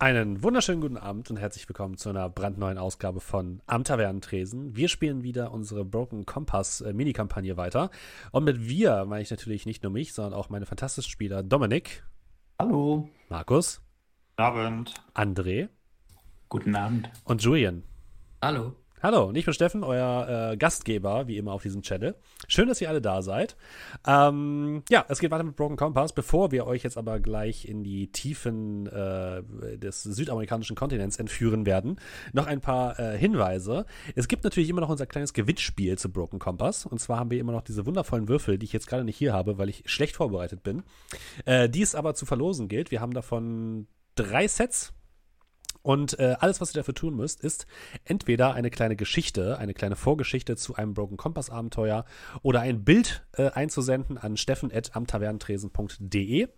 Einen wunderschönen guten Abend und herzlich willkommen zu einer brandneuen Ausgabe von Am Tavernentresen. Wir spielen wieder unsere Broken Compass äh, Mini-Kampagne weiter. Und mit wir meine ich natürlich nicht nur mich, sondern auch meine fantastischen Spieler Dominik. Hallo. Markus. Guten Abend. André. Guten Abend. Und Julian. Hallo. Hallo, ich bin Steffen, euer äh, Gastgeber, wie immer auf diesem Channel. Schön, dass ihr alle da seid. Ähm, ja, es geht weiter mit Broken Compass. Bevor wir euch jetzt aber gleich in die Tiefen äh, des südamerikanischen Kontinents entführen werden, noch ein paar äh, Hinweise. Es gibt natürlich immer noch unser kleines Gewinnspiel zu Broken Compass. Und zwar haben wir immer noch diese wundervollen Würfel, die ich jetzt gerade nicht hier habe, weil ich schlecht vorbereitet bin. Äh, die es aber zu verlosen gilt. Wir haben davon drei Sets und äh, alles, was ihr dafür tun müsst, ist entweder eine kleine Geschichte, eine kleine Vorgeschichte zu einem Broken Compass Abenteuer oder ein Bild äh, einzusenden an steffen.amtavernentresen.de.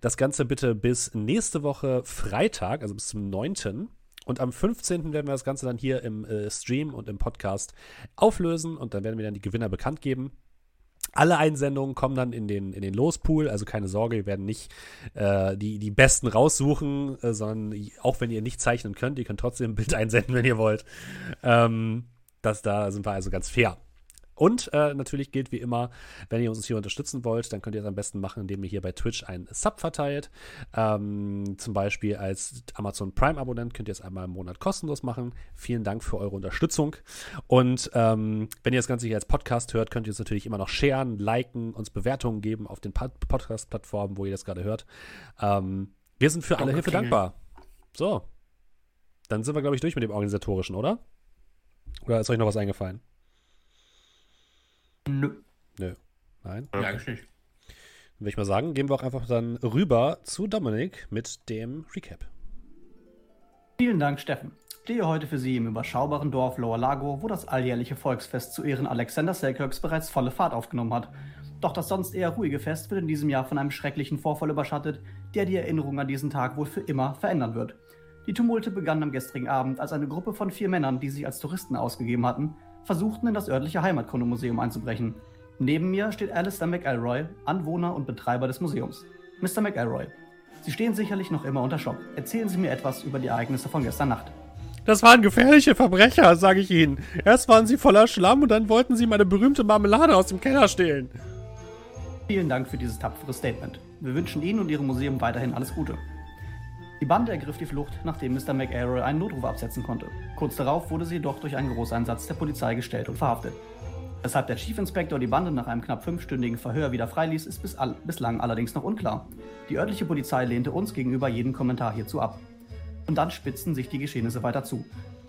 Das Ganze bitte bis nächste Woche Freitag, also bis zum 9. Und am 15. werden wir das Ganze dann hier im äh, Stream und im Podcast auflösen und dann werden wir dann die Gewinner bekannt geben. Alle Einsendungen kommen dann in den, in den Lospool, also keine Sorge, wir werden nicht äh, die, die besten raussuchen, äh, sondern auch wenn ihr nicht zeichnen könnt, ihr könnt trotzdem ein Bild einsenden, wenn ihr wollt. Ähm, das, da sind wir also ganz fair. Und äh, natürlich gilt wie immer, wenn ihr uns hier unterstützen wollt, dann könnt ihr es am besten machen, indem ihr hier bei Twitch einen Sub verteilt. Ähm, zum Beispiel als Amazon Prime-Abonnent könnt ihr es einmal im Monat kostenlos machen. Vielen Dank für eure Unterstützung. Und ähm, wenn ihr das Ganze hier als Podcast hört, könnt ihr es natürlich immer noch sharen, liken, uns Bewertungen geben auf den Podcast-Plattformen, wo ihr das gerade hört. Ähm, wir sind für alle Hilfe dankbar. So. Dann sind wir, glaube ich, durch mit dem Organisatorischen, oder? Oder ist euch noch was eingefallen? Nö. Nö. Nein? Ja, eigentlich nicht. Dann würde ich mal sagen, gehen wir auch einfach dann rüber zu Dominik mit dem Recap. Vielen Dank, Steffen. Ich stehe heute für Sie im überschaubaren Dorf Lower Lago, wo das alljährliche Volksfest zu Ehren Alexander Selkirks bereits volle Fahrt aufgenommen hat. Doch das sonst eher ruhige Fest wird in diesem Jahr von einem schrecklichen Vorfall überschattet, der die Erinnerung an diesen Tag wohl für immer verändern wird. Die Tumulte begannen am gestrigen Abend, als eine Gruppe von vier Männern, die sich als Touristen ausgegeben hatten, versuchten in das örtliche Heimatkundemuseum einzubrechen. Neben mir steht Alistair McElroy, Anwohner und Betreiber des Museums. Mr. McElroy, Sie stehen sicherlich noch immer unter Schock. Erzählen Sie mir etwas über die Ereignisse von gestern Nacht. Das waren gefährliche Verbrecher, sage ich Ihnen. Erst waren sie voller Schlamm und dann wollten sie meine berühmte Marmelade aus dem Keller stehlen. Vielen Dank für dieses tapfere Statement. Wir wünschen Ihnen und Ihrem Museum weiterhin alles Gute. Die Bande ergriff die Flucht, nachdem Mr. McArrow einen Notruf absetzen konnte. Kurz darauf wurde sie jedoch durch einen Großeinsatz der Polizei gestellt und verhaftet. Weshalb der Chief Inspector die Bande nach einem knapp fünfstündigen Verhör wieder freiließ, ist bis all bislang allerdings noch unklar. Die örtliche Polizei lehnte uns gegenüber jeden Kommentar hierzu ab. Und dann spitzten sich die Geschehnisse weiter zu.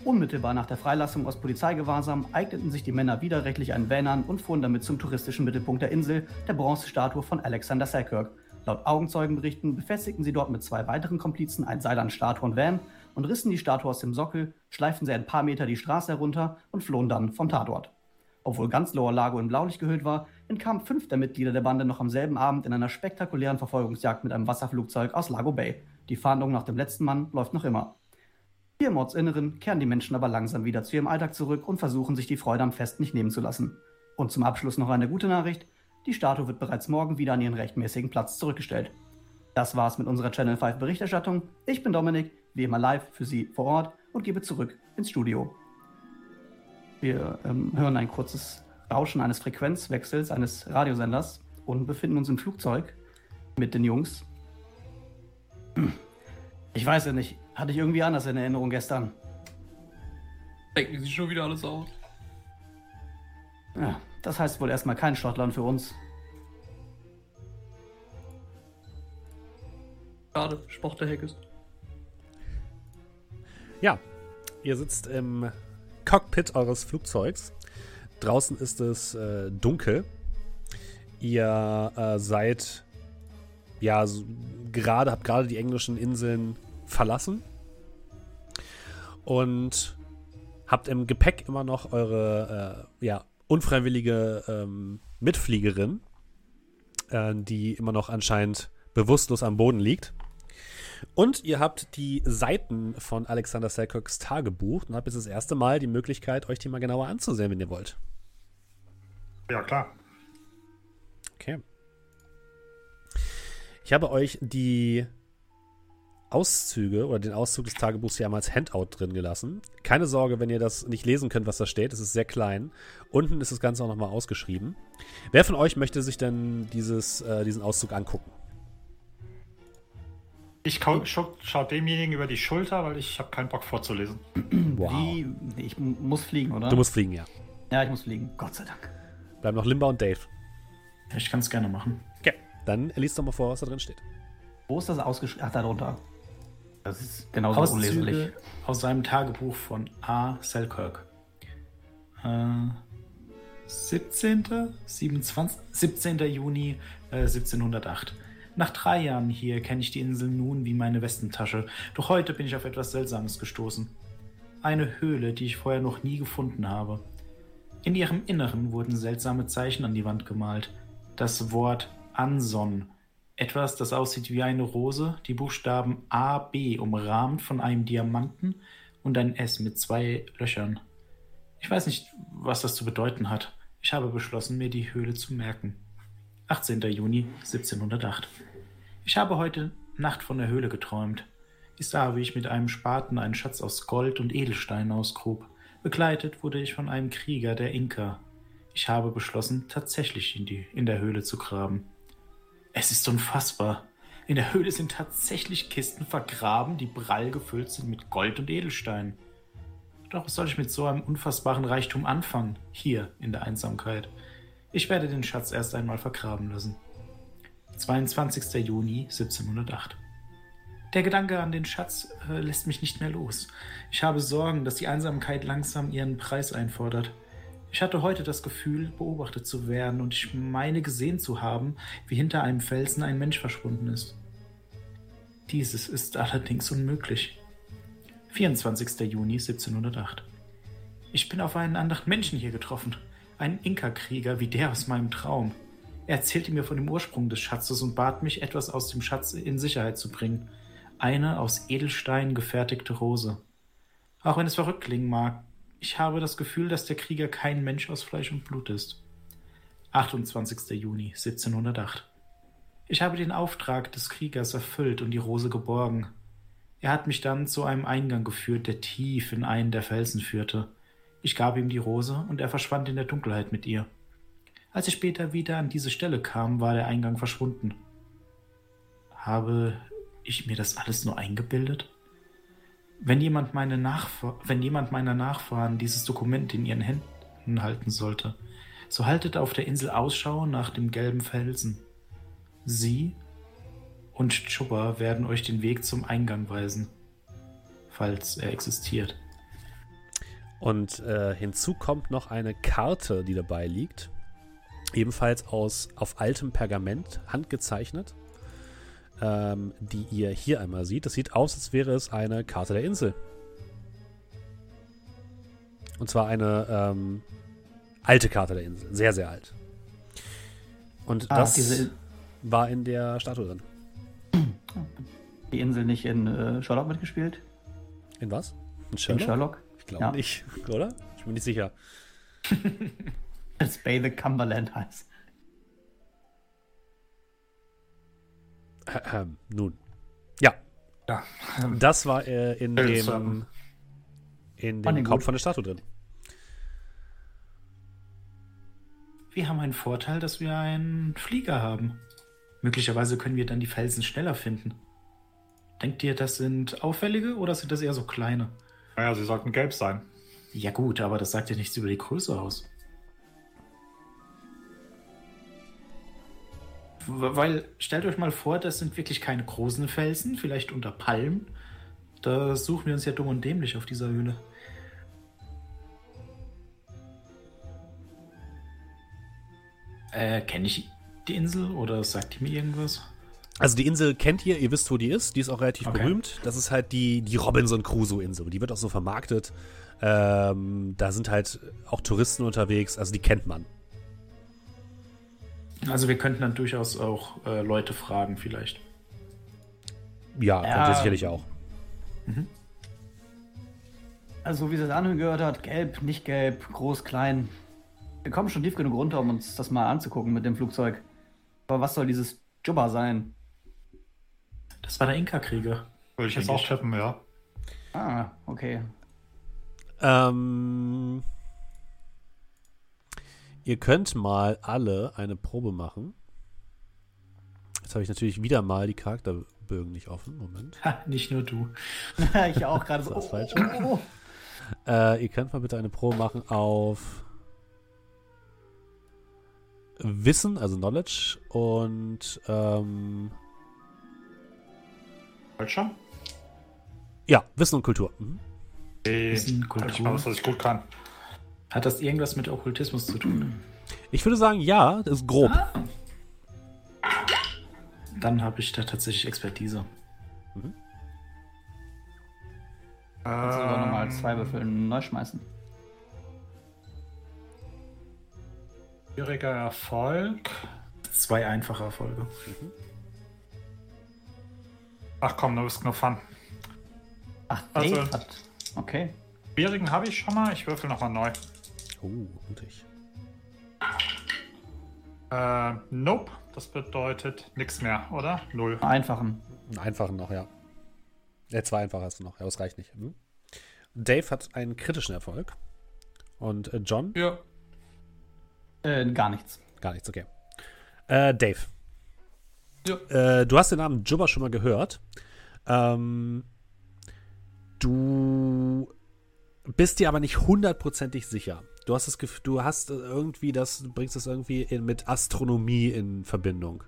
Unmittelbar nach der Freilassung aus Polizeigewahrsam eigneten sich die Männer widerrechtlich einen Van an und fuhren damit zum touristischen Mittelpunkt der Insel, der Bronzestatue von Alexander Selkirk, Laut Augenzeugenberichten befestigten sie dort mit zwei weiteren Komplizen ein Seil an Statue und Van und rissen die Statue aus dem Sockel, schleiften sie ein paar Meter die Straße herunter und flohen dann vom Tatort. Obwohl ganz Lower Lago in Blaulicht gehüllt war, entkamen fünf der Mitglieder der Bande noch am selben Abend in einer spektakulären Verfolgungsjagd mit einem Wasserflugzeug aus Lago Bay. Die Fahndung nach dem letzten Mann läuft noch immer. Hier im Ortsinneren kehren die Menschen aber langsam wieder zu ihrem Alltag zurück und versuchen sich die Freude am Fest nicht nehmen zu lassen. Und zum Abschluss noch eine gute Nachricht. Die Statue wird bereits morgen wieder an ihren rechtmäßigen Platz zurückgestellt. Das war's mit unserer Channel 5 Berichterstattung. Ich bin Dominik, wie immer live für Sie vor Ort und gebe zurück ins Studio. Wir ähm, hören ein kurzes Rauschen eines Frequenzwechsels eines Radiosenders und befinden uns im Flugzeug mit den Jungs. Ich weiß ja nicht, hatte ich irgendwie anders in Erinnerung gestern. Denken Sie schon wieder alles aus? Ja, das heißt wohl erstmal kein Schottland für uns. Schade, Sport der Heck ist. Ja, ihr sitzt im Cockpit eures Flugzeugs. Draußen ist es äh, dunkel. Ihr äh, seid ja so, gerade, habt gerade die englischen Inseln verlassen und habt im Gepäck immer noch eure äh, ja, unfreiwillige ähm, Mitfliegerin, äh, die immer noch anscheinend bewusstlos am Boden liegt. Und ihr habt die Seiten von Alexander Selkirks Tagebuch und habt jetzt das erste Mal die Möglichkeit, euch die mal genauer anzusehen, wenn ihr wollt. Ja, klar. Okay. Ich habe euch die Auszüge oder den Auszug des Tagebuchs hier einmal als Handout drin gelassen. Keine Sorge, wenn ihr das nicht lesen könnt, was da steht. Es ist sehr klein. Unten ist das Ganze auch nochmal ausgeschrieben. Wer von euch möchte sich denn dieses, äh, diesen Auszug angucken? Ich schau, schau, schau demjenigen über die Schulter, weil ich habe keinen Bock vorzulesen. Wow. Wie, ich muss fliegen, oder? Du musst fliegen, ja. ja, ich muss fliegen. Gott sei Dank. Bleiben noch Limba und Dave. Ich kann es gerne machen. Okay. Dann liest doch mal vor, was da drin steht. Wo ist das ausgeschrieben? Ach, da drunter. Das ist genauso unleserlich. Auszüge aus seinem Tagebuch von A. Selkirk. Äh, 17. 27, 17. Juni äh, 1708. Nach drei Jahren hier kenne ich die Insel nun wie meine Westentasche, doch heute bin ich auf etwas Seltsames gestoßen. Eine Höhle, die ich vorher noch nie gefunden habe. In ihrem Inneren wurden seltsame Zeichen an die Wand gemalt. Das Wort Anson etwas, das aussieht wie eine Rose, die Buchstaben A, B umrahmt von einem Diamanten und ein S mit zwei Löchern. Ich weiß nicht, was das zu bedeuten hat. Ich habe beschlossen, mir die Höhle zu merken. 18. Juni 1708. Ich habe heute Nacht von der Höhle geträumt. Ich sah, wie ich mit einem Spaten einen Schatz aus Gold und Edelsteinen ausgrub. Begleitet wurde ich von einem Krieger der Inka. Ich habe beschlossen, tatsächlich in, die, in der Höhle zu graben. Es ist unfassbar. In der Höhle sind tatsächlich Kisten vergraben, die prall gefüllt sind mit Gold und Edelsteinen. Doch was soll ich mit so einem unfassbaren Reichtum anfangen, hier in der Einsamkeit? Ich werde den Schatz erst einmal vergraben lassen. 22. Juni 1708. Der Gedanke an den Schatz äh, lässt mich nicht mehr los. Ich habe Sorgen, dass die Einsamkeit langsam ihren Preis einfordert. Ich hatte heute das Gefühl, beobachtet zu werden und ich meine gesehen zu haben, wie hinter einem Felsen ein Mensch verschwunden ist. Dieses ist allerdings unmöglich. 24. Juni 1708. Ich bin auf einen anderen Menschen hier getroffen. Einen Inka-Krieger wie der aus meinem Traum. Er erzählte mir von dem Ursprung des Schatzes und bat mich, etwas aus dem Schatz in Sicherheit zu bringen. Eine aus Edelstein gefertigte Rose. Auch wenn es verrückt klingen mag, ich habe das Gefühl, dass der Krieger kein Mensch aus Fleisch und Blut ist. 28. Juni 1708. Ich habe den Auftrag des Kriegers erfüllt und die Rose geborgen. Er hat mich dann zu einem Eingang geführt, der tief in einen der Felsen führte. Ich gab ihm die Rose und er verschwand in der Dunkelheit mit ihr. Als ich später wieder an diese Stelle kam, war der Eingang verschwunden. Habe ich mir das alles nur eingebildet? Wenn jemand, meine wenn jemand meiner Nachfahren dieses Dokument in ihren Händen halten sollte, so haltet auf der Insel Ausschau nach dem gelben Felsen. Sie und Chubba werden euch den Weg zum Eingang weisen, falls er existiert. Und äh, hinzu kommt noch eine Karte, die dabei liegt. Ebenfalls aus auf altem Pergament handgezeichnet. Ähm, die ihr hier einmal seht. Das sieht aus, als wäre es eine Karte der Insel. Und zwar eine ähm, alte Karte der Insel. Sehr, sehr alt. Und Ah, das war in der Statue drin. Die Insel nicht in äh, Sherlock mitgespielt? In was? In In Sherlock? Sherlock? Ich glaube Ja. nicht, oder? Ich bin nicht sicher. Als Bay the Cumberland heißt. Ähm, nun. Ja, Ja. das war äh, in dem, in Fand dem Kopf von der Statue drin. Wir haben einen Vorteil, dass wir einen Flieger haben. Möglicherweise können wir dann die Felsen schneller finden. Denkt ihr, das sind auffällige oder sind das eher so kleine? Naja, sie sollten gelb sein. Ja gut, aber das sagt ja nichts über die Größe aus. Weil, stellt euch mal vor, das sind wirklich keine großen Felsen, vielleicht unter Palmen. Da suchen wir uns ja dumm und dämlich auf dieser Höhle. Äh, kenne ich die Insel oder sagt die mir irgendwas? Also die Insel kennt ihr, ihr wisst, wo die ist. Die ist auch relativ Okay. berühmt. Das ist halt die, die Robinson Crusoe-Insel. Die wird auch so vermarktet. Ähm, da sind halt auch Touristen unterwegs. Also die kennt man. Also wir könnten dann durchaus auch äh, Leute fragen vielleicht. Ja, Ja. könnt ihr sicherlich auch. Also, wie sie es angehört hat, gelb, nicht gelb, groß, klein. Wir kommen schon tief genug runter, um uns das mal anzugucken mit dem Flugzeug. Aber was soll dieses Jubba sein? Das war der Inka-Krieger. Würde ich jetzt auch tippen, ja. Ah, okay. Ähm, ihr könnt mal alle eine Probe machen. Jetzt habe ich natürlich wieder mal die Charakterbögen nicht offen. Moment. Ha, nicht nur du. ich auch gerade so. Das ist falsch. Oh, oh, oh. Äh, ihr könnt mal bitte eine Probe machen auf Wissen, also Knowledge und ähm, ja, Wissen und Kultur. Mhm. Nee, Wissen, ich Kultur. mal was, was ich gut kann. Hat das irgendwas mit Okkultismus zu tun? Ich würde sagen, ja, das ist grob. Dann habe ich da tatsächlich Expertise. Kannst du aber nochmal Ähm, zwei Würfel neu schmeißen. Schwieriger Erfolg. Zwei einfache Erfolge. Ach komm, du bist nur Fun. Ach, Also- hat. Okay. Schwierigen habe ich schon mal. Ich würfel nochmal neu. Oh, mutig. Äh, nope. Das bedeutet nichts mehr, oder? Null. Einfachen. Einen einfachen noch, ja. Ja, zwei einfache hast du noch, ja, das reicht nicht. Mhm. Dave hat einen kritischen Erfolg. Und äh, John? Ja. Äh, gar nichts. Gar nichts, okay. Äh, Dave. Ja. Äh, du hast den Namen Jubba schon mal gehört. Ähm, du bist dir aber nicht hundertprozentig sicher. Du hast das Gefühl, du hast äh, irgendwie das, du bringst das irgendwie in, mit Astronomie in Verbindung.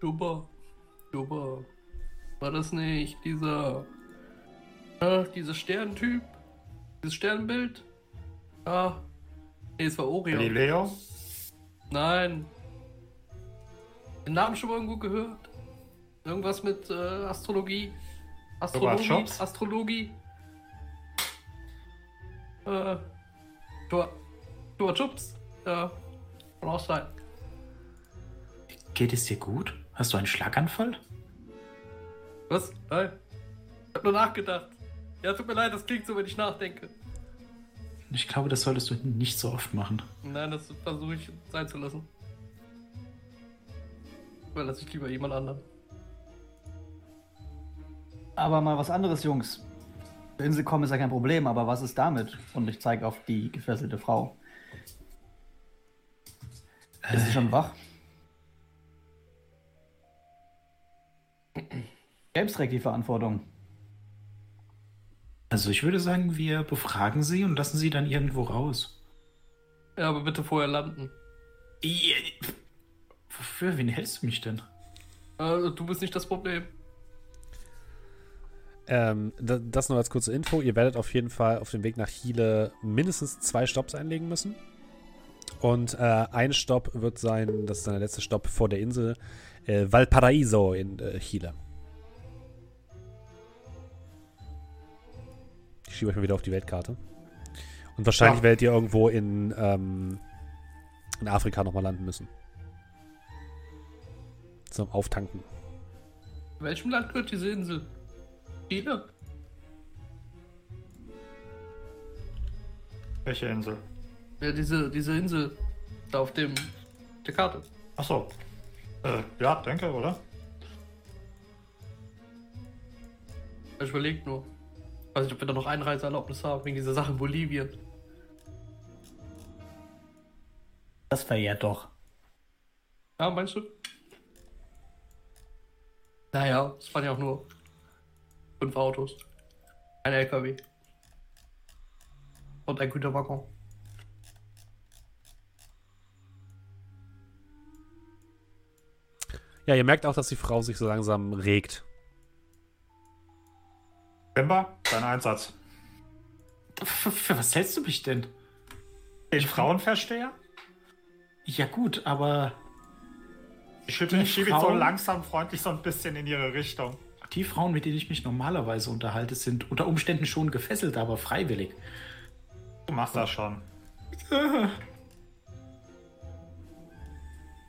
Super. Super. War das nicht dieser. Äh, dieser Sterntyp? Dieses Sternbild? Ah. Nee, es war Orion. Galileo. Nein. Den Namen schon mal irgendwo gehört? Irgendwas mit äh, Astrologie? Astrologie? Astrologie? Äh. Tor. Tor Chups? Ja. Kann auch sein. Geht es dir gut? Hast du einen Schlaganfall? Was? Nein. Ich hab nur nachgedacht. Ja, tut mir leid, das klingt so, wenn ich nachdenke. Ich glaube, das solltest du nicht so oft machen. Nein, das versuche ich sein zu lassen. Überlasse ich lieber jemand anderen. Aber mal was anderes, Jungs. Insel kommen ist ja kein Problem, aber was ist damit? Und ich zeige auf die gefesselte Frau. Ist sie schon wach? James trägt die Verantwortung. Also ich würde sagen, wir befragen sie und lassen sie dann irgendwo raus. Ja, aber bitte vorher landen. Wofür? Wen hältst du mich denn? Äh, du bist nicht das Problem. Ähm, da- das nur als kurze Info. Ihr werdet auf jeden Fall auf dem Weg nach Chile mindestens zwei Stopps einlegen müssen. Und äh, ein Stopp wird sein, das ist dann der letzte Stopp vor der Insel, äh, Valparaiso in äh, Chile. Ich schiebe euch mal wieder auf die Weltkarte. Und wahrscheinlich Ja. werdet ihr irgendwo in, ähm, in Afrika nochmal landen müssen. Zum Auftanken. Welchem Land gehört diese Insel? Chile? Welche Insel? Ja, diese, diese Insel. Da auf dem. der Karte. Achso. Äh, ja, denke, oder? Ich überlege nur. Weiß nicht, ob wir da noch Einreiseerlaubnis haben, wegen dieser Sache in Bolivien. Das verjährt doch. Ja, meinst du? Naja, es waren ja auch nur fünf Autos. Ein LKW. Und ein Güterwaggon. Ja, ihr merkt auch, dass die Frau sich so langsam regt. Bimba, dein Einsatz. Für, für was hältst du mich denn? Den Frauenversteher? Ja gut, aber Ich schiebe schiebe ihn so langsam freundlich so ein bisschen in ihre Richtung. Die Frauen, mit denen ich mich normalerweise unterhalte, sind unter Umständen schon gefesselt, aber freiwillig. Du machst das schon.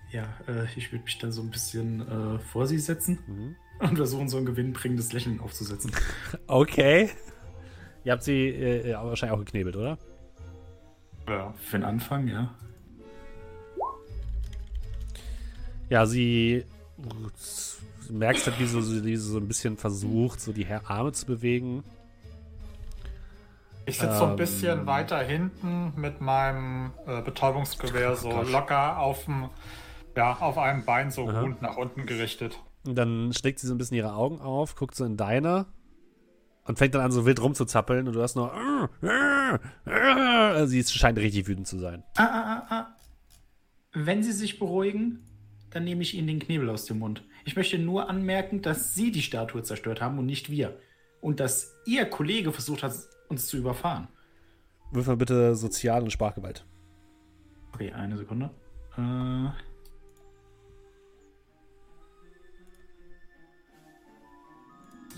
Ja, äh, ich würde mich dann so ein bisschen äh, vor sie setzen und versuchen, so ein gewinnbringendes Lächeln aufzusetzen. Okay. Ihr habt sie äh, wahrscheinlich auch geknebelt, oder? Ja. Für den Anfang, ja. Ja, sie merkst halt, wie so, wie sie so ein bisschen versucht, so die Arme zu bewegen. Ich sitze so ein Ähm. bisschen weiter hinten mit meinem äh, Betäubungsgewehr so Gott. locker auf dem, ja, auf einem Bein so Aha. rund nach unten gerichtet. Und dann schlägt sie so ein bisschen ihre Augen auf, guckt so in deine und fängt dann an, so wild rumzuzappeln und du hast nur. Also sie scheint richtig wütend zu sein. Ah, ah, ah, ah. Wenn Sie sich beruhigen, dann nehme ich Ihnen den Knebel aus dem Mund. Ich möchte nur anmerken, dass Sie die Statue zerstört haben und nicht wir. Und dass Ihr Kollege versucht hat, uns zu überfahren. Wirf mal bitte Sozial- und Sprachgewalt. Okay, eine Sekunde. Äh.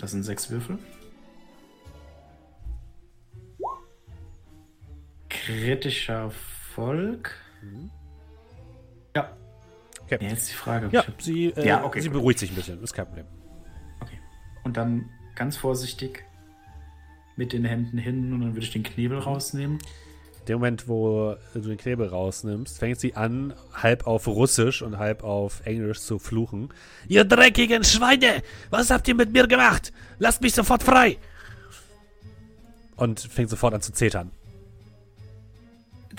Das sind sechs Würfel. Kritischer Erfolg. Ja. Okay. Ja, jetzt die Frage. Ja, sie, äh, Ja, okay, sie gut. beruhigt sich ein bisschen, ist kein Problem. Okay. Und dann ganz vorsichtig mit den Händen hin und dann würde ich den Knebel rausnehmen. In dem Moment, wo du den Knebel rausnimmst, fängt sie an, halb auf Russisch und halb auf Englisch zu fluchen. Ihr dreckigen Schweine! Was habt ihr mit mir gemacht? Lasst mich sofort frei! Und fängt sofort an zu zetern.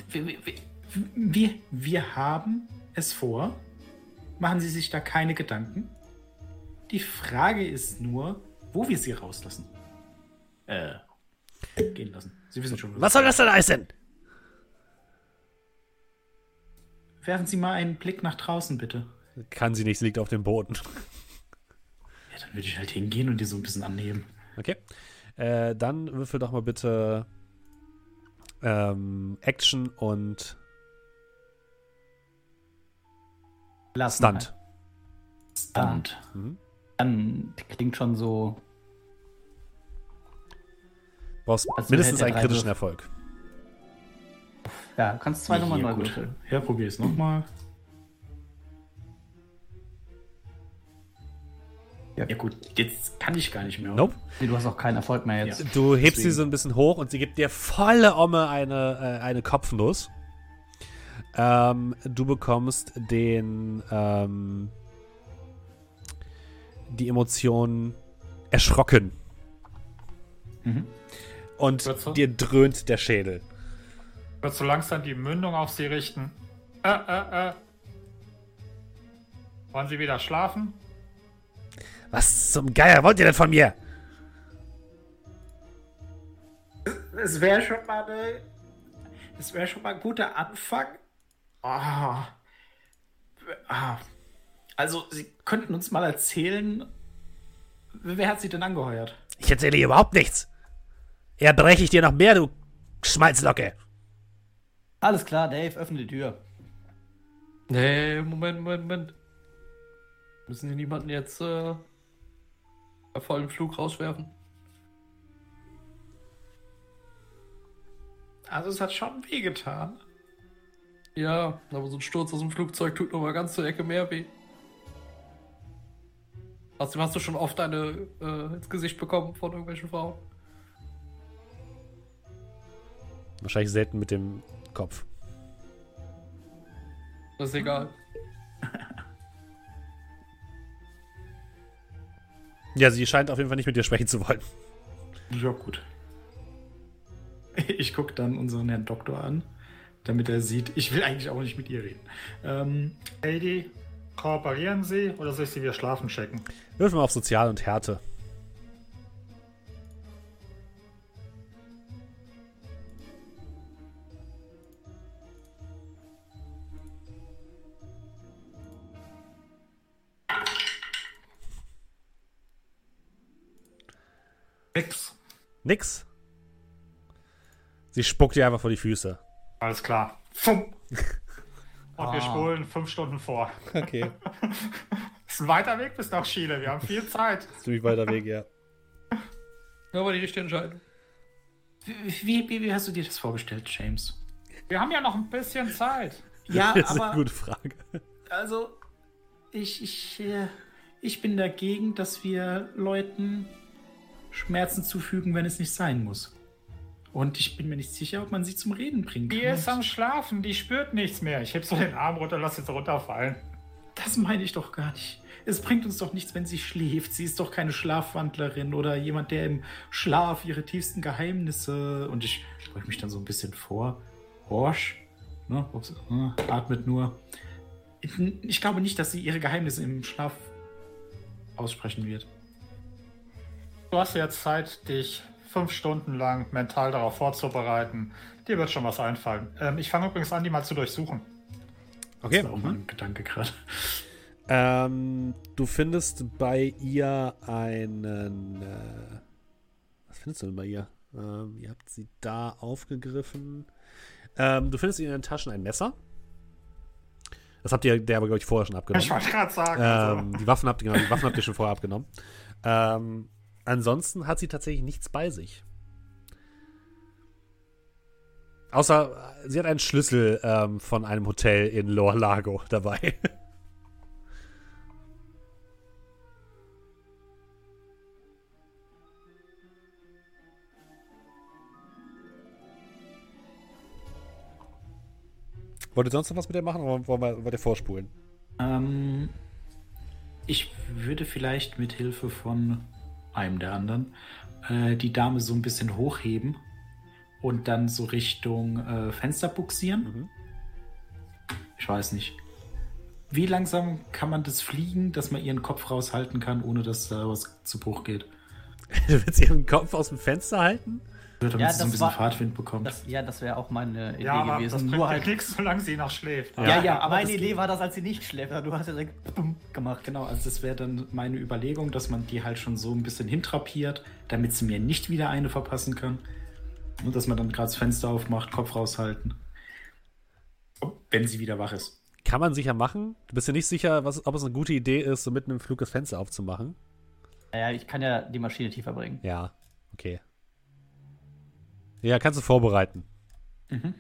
Wir, wir, wir, wir haben es vor. Machen Sie sich da keine Gedanken. Die Frage ist nur, wo wir sie rauslassen. Äh, gehen lassen. Sie wissen schon. Was soll das denn heißen? Werfen Sie mal einen Blick nach draußen, bitte. Kann sie nicht, sie liegt auf dem Boden. Ja, dann würde ich halt hingehen und die so ein bisschen annehmen. Okay. Äh, dann würfel doch mal bitte ähm, Action und Lass Stunt. Stunt. Dann klingt schon so. Brauchst Also mindestens einen kritischen Würfel. Erfolg. Ja, kannst zwei nochmal Ja, neu gut. würfeln. Ja, probier es nochmal. Ja. Ja gut, jetzt kann ich gar nicht mehr. Nope. Nee, du hast auch keinen Erfolg mehr jetzt. Ja. Du hebst sie Deswegen. so ein bisschen hoch und sie gibt dir volle Omme eine, äh, eine Kopfnuss. Ähm, du bekommst den ähm, die Emotion erschrocken. Mhm. Und Würze? dir dröhnt der Schädel. Wird so langsam die Mündung auf sie richten. Äh, äh, äh. Wollen Sie wieder schlafen? Was zum Geier wollt ihr denn von mir? Es wäre schon mal eine. Es wäre schon mal ein guter Anfang. Ah. Ah. Also, Sie könnten uns mal erzählen, wer hat Sie denn angeheuert? Ich erzähle hier überhaupt nichts. Eher breche ich dir noch mehr, du Schmalzlocke. Alles klar, Dave, öffne die Tür. Nee, Moment, Moment, Moment. Müssen die niemanden jetzt äh, bei vollem Flug rauswerfen? Also, es hat schon wehgetan. Ja, aber so ein Sturz aus dem Flugzeug tut noch mal ganz zur Ecke mehr weh. Außerdem hast du schon oft eine äh, ins Gesicht bekommen von irgendwelchen Frauen. Wahrscheinlich selten mit dem Kopf. Das ist egal. Ja, sie scheint auf jeden Fall nicht mit dir sprechen zu wollen. Ja, gut. Ich gucke dann unseren Herrn Doktor an, damit er sieht, ich will eigentlich auch nicht mit ihr reden. Ähm, Lady, kooperieren Sie oder soll ich Sie wieder schlafen checken? Wirf mal auf Sozial und Härte. Nix. Nix. Sie spuckt dir einfach vor die Füße. Alles klar. Und Ah. wir spulen fünf Stunden vor. Okay. Ist ein weiter Weg bis nach Chile. Wir haben viel Zeit. Ziemlich weiter Weg, ja. Ja, aber die richtige Entscheidung. wie, wie, wie hast du dir das vorgestellt, James? Wir haben ja noch ein bisschen Zeit. Ja, Das ist eine aber gute Frage. also ich, ich, äh, ich bin dagegen, dass wir Leuten Schmerzen zufügen, wenn es nicht sein muss. Und ich bin mir nicht sicher, ob man sie zum Reden bringen kann. Die ist am Schlafen. Die spürt nichts mehr. Ich heb so den Arm runter, lass so runterfallen. Das meine ich doch gar nicht. Es bringt uns doch nichts, wenn sie schläft. Sie ist doch keine Schlafwandlerin oder jemand, der im Schlaf ihre tiefsten Geheimnisse. Und ich beuge mich dann so ein bisschen vor. Horsch. Ne? Ups, äh, atmet nur. Ich, glaube nicht, dass sie ihre Geheimnisse im Schlaf aussprechen wird. Du hast jetzt Zeit, dich fünf Stunden lang mental darauf vorzubereiten. Dir wird schon was einfallen. Ähm, ich fange übrigens an, die mal zu durchsuchen. Okay. Das war auch mein Gedanke gerade. Ähm, du findest bei ihr einen. Äh, was findest du denn bei ihr? Ähm, ihr habt sie da aufgegriffen. Ähm, du findest in ihren Taschen ein Messer. Das habt ihr der aber, glaube ich, vorher schon abgenommen. Ich wollte gerade sagen. Ähm, also, die, Waffen habt ihr, genau, die Waffen habt ihr schon vorher abgenommen. Ähm, ansonsten hat sie tatsächlich nichts bei sich. Außer, sie hat einen Schlüssel ähm, von einem Hotel in Lower Lago dabei. Wollt ihr sonst noch was mit der machen oder wollen wir, wollt ihr vorspulen? Ähm, ich würde vielleicht mit Hilfe von einem der anderen äh, die Dame so ein bisschen hochheben und dann so Richtung äh, Fenster buxieren. Mhm. Ich weiß nicht. Wie langsam kann man das fliegen, dass man ihren Kopf raushalten kann, ohne dass da was zu Bruch geht? Du willst ihren Kopf aus dem Fenster halten? Damit Ja, sie so ein das bisschen war- Fahrtwind bekommt. Das, ja, das wäre auch meine Idee ja, aber das gewesen. Nur halt. nichts, solange sie noch schläft. Ja, ja, aber meine das- Idee war das, als sie nicht schläft. Du hast ja direkt bumm gemacht. Genau, also das wäre dann meine Überlegung, dass man die halt schon so ein bisschen hintrapiert, damit sie mir nicht wieder eine verpassen kann. Und dass man dann gerade das Fenster aufmacht, Kopf raushalten. Wenn sie wieder wach ist. Kann man sicher machen. Du bist ja nicht sicher, was, ob es eine gute Idee ist, so mitten im Flug das Fenster aufzumachen. Naja, ich kann ja die Maschine tiefer bringen. Ja, okay. Ja, kannst du vorbereiten. Mhm.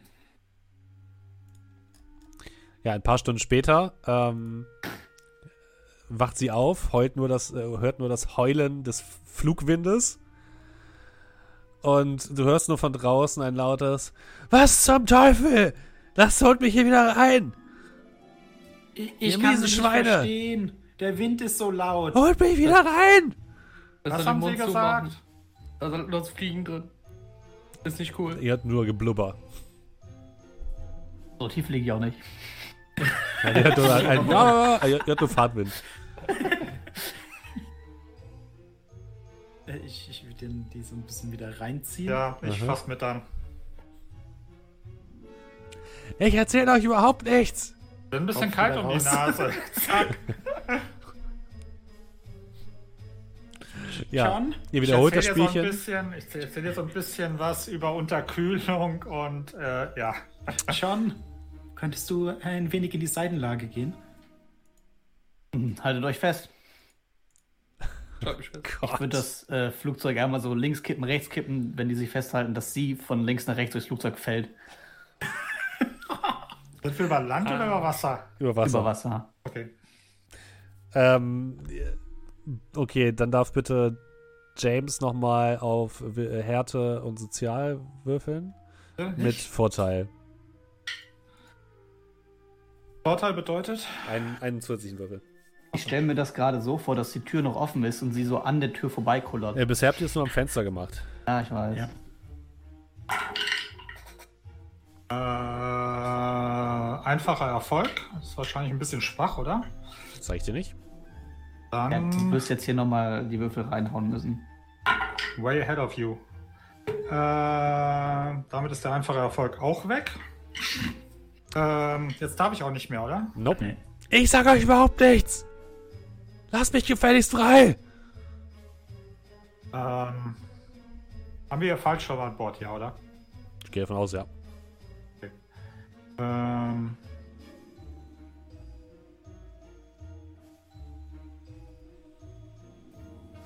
Ja, ein paar Stunden später ähm, wacht sie auf, heult nur das, äh, hört nur das Heulen des Flugwindes. Und du hörst nur von draußen ein lautes Was zum Teufel? Das holt mich hier wieder rein! Ich, Ihr miesen Schweine! verstehen. Der Wind ist so laut. Holt mich wieder rein! Das Was haben sie gesagt? Da sind nur das Fliegen drin. Ist nicht cool. Ihr hört nur Geblubber. So tief liege ich auch nicht. Ja, ihr hört nur, ein, ja, ihr hört nur Fahrtwind. Äh, Ich, ich würde den- die so ein bisschen wieder reinziehen. Ja, ich Aha. fass mit an. Ich erzähle euch überhaupt nichts! Bin ein bisschen Kopf kalt um die raus. Nase. Zack. Ja, ihr wiederholt ich das Spielchen. So ein bisschen, ich erzähle dir so ein bisschen was über Unterkühlung und äh, ja. John, könntest du ein wenig in die Seitenlage gehen? Haltet euch fest. Ich würde das äh, Flugzeug einmal so links kippen, rechts kippen, wenn die sich festhalten, dass sie von links nach rechts durchs Flugzeug fällt. Sind wir über Land oder über Wasser? Über Wasser. Über Wasser. Okay. Ähm, okay, dann darf bitte James nochmal auf W- Härte und Sozial würfeln. Mit Vorteil. Vorteil bedeutet? Einen, einen zusätzlichen Würfel. Ich stelle mir das gerade so vor, dass die Tür noch offen ist und sie so an der Tür vorbeikullert. Äh, bisher habt ihr es nur am Fenster gemacht. Ja, ich weiß. Ja. Äh, einfacher Erfolg. Ist wahrscheinlich ein bisschen schwach, oder? Das zeige ich dir nicht. Ja, Dann du wirst jetzt hier nochmal die Würfel reinhauen müssen. way ahead of you. Äh, damit ist der einfache Erfolg auch weg. Ähm, jetzt darf ich auch nicht mehr, oder? Nope. Nee. Ich sag euch überhaupt nichts! Lasst mich gefälligst frei! Ähm, haben wir hier Fallschirm an Bord, ja, oder? Ich gehe davon aus, ja. Ähm,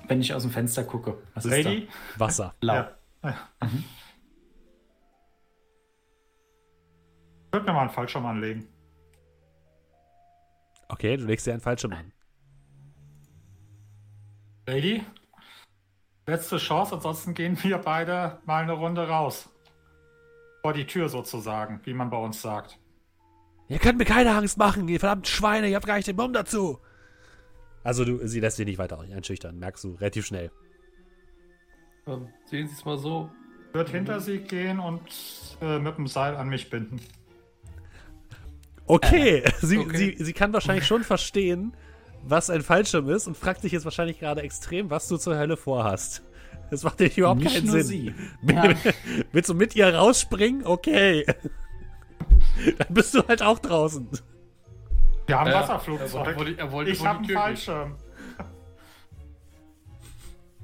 Wenn ich aus dem Fenster gucke. Was ist Lady? Wasser. Blau. Ja. ja. Ich würde mir mal einen Fallschirm anlegen. Okay, du legst dir einen Fallschirm an. Lady? Letzte Chance, ansonsten gehen wir beide mal eine Runde raus. Vor die Tür sozusagen, wie man bei uns sagt. Ihr könnt mir keine Angst machen, ihr verdammten Schweine, ihr habt gar nicht den Mumm dazu! Also du, sie lässt dich nicht weiter einschüchtern, merkst du relativ schnell. Ähm, sehen Sie es mal so. Wird hinter sie gehen und äh, mit dem Seil an mich binden. Okay, sie, okay. Sie, sie kann wahrscheinlich schon verstehen, was ein Fallschirm ist und fragt sich jetzt wahrscheinlich gerade extrem, was du zur Hölle vorhast. Das macht dir überhaupt Nicht keinen nur Sinn. sie. Ja. Willst du mit ihr rausspringen? Okay. Dann bist du halt auch draußen. Wir haben Ja, Wasserflugzeug. er wollte- er wollte ich habe einen Fallschirm.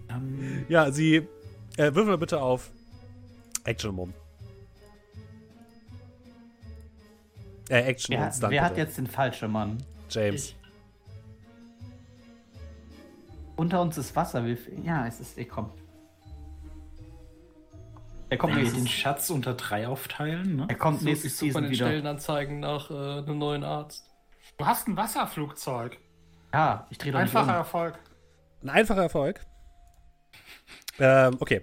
Ähm, Ja, sie äh, würfel mal bitte auf Action Mom. Äh, Action Wer, wer hat jetzt den falschen Mann? James. Unter uns ist Wasser. Ja, es ist. Ich komm. Er kommt wir den nächstes, Schatz unter drei aufteilen, ne? er kommt So, nächstes ich suche meine wieder. Stellenanzeigen nach äh, einem neuen Arzt. Du hast ein Wasserflugzeug. Ja, ich drehe doch nicht Einfacher um. Erfolg. Ein einfacher Erfolg. Ähm, okay.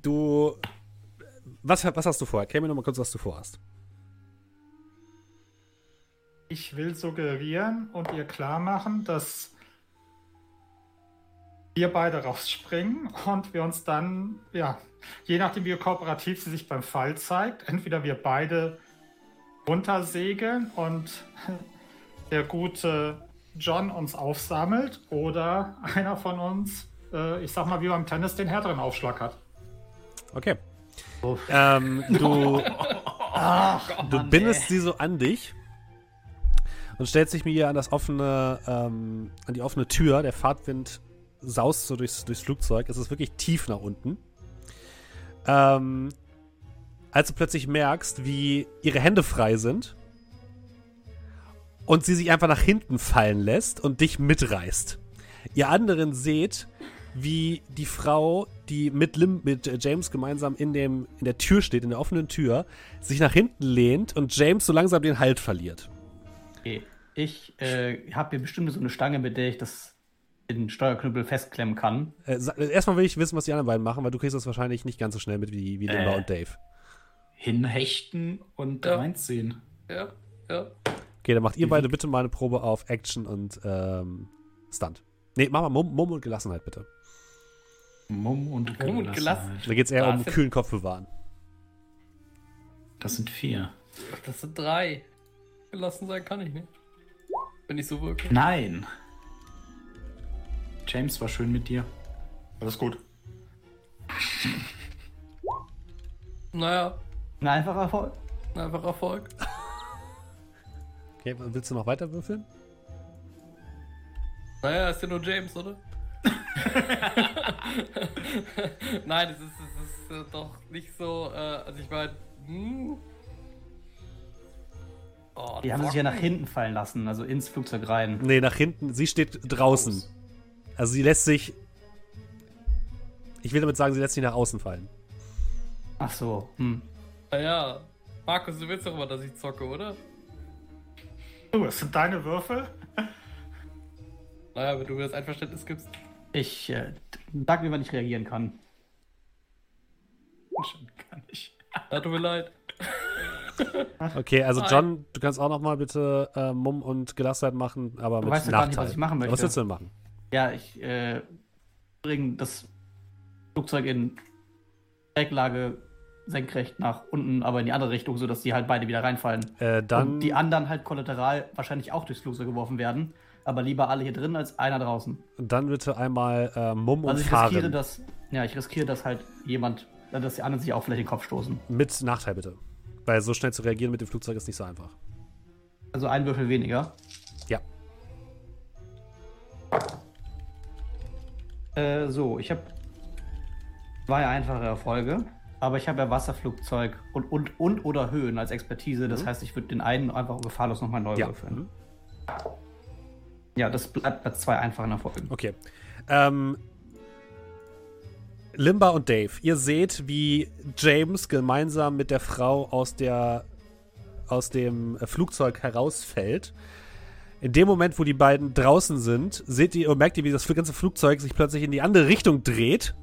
Du. Was, was hast du vor? Erklär mir noch mal kurz, was du vorhast. Ich will suggerieren und ihr klar machen, dass wir beide rausspringen und wir uns dann, ja, je nachdem wie kooperativ sie sich beim Fall zeigt, entweder wir beide runtersegeln und der gute John uns aufsammelt oder einer von uns, äh, ich sag mal wie beim Tennis, den härteren Aufschlag hat. Okay. Uff. Ähm, du, Ach, du Mann, bindest ey. sie so an dich und stellst dich mir hier an das offene, ähm, an die offene Tür. Der Fahrtwind saust so durchs, durchs Flugzeug. Es ist wirklich tief nach unten. Ähm, als du plötzlich merkst, wie ihre Hände frei sind und sie sich einfach nach hinten fallen lässt und dich mitreißt. Ihr anderen seht, wie die Frau, die mit, Lim mit äh, James gemeinsam in, dem, in der Tür steht, in der offenen Tür, sich nach hinten lehnt und James so langsam den Halt verliert. Okay. Ich äh, habe hier bestimmt so eine Stange, mit der ich das den Steuerknüppel festklemmen kann. Äh, sa- erstmal will ich wissen, was die anderen beiden machen, weil du kriegst das wahrscheinlich nicht ganz so schnell mit wie, wie Limba Äh. und Dave. Hinhechten und Ja. reinziehen. Ja, ja. Okay, dann macht ihr beide bitte mal eine Probe auf Action und ähm, Stunt. Nee, mach mal Mumm, Mumm und Gelassenheit bitte. Mumm und Mumm und Gelassenheit. Da geht es eher um kühlen Kopf bewahren. Das sind vier. Das sind drei. Gelassen sein kann ich nicht. Wenn ich so wirke. Nein. James war schön mit dir. Alles gut. Naja, Ein einfacher Erfolg. einfach Erfolg. Okay, willst du noch weiter würfeln? Naja, ist ja nur James, oder? Nein, es ist, es ist äh, doch nicht so, äh, also ich meine, hm. Oh, Die haben sich ja nach hinten fallen lassen, also ins Flugzeug rein. Nee, nach hinten. Sie steht draußen. Also sie lässt sich. Ich will damit sagen, sie lässt sich nach außen fallen. Ach so. Hm. Naja, Markus, du willst doch immer, dass ich zocke, oder? Du, es sind deine Würfel. Naja, wenn du mir das Einverständnis gibst. Ich äh, sag mir, wann ich reagieren kann. Schon kann ich. Tut mir leid. Okay, also. John, du kannst auch noch mal bitte äh, Mumm und Gelassenheit machen, aber Du mit weißt ja gar nicht, Nachteil. was ich machen Was möchte. willst du denn machen? Ja, ich äh, bringe das Flugzeug in Schräglage senkrecht nach unten, aber in die andere Richtung, sodass die halt beide wieder reinfallen. Äh, dann Und die anderen halt kollateral wahrscheinlich auch durchs Flugzeug geworfen werden. Aber lieber alle hier drin als einer draußen. Dann bitte einmal äh, Mumm und Also ich riskiere, Fahren. dass. Ja, ich riskiere, dass halt jemand, äh, dass die anderen sich auch vielleicht den Kopf stoßen. Mit Nachteil bitte. Weil so schnell zu reagieren mit dem Flugzeug ist nicht so einfach. Also ein Würfel weniger. Ja. Äh, so, ich habe zwei einfache Erfolge, aber ich habe ja Wasserflugzeug und, und, und oder Höhen als Expertise. Das heißt, ich würde den einen einfach gefahrlos nochmal neu Mhm. Ja. würfeln. Mhm. Ja, das bleibt bei zwei einfachen Erfolgen. Okay. Ähm, Limba und Dave, ihr seht, wie James gemeinsam mit der Frau aus der aus dem äh, Flugzeug herausfällt. In dem Moment, wo die beiden draußen sind, seht ihr und merkt ihr, wie das ganze Flugzeug sich plötzlich in die andere Richtung dreht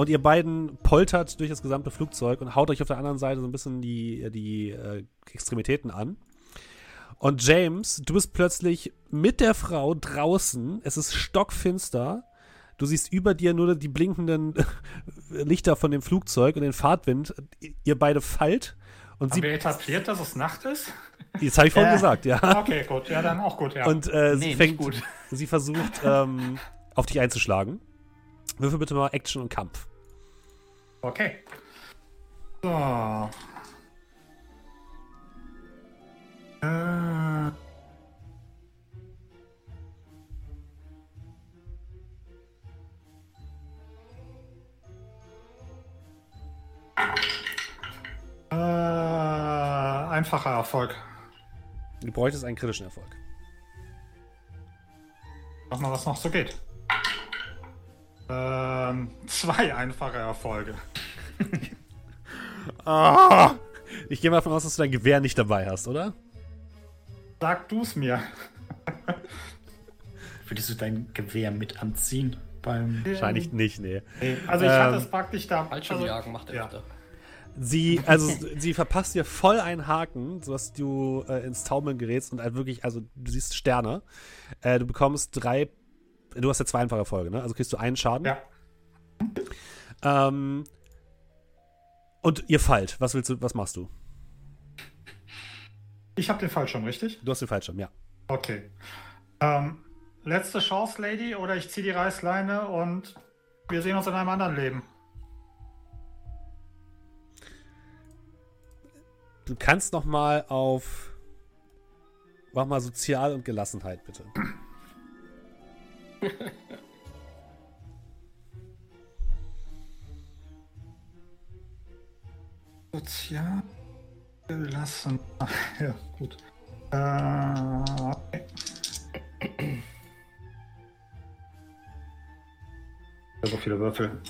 und ihr beiden poltert durch das gesamte Flugzeug und haut euch auf der anderen Seite so ein bisschen die, die äh, Extremitäten an. Und James, du bist plötzlich mit der Frau draußen. Es ist stockfinster. Du siehst über dir nur die blinkenden Lichter von dem Flugzeug und den Fahrtwind. Ihr beide fallt. Und Haben sie, wir etabliert, dass es Nacht ist? das habe ich vorhin Äh. gesagt, ja. Okay, gut. Ja, dann auch gut, ja. Und äh, Nee, sie fängt, gut. sie versucht, ähm, auf dich einzuschlagen. Würfel bitte mal Action und Kampf. Okay. So. Äh. Äh, einfacher Erfolg. Du bräuchtest einen kritischen Erfolg. Mach mal, was noch so geht. Ähm, zwei einfache Erfolge. Ah! Ich gehe mal davon aus, dass du dein Gewehr nicht dabei hast, oder? Sag du's mir. Würdest du dein Gewehr mit anziehen beim. Wahrscheinlich nicht, nee. Also ich Ähm, hatte es praktisch da. Fallschirmjagen macht er ja. öfter. Sie, also, sie verpasst dir voll einen Haken, sodass du äh, ins Taumeln gerätst und halt wirklich, also du siehst Sterne. Äh, du bekommst drei, du hast ja zwei einfache Erfolge, ne? Also kriegst du einen Schaden. Ja. Ähm, und ihr fallt. Was willst du, was machst du? Ich habe den Fall schon, richtig? Du hast den Fallschirm, ja. Okay. Ähm, letzte Chance, Lady, oder ich ziehe die Reißleine und wir sehen uns in einem anderen Leben. Du kannst noch mal auf, mach mal Sozial und Gelassenheit, bitte. Sozial gelassen. Ach, ja, gut. Äh, okay. So viele Würfel.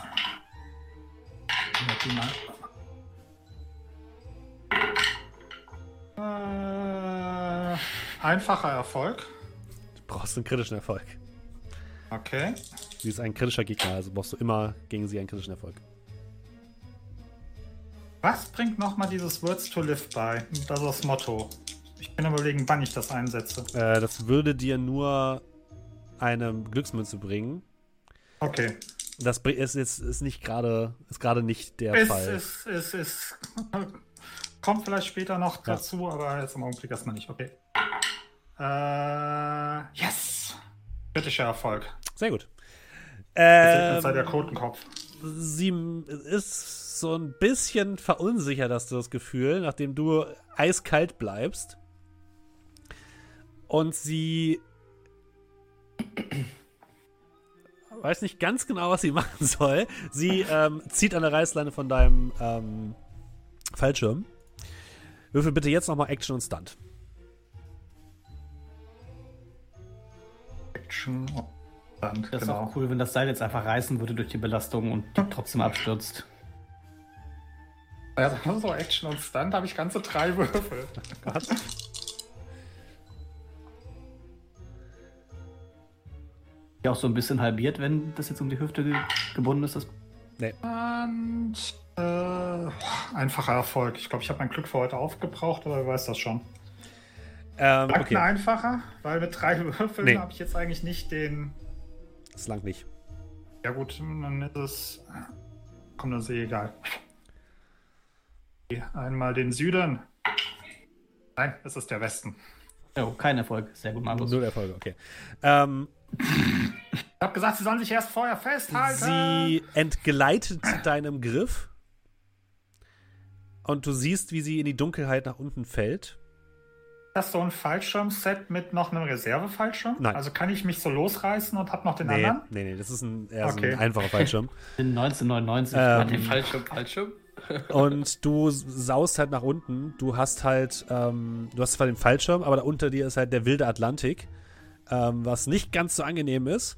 Äh, einfacher Erfolg. Du brauchst einen kritischen Erfolg. Okay. Sie ist ein kritischer Gegner, also brauchst du immer gegen sie einen kritischen Erfolg. Was bringt nochmal dieses Words to Live bei? Das ist das Motto. Ich bin überlegen, wann ich das einsetze. Äh, das würde dir nur eine Glücksmünze bringen. Okay. Das ist jetzt ist nicht gerade ist gerade nicht der Es Fall. ist, es ist, kommt vielleicht später noch Ja. dazu, aber jetzt im Augenblick erstmal nicht. Okay. Äh, yes! Kritischer Erfolg. Sehr gut. Sei der Ähm, Kotenkopf. sie ist so ein bisschen verunsichert, hast du das Gefühl, nachdem du eiskalt bleibst. Und sie weiß nicht ganz genau, was sie machen soll. Sie ähm, zieht an der Reißleine von deinem ähm, Fallschirm. Würfel bitte jetzt nochmal Action und Stunt. Action und dann, Das ist genau. auch cool, wenn das Seil jetzt einfach reißen würde durch die Belastung und die trotzdem abstürzt. Also, so Action und Stunt habe ich ganze drei Würfel. Ja, auch so ein bisschen halbiert, wenn das jetzt um die Hüfte ge gebunden ist. Das Und äh, einfacher Erfolg. Ich glaube, ich habe mein Glück für heute aufgebraucht, aber wer weiß das schon. Ähm, okay, ein einfacher, weil mit drei Würfeln Nee. habe ich jetzt eigentlich nicht den. das langt nicht. Ja gut, dann ist es. Komm, das ist eh egal. Einmal den Süden. Nein, es ist der Westen. oh, kein Erfolg. Sehr gut, Markus. Null Erfolge, okay. Ähm, Ich habe gesagt, sie sollen sich erst vorher festhalten. Sie entgleitet deinem Griff und du siehst, wie sie in die Dunkelheit nach unten fällt. Das so ein Fallschirmset mit noch einem Reservefallschirm? Nein. Also kann ich mich so losreißen und hab noch den Nee, anderen? nee, nee, das ist ein, eher so Okay. ein einfacher Fallschirm. In 1999. Ähm, Martin. Fallschirm, Fallschirm. und du saust halt nach unten. Du hast halt, ähm, du hast zwar den Fallschirm, aber da unter dir ist halt der wilde Atlantik, ähm, was nicht ganz so angenehm ist.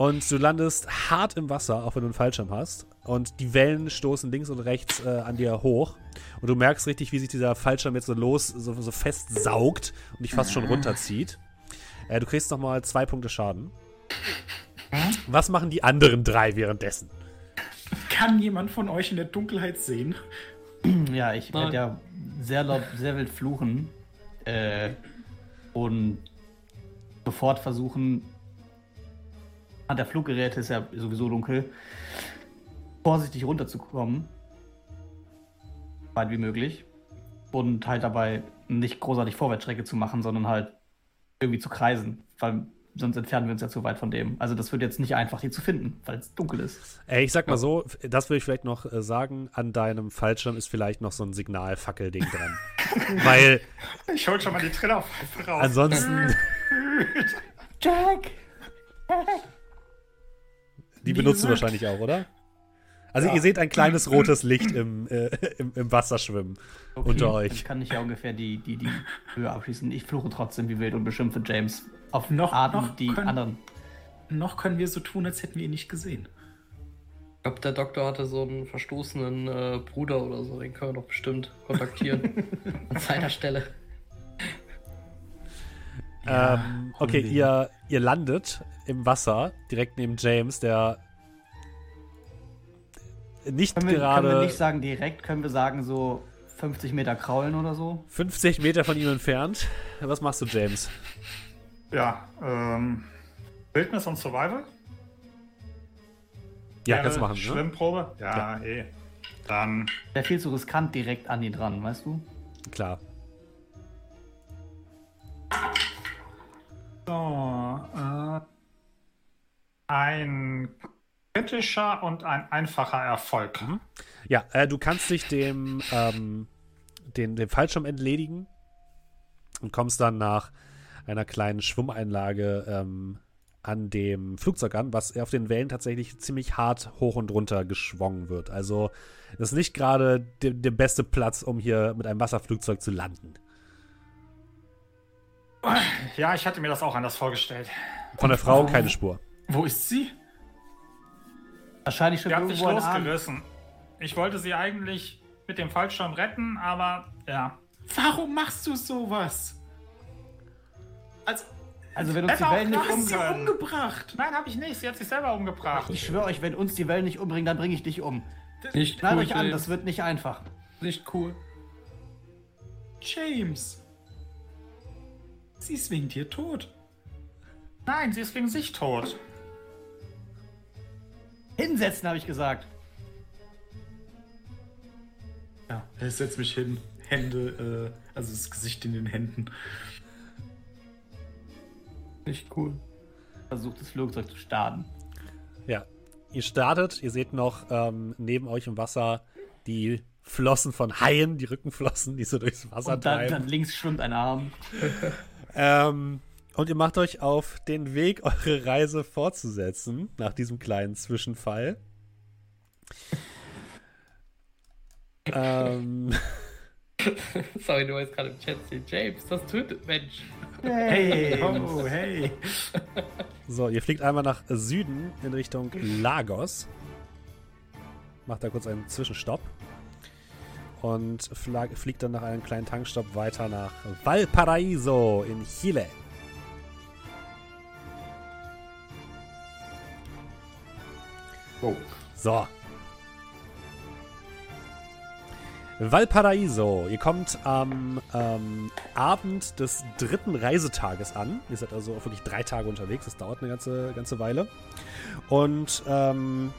Und du landest hart im Wasser, auch wenn du einen Fallschirm hast. Und die Wellen stoßen links und rechts äh, an dir hoch. Und du merkst richtig, wie sich dieser Fallschirm jetzt so los, so, so festsaugt und dich fast schon runterzieht. Äh, du kriegst nochmal zwei Punkte Schaden. Was machen die anderen drei währenddessen? Kann jemand von euch in der Dunkelheit sehen? Ja, ich werde ja sehr laut, sehr wild fluchen. Äh, und sofort versuchen, an der Fluggeräte ist ja sowieso dunkel, vorsichtig runterzukommen. Weit wie möglich. Und halt dabei nicht großartig Vorwärtsstrecke zu machen, sondern halt irgendwie zu kreisen. Weil sonst entfernen wir uns ja zu weit von dem. Also das wird jetzt nicht einfach, die zu finden, weil es dunkel ist. Ey, ich sag mal so, das will ich vielleicht noch äh, sagen, an deinem Fallschirm ist vielleicht noch so ein Signalfackelding dran. weil Ich hol schon mal die Trillerpfeife raus. ansonsten, Jack! Die Wie du gesagt. wahrscheinlich auch, oder? Also Ja. ihr seht ein kleines rotes Licht im, äh, im, im Wasser schwimmen unter euch. Dann kann ich ja ungefähr die, die, die Höhe abschließen. Ich fluche trotzdem wie wild und beschimpfe James auf Noch- Arten, noch die können- anderen. Noch können wir so tun, als hätten wir ihn nicht gesehen. Ich glaube, der Doktor hatte so einen verstoßenen äh, Bruder oder so. Den können wir doch bestimmt kontaktieren. An seiner Stelle. Ja, ähm, okay, ihr, ihr landet im Wasser, direkt neben James, der nicht Können wir, gerade können wir nicht sagen direkt, können wir sagen so 50 Meter kraulen oder so? 50 Meter von ihm entfernt. Was machst du, James? Ja, ähm. Wildnis und Survival? Ja, Wäre kannst du machen, ne? Schwimmprobe? Ja, eh. Dann. Wäre viel zu riskant direkt an die dran, weißt du? Klar. So, äh, ein kritischer und ein einfacher Erfolg. Ja, äh, du kannst dich dem, ähm, den, dem Fallschirm entledigen und kommst dann nach einer kleinen Schwimmeinlage ähm, an dem Flugzeug an, was auf den Wellen tatsächlich ziemlich hart hoch und runter geschwungen wird. Also das ist nicht gerade der beste Platz, um hier mit einem Wasserflugzeug zu landen. Ja, ich hatte mir das auch anders vorgestellt. Von der Frau keine Spur. Wo ist sie? Wahrscheinlich schon Sie hat sich losgerissen. Ich wollte sie eigentlich mit dem Fallschirm retten, aber ja. Warum machst du sowas? Also, Also wenn uns die auch Wellen nicht hast sie umgebracht. Nein, habe ich nicht. Sie hat sich selber umgebracht. Ich schwöre euch, wenn uns die Wellen nicht umbringen, dann bringe ich dich um. Nicht Schnallt cool, euch an, James. das wird nicht einfach. Nicht cool. James. Sie ist wegen dir tot. Nein, sie ist wegen sich tot. Hinsetzen, habe ich gesagt. Ja, ich setz mich hin. Hände, äh, also das Gesicht in den Händen. Nicht cool. Versucht das Flugzeug zu starten. Ja, ihr startet, ihr seht noch ähm, neben euch im Wasser die Flossen von Haien, die Rückenflossen, die so durchs Wasser Und dann, treiben. dann links schwimmt ein Arm. Ähm, und ihr macht euch auf den Weg, eure Reise fortzusetzen, nach diesem kleinen Zwischenfall. ähm, Sorry, du warst gerade im Chat stehen. James, das tötet Mensch. Hey, oh, hey. so, ihr fliegt einmal nach Süden in Richtung Lagos. Macht da kurz einen Zwischenstopp. Und fliegt dann nach einem kleinen Tankstopp weiter nach Valparaiso in Chile. Oh. So. Valparaiso. Ihr kommt am ähm, Abend des dritten Reisetages an. Ihr seid also auch wirklich drei Tage unterwegs. Das dauert eine ganze, ganze Weile. Und ähm,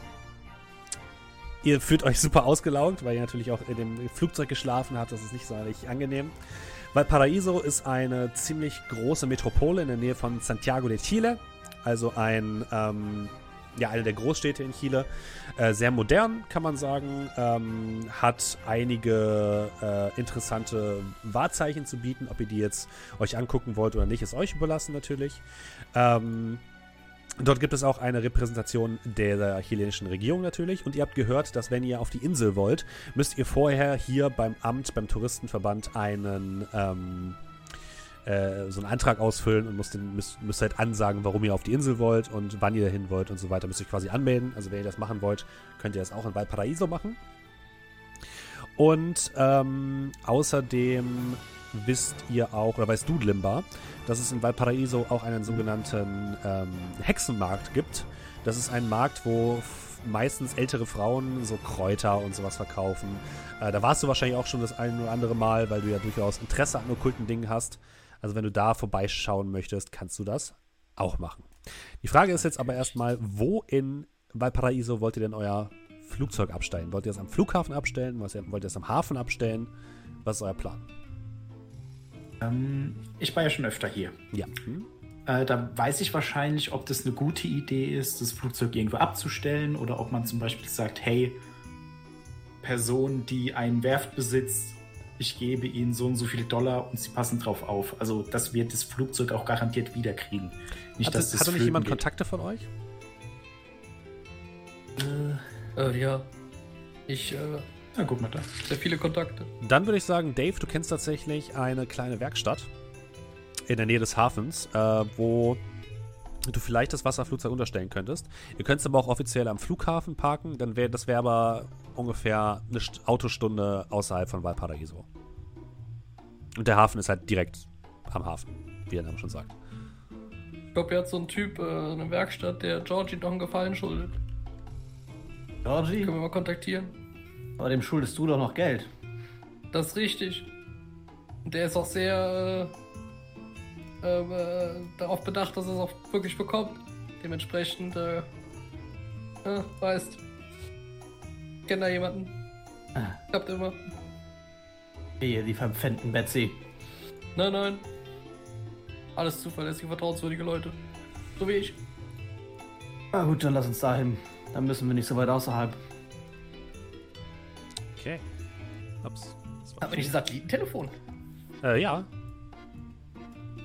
ihr fühlt euch super ausgelaugt, weil ihr natürlich auch in dem Flugzeug geschlafen habt. Das ist nicht so eigentlich angenehm. Valparaiso ist eine ziemlich große Metropole in der Nähe von Santiago de Chile. Also ein, ähm, ja, eine der Großstädte in Chile. Äh, sehr modern, kann man sagen. Ähm, hat einige äh, interessante Wahrzeichen zu bieten. Ob ihr die jetzt euch angucken wollt oder nicht, ist euch überlassen natürlich. Ähm, Dort gibt es auch eine Repräsentation der chilenischen Regierung natürlich. Und ihr habt gehört, dass wenn ihr auf die Insel wollt, müsst ihr vorher hier beim Amt, beim Touristenverband einen ähm, äh, so einen Antrag ausfüllen und müsst, den, müsst, müsst halt ansagen, warum ihr auf die Insel wollt und wann ihr dahin wollt und so weiter. Müsst ihr quasi anmelden. Also wenn ihr das machen wollt, könnt ihr das auch in Valparaiso machen. Und ähm, außerdem wisst ihr auch, oder weißt du, Limba, dass es in Valparaiso auch einen sogenannten ähm, Hexenmarkt gibt. Das ist ein Markt, wo meistens ältere Frauen so Kräuter und sowas verkaufen. Äh, da warst du wahrscheinlich auch schon das ein oder andere Mal, weil du ja durchaus Interesse an okkulten Dingen hast. Also wenn du da vorbeischauen möchtest, kannst du das auch machen. Die Frage ist jetzt aber erstmal, wo in Valparaiso wollt ihr denn euer Flugzeug abstellen? Wollt ihr es am Flughafen abstellen? Wollt ihr es am Hafen abstellen? Was ist euer Plan? Ähm, ich war ja schon öfter hier. Ja. Hm? Äh, da weiß ich wahrscheinlich, ob das eine gute Idee ist, das Flugzeug irgendwo abzustellen oder ob man zum Beispiel sagt, hey, Person, die ein Werft besitzt, ich gebe ihnen so und so viele Dollar und sie passen drauf auf. Also, dass wir das Flugzeug auch garantiert wiederkriegen. Nicht, hatte, dass das hatte nicht jemand geht. Kontakte von euch? Äh, äh ja. Ich, äh, ja, guck mal da. Sehr viele Kontakte. Dann würde ich sagen, Dave, du kennst tatsächlich eine kleine Werkstatt in der Nähe des Hafens, äh, wo du vielleicht das Wasserflugzeug unterstellen könntest. Ihr könnt es aber auch offiziell am Flughafen parken, dann wär, das wäre aber ungefähr eine Autostunde außerhalb von Valparaiso. Und der Hafen ist halt direkt am Hafen, wie der Name schon sagt. Ich glaube, er hat so ein Typ, äh, eine Werkstatt, der Georgie noch einen Gefallen schuldet. Georgie? Können wir mal kontaktieren? Aber dem schuldest du doch noch Geld. Das ist richtig. Und der ist auch sehr äh, äh, darauf bedacht, dass er es auch wirklich bekommt. Dementsprechend, äh, äh weißt, kennt da jemanden. Ah. Klappt immer. Wehe, die verpfänden Betsy. Nein, nein. Alles zuverlässige, vertrauenswürdige Leute. So wie ich. Na gut, dann lass uns dahin. Dann müssen wir nicht so weit außerhalb. Okay. Ups. Haben wir nicht ein Satellitentelefon? Äh, ja.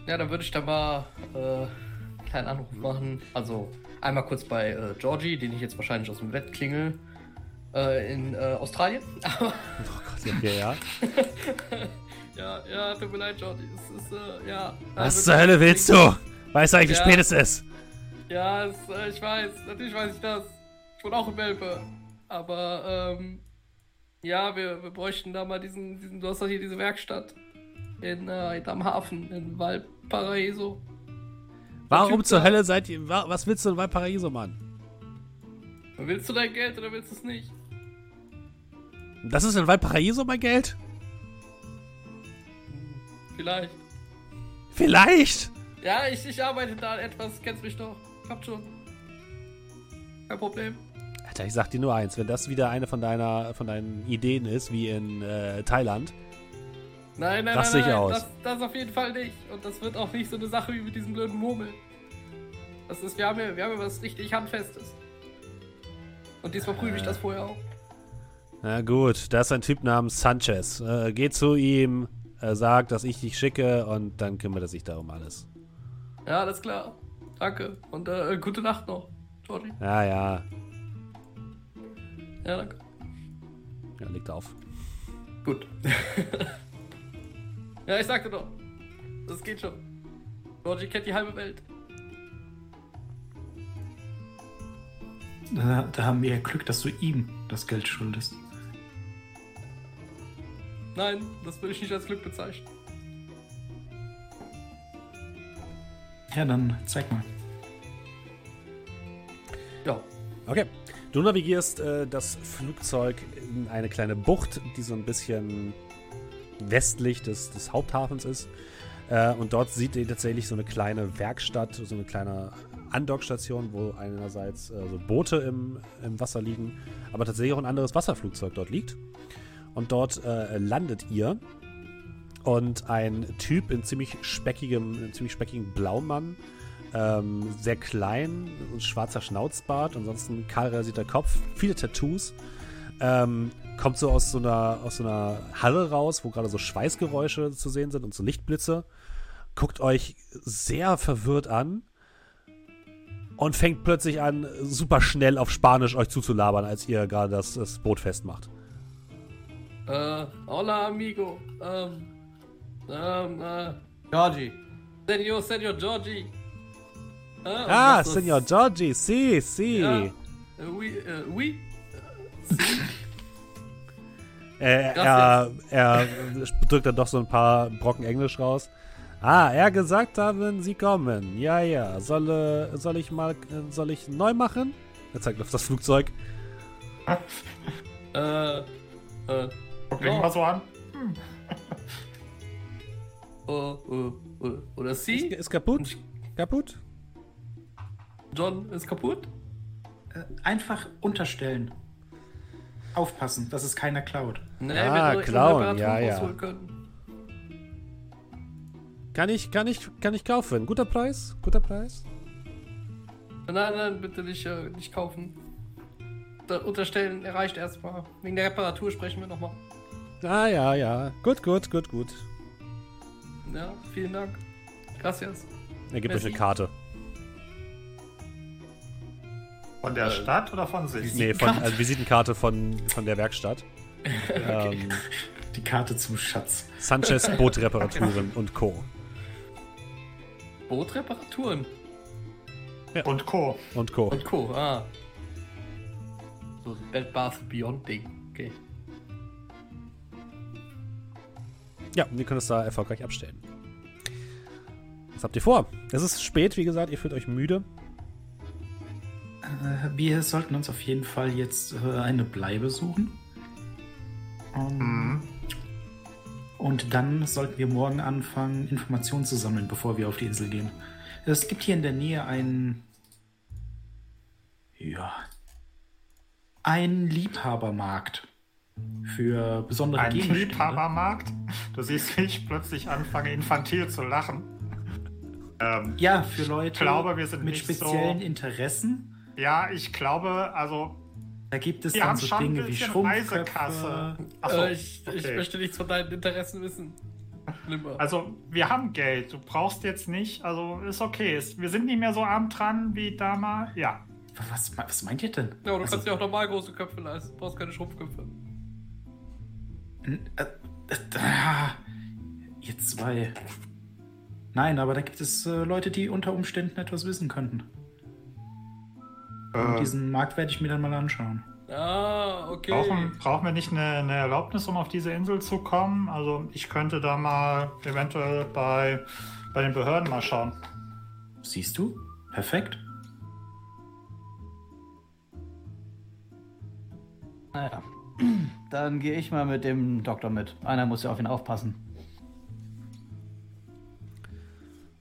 Ja, dann würde ich da mal äh, einen kleinen Anruf machen. Also einmal kurz bei äh, Georgie, den ich jetzt wahrscheinlich aus dem Bett klingel. Äh, in äh, Australien. oh Gott, okay, ja. ja, ja, tut mir leid, Georgie. Es ist, äh, ja. Was zur Hölle willst du? Weißt du eigentlich, wie spät es ist? Ja, es, äh, ich weiß. Natürlich weiß ich das. Ich wohne auch in Melbourne. Aber, ähm, ja, wir, wir bräuchten da mal diesen, diesen, du hast doch hier diese Werkstatt in, äh, am Hafen in Valparaiso. Warum zur Hölle seid ihr, was willst du in Valparaiso, Mann? Willst du dein Geld oder willst du es nicht? Das ist in Valparaiso mein Geld? Vielleicht. Vielleicht? Ja, ich, ich arbeite da etwas, kennst mich doch. Hab schon. Kein Problem. Alter, ich sag dir nur eins, wenn das wieder eine von deiner von deinen Ideen ist, wie in äh, Thailand. Nein, nein, nein, nein, aus. Das, das auf jeden Fall nicht. Und das wird auch nicht so eine Sache wie mit diesem blöden Murmeln. Das ist, wir haben ja, wir haben ja was richtig Handfestes. Und diesmal prüfe ich das vorher auch. Na gut, da ist ein Typ namens Sanchez. Äh, geht zu ihm, äh, sagt, dass ich dich schicke und dann kümmert er sich darum alles. Ja, alles klar. Danke. Und äh, gute Nacht noch, Georgie. Ja, ja. Ja, danke. Ja, legt auf. Gut. ja, ich sagte doch. Das geht schon. Georgie kennt die halbe Welt. Da, da haben wir ja Glück, dass du ihm das Geld schuldest. Nein, das würde ich nicht als Glück bezeichnen. Ja, dann zeig mal. Ja. Okay. Du navigierst äh, das Flugzeug in eine kleine Bucht, die so ein bisschen westlich des, des Haupthafens ist. Äh, und dort seht ihr tatsächlich so eine kleine Werkstatt, so eine kleine Andockstation, wo einerseits äh, so Boote im, im Wasser liegen, aber tatsächlich auch ein anderes Wasserflugzeug dort liegt. Und dort äh, landet ihr. Und ein Typ in ziemlich speckigem, ziemlich speckigen Blaumann, ähm, sehr klein, schwarzer Schnauzbart, ansonsten kahl rasierter Kopf, viele Tattoos, ähm, kommt so aus so einer, aus so einer Halle raus, wo gerade so Schweißgeräusche zu sehen sind und so Lichtblitze, guckt euch sehr verwirrt an und fängt plötzlich an, super schnell auf Spanisch euch zuzulabern, als ihr gerade das, das, Boot festmacht. Äh, hola, amigo. Ähm, ähm, äh. Georgie. Senor, Senor Georgie. Äh, ah, Senor Georgie, si, si. Ja. Äh, oui, äh, oui. er, er, er drückt dann doch so ein paar Brocken Englisch raus. Ah, er gesagt haben, sie kommen. Ja, ja. Soll, soll ich mal, soll ich neu machen? Er zeigt auf das Flugzeug. Äh, äh, Guck dich mal so an. äh, äh, äh, oder Ist, sie? ist kaputt? Kaputt? John ist kaputt? Äh, einfach unterstellen. Aufpassen, dass es keiner klaut. Nee, Ah, klauen, ja, ja. rausholen können. Kann ich, kann ich, kann ich kaufen. Guter Preis? Guter Preis? Nein, nein, bitte nicht, äh, nicht kaufen. Da unterstellen erreicht erstmal. Wegen der Reparatur sprechen wir nochmal. Ah, ja, ja. Gut, gut, gut, gut. Ja, vielen Dank. Gracias. Er gibt euch Merci. eine Karte. Von der Stadt oder von sich? Nee, von, also Visitenkarte von, von der Werkstatt. ähm, Die Karte zum Schatz. Sanchez Bootreparaturen und Co. Bootreparaturen Und Co. Und Co. und Co. Ah. So ein Bed Bath Beyond Ding. Okay. Ja, und ihr könnt es da erfolgreich abstellen. Was habt ihr vor? Es ist spät, wie gesagt, ihr fühlt euch müde. Äh, wir sollten uns auf jeden Fall jetzt äh, eine Bleibe suchen. Ähm, Mhm. Und dann sollten wir morgen anfangen, Informationen zu sammeln, bevor wir auf die Insel gehen. Es gibt hier in der Nähe einen. Ja. Einen Liebhabermarkt. Für besondere Ein Gegenstände. Liebhabermarkt. Du siehst, wie ich plötzlich anfange, infantil zu lachen. Ähm, Ja, für Leute glaube, mit speziellen so- Interessen. Ja, ich glaube, also, Da gibt es dann so Dinge wie Schrumpfköpfe. Äh, ich, ich okay. möchte nichts von deinen Interessen wissen. Limmer. Also, wir haben Geld. Du brauchst jetzt nicht, also ist okay. Wir sind nicht mehr so arm dran wie damals. Ja. Was, was meint ihr denn? ja, du Also, kannst dir auch normal große Köpfe leisten. Du brauchst keine Schrumpfköpfe. N- Äh, äh, ah, ihr zwei. Nein, aber da gibt es äh, Leute, die unter Umständen etwas wissen könnten. Und Äh, diesen Markt werde ich mir dann mal anschauen. Ah, okay. brauchen, brauchen wir nicht eine, eine Erlaubnis, um auf diese Insel zu kommen? Also, ich könnte da mal eventuell bei, bei den Behörden mal schauen. Siehst du? Perfekt. Naja. Dann gehe ich mal mit dem Doktor mit. Einer muss ja auf ihn aufpassen.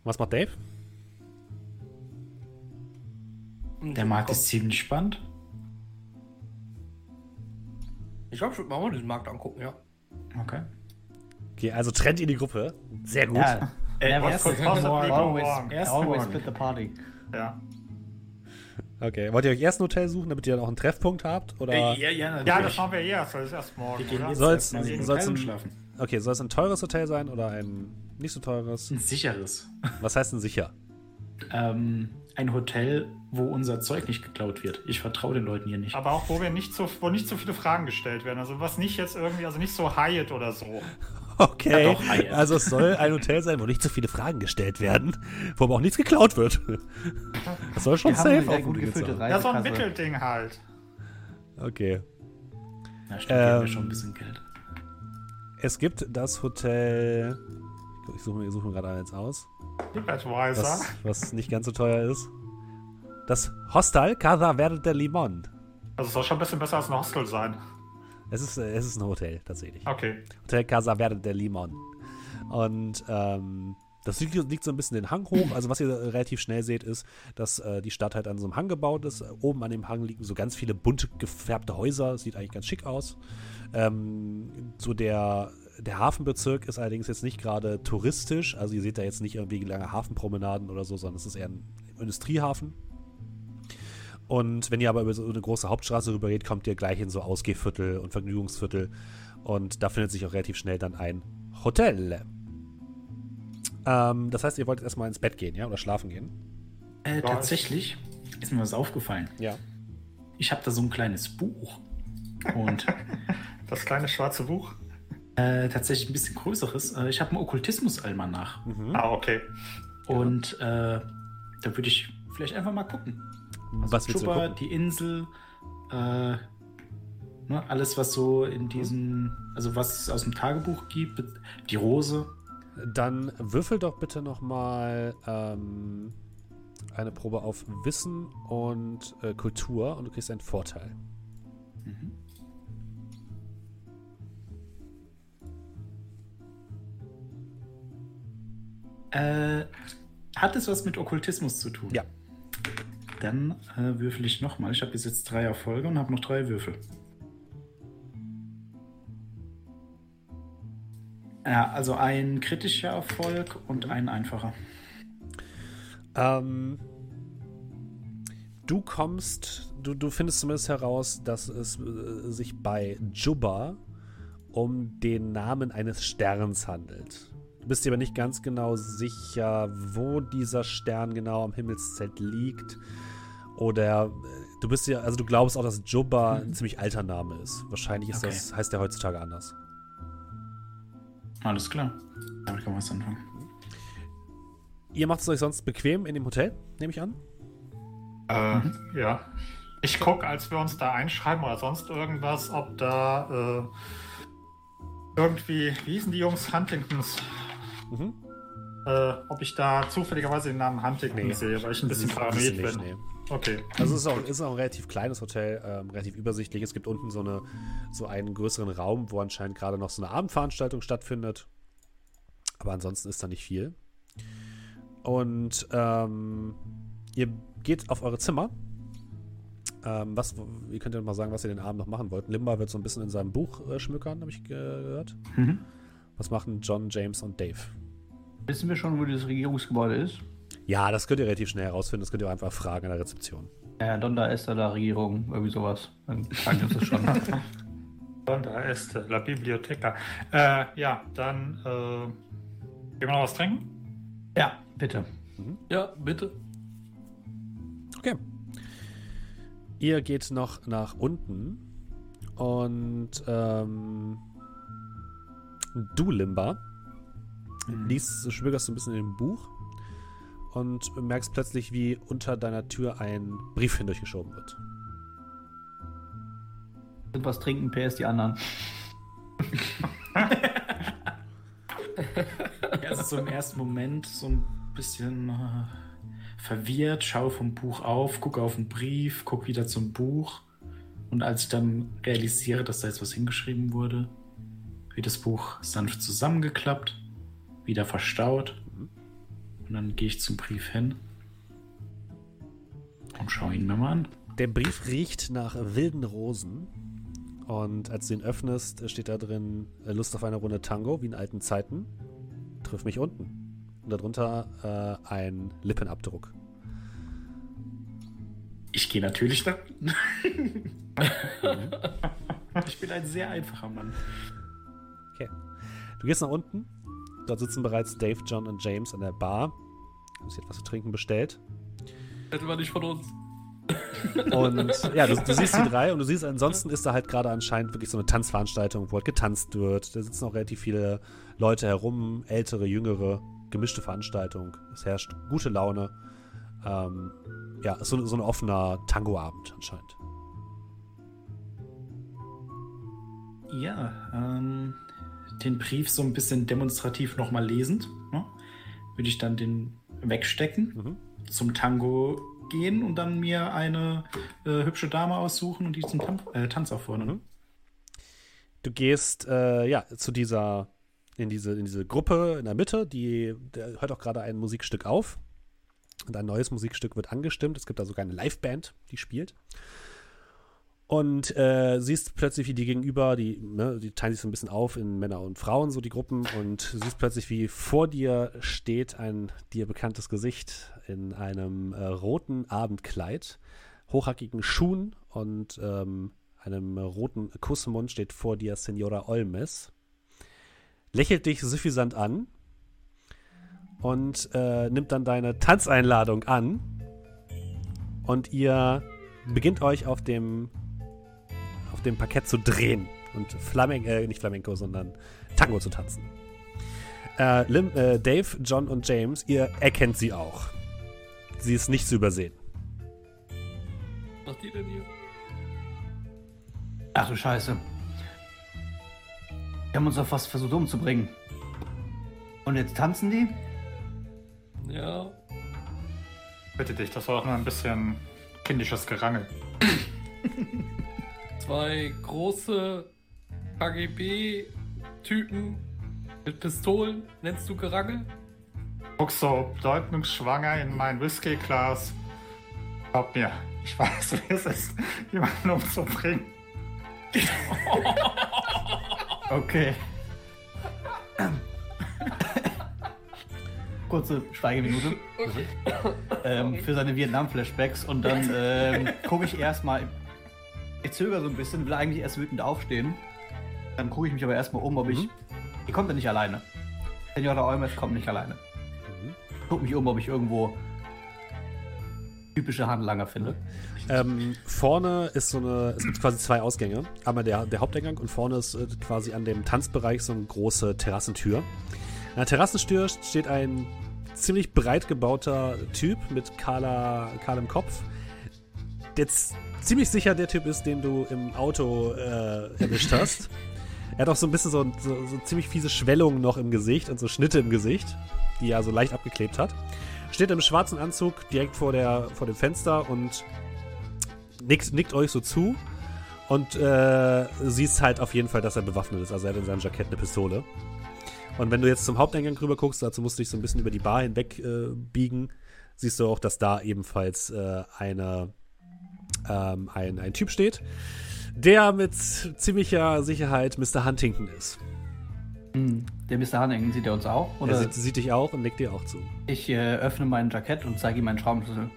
Was macht Dave? Der Markt ist ziemlich spannend. Ich glaube, ich würde mal mal diesen Markt angucken, ja. Okay. Okay, also trennt ihr die Gruppe. Sehr gut. Ja, Äh, kurz Pause, Nico, always, always split the party. Ja. Okay. Wollt ihr euch erst ein Hotel suchen, damit ihr dann auch einen Treffpunkt habt? Oder? Ja, ja. Ja, das machen wir erst, das ist erst morgen, Soll's- soll's Hotel ein- schlafen. Okay, soll es ein teures Hotel sein oder ein nicht so teures? Ein sicheres. Was heißt denn sicher? Ähm, ein Hotel, wo unser Zeug nicht geklaut wird. Ich vertraue den Leuten hier nicht. Aber auch, wo wir nicht so, wo nicht so viele Fragen gestellt werden. Also was nicht jetzt irgendwie, also nicht so Hyatt oder so. Okay, Ja, doch, Hyatt. also es soll ein Hotel sein, wo nicht so viele Fragen gestellt werden, wo aber auch nichts geklaut wird. Das soll schon Wir haben safe auf gut gefüllte. Ja, so ein. Mittelding halt. Okay. Na, stimmt, wir Ähm, schon ein bisschen Geld. Es gibt das Hotel. Ich suche mir, ich suche mir gerade eins aus, Was, was nicht ganz so teuer ist. Das Hostel Casa Verde Limon. Also es soll schon ein bisschen besser als ein Hostel sein. Es ist, es ist ein Hotel, tatsächlich. Okay. Hotel Casa Verde de Limon. Und ähm, das liegt, liegt so ein bisschen den Hang hoch. Also was ihr relativ schnell seht, ist, dass äh, die Stadt halt an so einem Hang gebaut ist. Oben an dem Hang liegen so ganz viele bunt gefärbte Häuser. Sieht eigentlich ganz schick aus. Ähm, so der, der Hafenbezirk ist allerdings jetzt nicht gerade touristisch. Also ihr seht da jetzt nicht irgendwie lange Hafenpromenaden oder so, sondern es ist eher ein Industriehafen. Und wenn ihr aber über so eine große Hauptstraße rüber geht, kommt ihr gleich in so Ausgehviertel und Vergnügungsviertel. Und da findet sich auch relativ schnell dann ein Hotel. Ähm, das heißt, ihr wollt jetzt erstmal ins Bett gehen, ja? Oder schlafen gehen? Äh, tatsächlich ist mir was aufgefallen. Ja. Ich habe da so ein kleines Buch. Und Das kleine schwarze Buch. Äh, tatsächlich ein bisschen größeres. Äh, ich habe ein Okkultismus-Almanach. Mhm. Ah, okay. Und äh, da würde ich vielleicht einfach mal gucken. Was willst du Chupa, gucken? die Insel, äh, ne, alles, was so in diesen, also was es aus dem Tagebuch gibt, die Rose. Dann würfel doch bitte nochmal ähm, eine Probe auf Wissen und äh, Kultur und du kriegst einen Vorteil. Mhm. Äh, hat es was mit Okkultismus zu tun? Ja. Dann äh, würfel ich nochmal. Ich habe bis jetzt drei Erfolge und habe noch drei Würfel. Ja, also ein kritischer Erfolg und ein einfacher. Ähm, du kommst, du, du findest zumindest heraus, dass es äh, sich bei Jubba um den Namen eines Sterns handelt. Du bist dir aber nicht ganz genau sicher, wo dieser Stern genau am Himmelszelt liegt. Oder äh, du bist ja, also du glaubst auch, dass Jubba ein ziemlich alter Name ist. Wahrscheinlich ist Okay. das, heißt der heutzutage anders. Alles klar. Damit kann man was anfangen. Ihr macht es euch sonst bequem in dem Hotel, nehme ich an? Äh, Ja. Ich gucke, als wir uns da einschreiben oder sonst irgendwas, ob da äh, irgendwie, wie hießen die Jungs? Huntingtons. Mhm. Äh, ob ich da zufälligerweise den Namen Huntington Nee. sehe, weil ich ein bisschen paranoid nicht, bin. nee. Okay. Also es ist auch, ist auch ein relativ kleines Hotel, ähm, relativ übersichtlich. Es gibt unten so, eine, so einen größeren Raum, wo anscheinend gerade noch so eine Abendveranstaltung stattfindet. Aber ansonsten ist da nicht viel. Und ähm, ihr geht auf eure Zimmer. Ähm, was, ihr könnt ja mal sagen, was ihr den Abend noch machen wollt. Limba wird so ein bisschen in seinem Buch äh, schmückern, habe ich ge- gehört. Mhm. Was machen John, James und Dave? Wissen wir schon, wo dieses Regierungsgebäude ist? Ja, das könnt ihr relativ schnell herausfinden. Das könnt ihr auch einfach fragen in der Rezeption. Ja, Donda ist da Regierung, irgendwie sowas. Dann sagen wir uns das schon. Und da ist äh, La Biblioteca. Äh, ja, dann äh, gehen wir noch was trinken? ja, bitte. Ja, bitte. Okay. Ihr geht noch nach unten und ähm, du, Limba, liest, schwögerst so ein bisschen in dem Buch und merkst plötzlich, wie unter deiner Tür ein Brief hindurchgeschoben wird. Was trinken, PS die anderen. Ist so im ersten Moment so ein bisschen äh, verwirrt, schaue vom Buch auf, gucke auf den Brief, gucke wieder zum Buch. Und als ich dann realisiere, dass da jetzt was hingeschrieben wurde, wird das Buch sanft zusammengeklappt, wieder verstaut. Und dann gehe ich zum Brief hin und schaue ihn mir mal an. Der Brief riecht nach wilden Rosen. Und als du ihn öffnest, steht da drin äh, Lust auf eine Runde Tango, wie in alten Zeiten. Triff mich unten. Und darunter äh, ein Lippenabdruck. Ich gehe natürlich da. ich bin ein sehr einfacher Mann. Okay. Du gehst nach unten. Dort sitzen bereits Dave, John und James an der Bar. Haben sich etwas zu trinken bestellt. Hätte man nicht von uns. Und ja, du, du siehst die drei und du siehst, ansonsten ist da halt gerade anscheinend wirklich so eine Tanzveranstaltung, wo halt getanzt wird. Da sitzen auch relativ viele Leute herum, ältere, jüngere, gemischte Veranstaltung. Es herrscht gute Laune. Ähm, ja, ist so, so ein offener Tangoabend anscheinend. Ja, ähm, den Brief so ein bisschen demonstrativ nochmal lesend, ne? würde ich dann den wegstecken, Mhm. zum Tango gehen und dann mir eine äh, hübsche Dame aussuchen und die zum Tan äh, Tanz auffordern. Mhm. Du gehst äh, ja zu dieser in diese in diese Gruppe in der Mitte, die der hört auch gerade ein Musikstück auf und ein neues Musikstück wird angestimmt. Es gibt da sogar eine Liveband, die spielt. Und äh, siehst plötzlich, wie die gegenüber, die, ne, die teilen sich so ein bisschen auf in Männer und Frauen, so die Gruppen, und siehst plötzlich, wie vor dir steht ein dir bekanntes Gesicht in einem äh, roten Abendkleid, hochhackigen Schuhen und ähm, einem roten Kussmund steht vor dir Senora Olmes, lächelt dich suffisant an und äh, nimmt dann deine Tanzeinladung an. Und ihr beginnt euch auf dem dem Parkett zu drehen und Flamenco, äh, nicht Flamenco, sondern Tango zu tanzen. Äh, Lim, äh, Dave, John und James, ihr erkennt sie auch. Sie ist nicht zu übersehen. Was macht die denn hier? Ach du Scheiße. Wir haben uns doch fast versucht umzubringen. Und jetzt tanzen die? Ja. Bitte dich, das war doch nur ein bisschen kindisches Gerangel. Zwei große KGB-Typen mit Pistolen. Nennst du Gerangel? Guckst so bedeutungsschwanger in mein Whiskyglas. Glaub mir, ich weiß, wie es ist, jemanden umzubringen. Okay. Kurze Schweigeminute Okay. ähm, für seine Vietnam-Flashbacks und dann ähm, gucke ich erstmal. Ich zögere so ein bisschen, will eigentlich erst wütend aufstehen. Dann gucke ich mich aber erstmal um, ob ich. Mhm. Die kommt ja nicht alleine. Senora Olmes kommt nicht alleine. Mhm. Guck mich um, ob ich irgendwo typische Handlanger finde. Ähm, vorne ist so eine, es gibt quasi zwei Ausgänge. Einmal der, der Haupteingang und vorne ist äh, quasi an dem Tanzbereich so eine große Terrassentür. An der Terrassentür steht ein ziemlich breit gebauter Typ mit kahler, kahlem Kopf, der ziemlich sicher der Typ ist, den du im Auto äh, erwischt hast. Er hat auch so ein bisschen so, so, so ziemlich fiese Schwellungen noch im Gesicht und so Schnitte im Gesicht, die er so leicht abgeklebt hat. Steht im schwarzen Anzug direkt vor, der, vor dem Fenster und nickt, nickt euch so zu und äh, siehst halt auf jeden Fall, dass er bewaffnet ist. Also er hat in seinem Jackett eine Pistole. Und wenn du jetzt zum Haupteingang rüber guckst, dazu musst du dich so ein bisschen über die Bar hinweg äh, biegen, siehst du auch, dass da ebenfalls äh, eine, ähm, ein, ein Typ steht, der mit ziemlicher Sicherheit Mr. Huntington ist. Hm, Der Mr. Hanningen sieht er uns auch? Er Oder sieht, sieht dich auch und nickt dir auch zu. ich äh, öffne mein Jackett und zeige ihm meinen Schraubenschlüssel.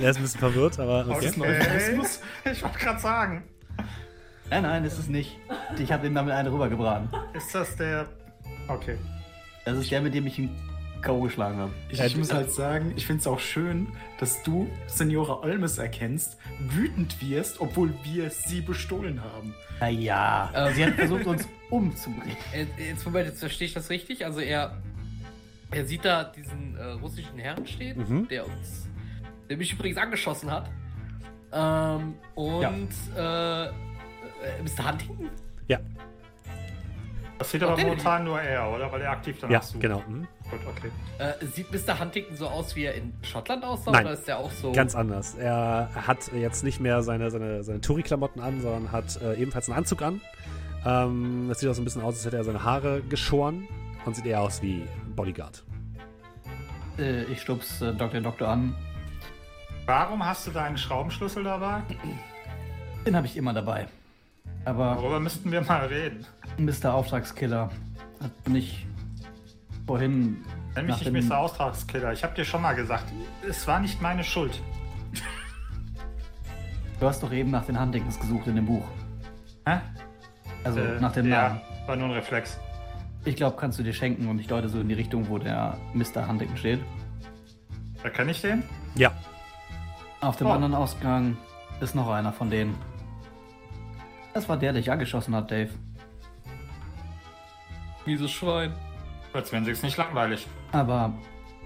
Er ist ein bisschen verwirrt, aber okay. ist Euphemismus? Ich wollte gerade sagen, Nein, nein, ist nicht. Ich habe ihm damit eine rübergebraten. ist das der. Okay. Das ist der, mit dem ich ihn K.O. geschlagen habe. Ich, Äh, ich muss halt sagen, ich finde es auch schön, dass du Senora Olmes erkennst, wütend wirst, obwohl wir sie bestohlen haben. Naja, Ähm. sie hat versucht, uns umzubringen. Äh, Jetzt, Moment, jetzt verstehe ich das richtig. Also er, er sieht da diesen äh, russischen Herrn stehen, Mhm. der uns, der mich übrigens angeschossen hat. Ähm, und äh, äh, Mr. Huntington? Ja, Das sieht aber Okay. momentan nur er, oder? Weil er aktiv danach ja, sucht. genau. Mhm. Gut, okay. Äh, sieht Mr. Huntington so aus, wie er in Schottland aussah? Nein. Oder ist der auch so? Ganz anders. Er hat jetzt nicht mehr seine, seine, seine Touri-Klamotten an, sondern hat äh, ebenfalls einen Anzug an. Ähm, das sieht auch so ein bisschen aus, als hätte er seine Haare geschoren und sieht eher aus wie ein Bodyguard. Äh, ich stups äh, Dr. Doktor an. Warum hast du deinen Schraubenschlüssel dabei? Den habe ich immer dabei. Aber Darüber müssten wir mal reden. Mr. Auftragskiller hat mich vorhin Nenn mich nicht Mr. Auftragskiller. Ich habe dir schon mal gesagt, es war nicht meine Schuld. Du hast doch eben nach den Huntingtons gesucht in dem Buch. Hä? Also Äh, nach dem Namen. Ja, war nur ein Reflex. Ich glaube, kannst du dir schenken und ich deute so in die Richtung, wo der Mr. Huntington steht. Erkenne ich den? Ja, Auf dem Oh. anderen Ausgang ist noch einer von denen. Das war der, der dich angeschossen hat, Dave. Mieses Schwein. Als wenn sich's nicht langweilig. Aber war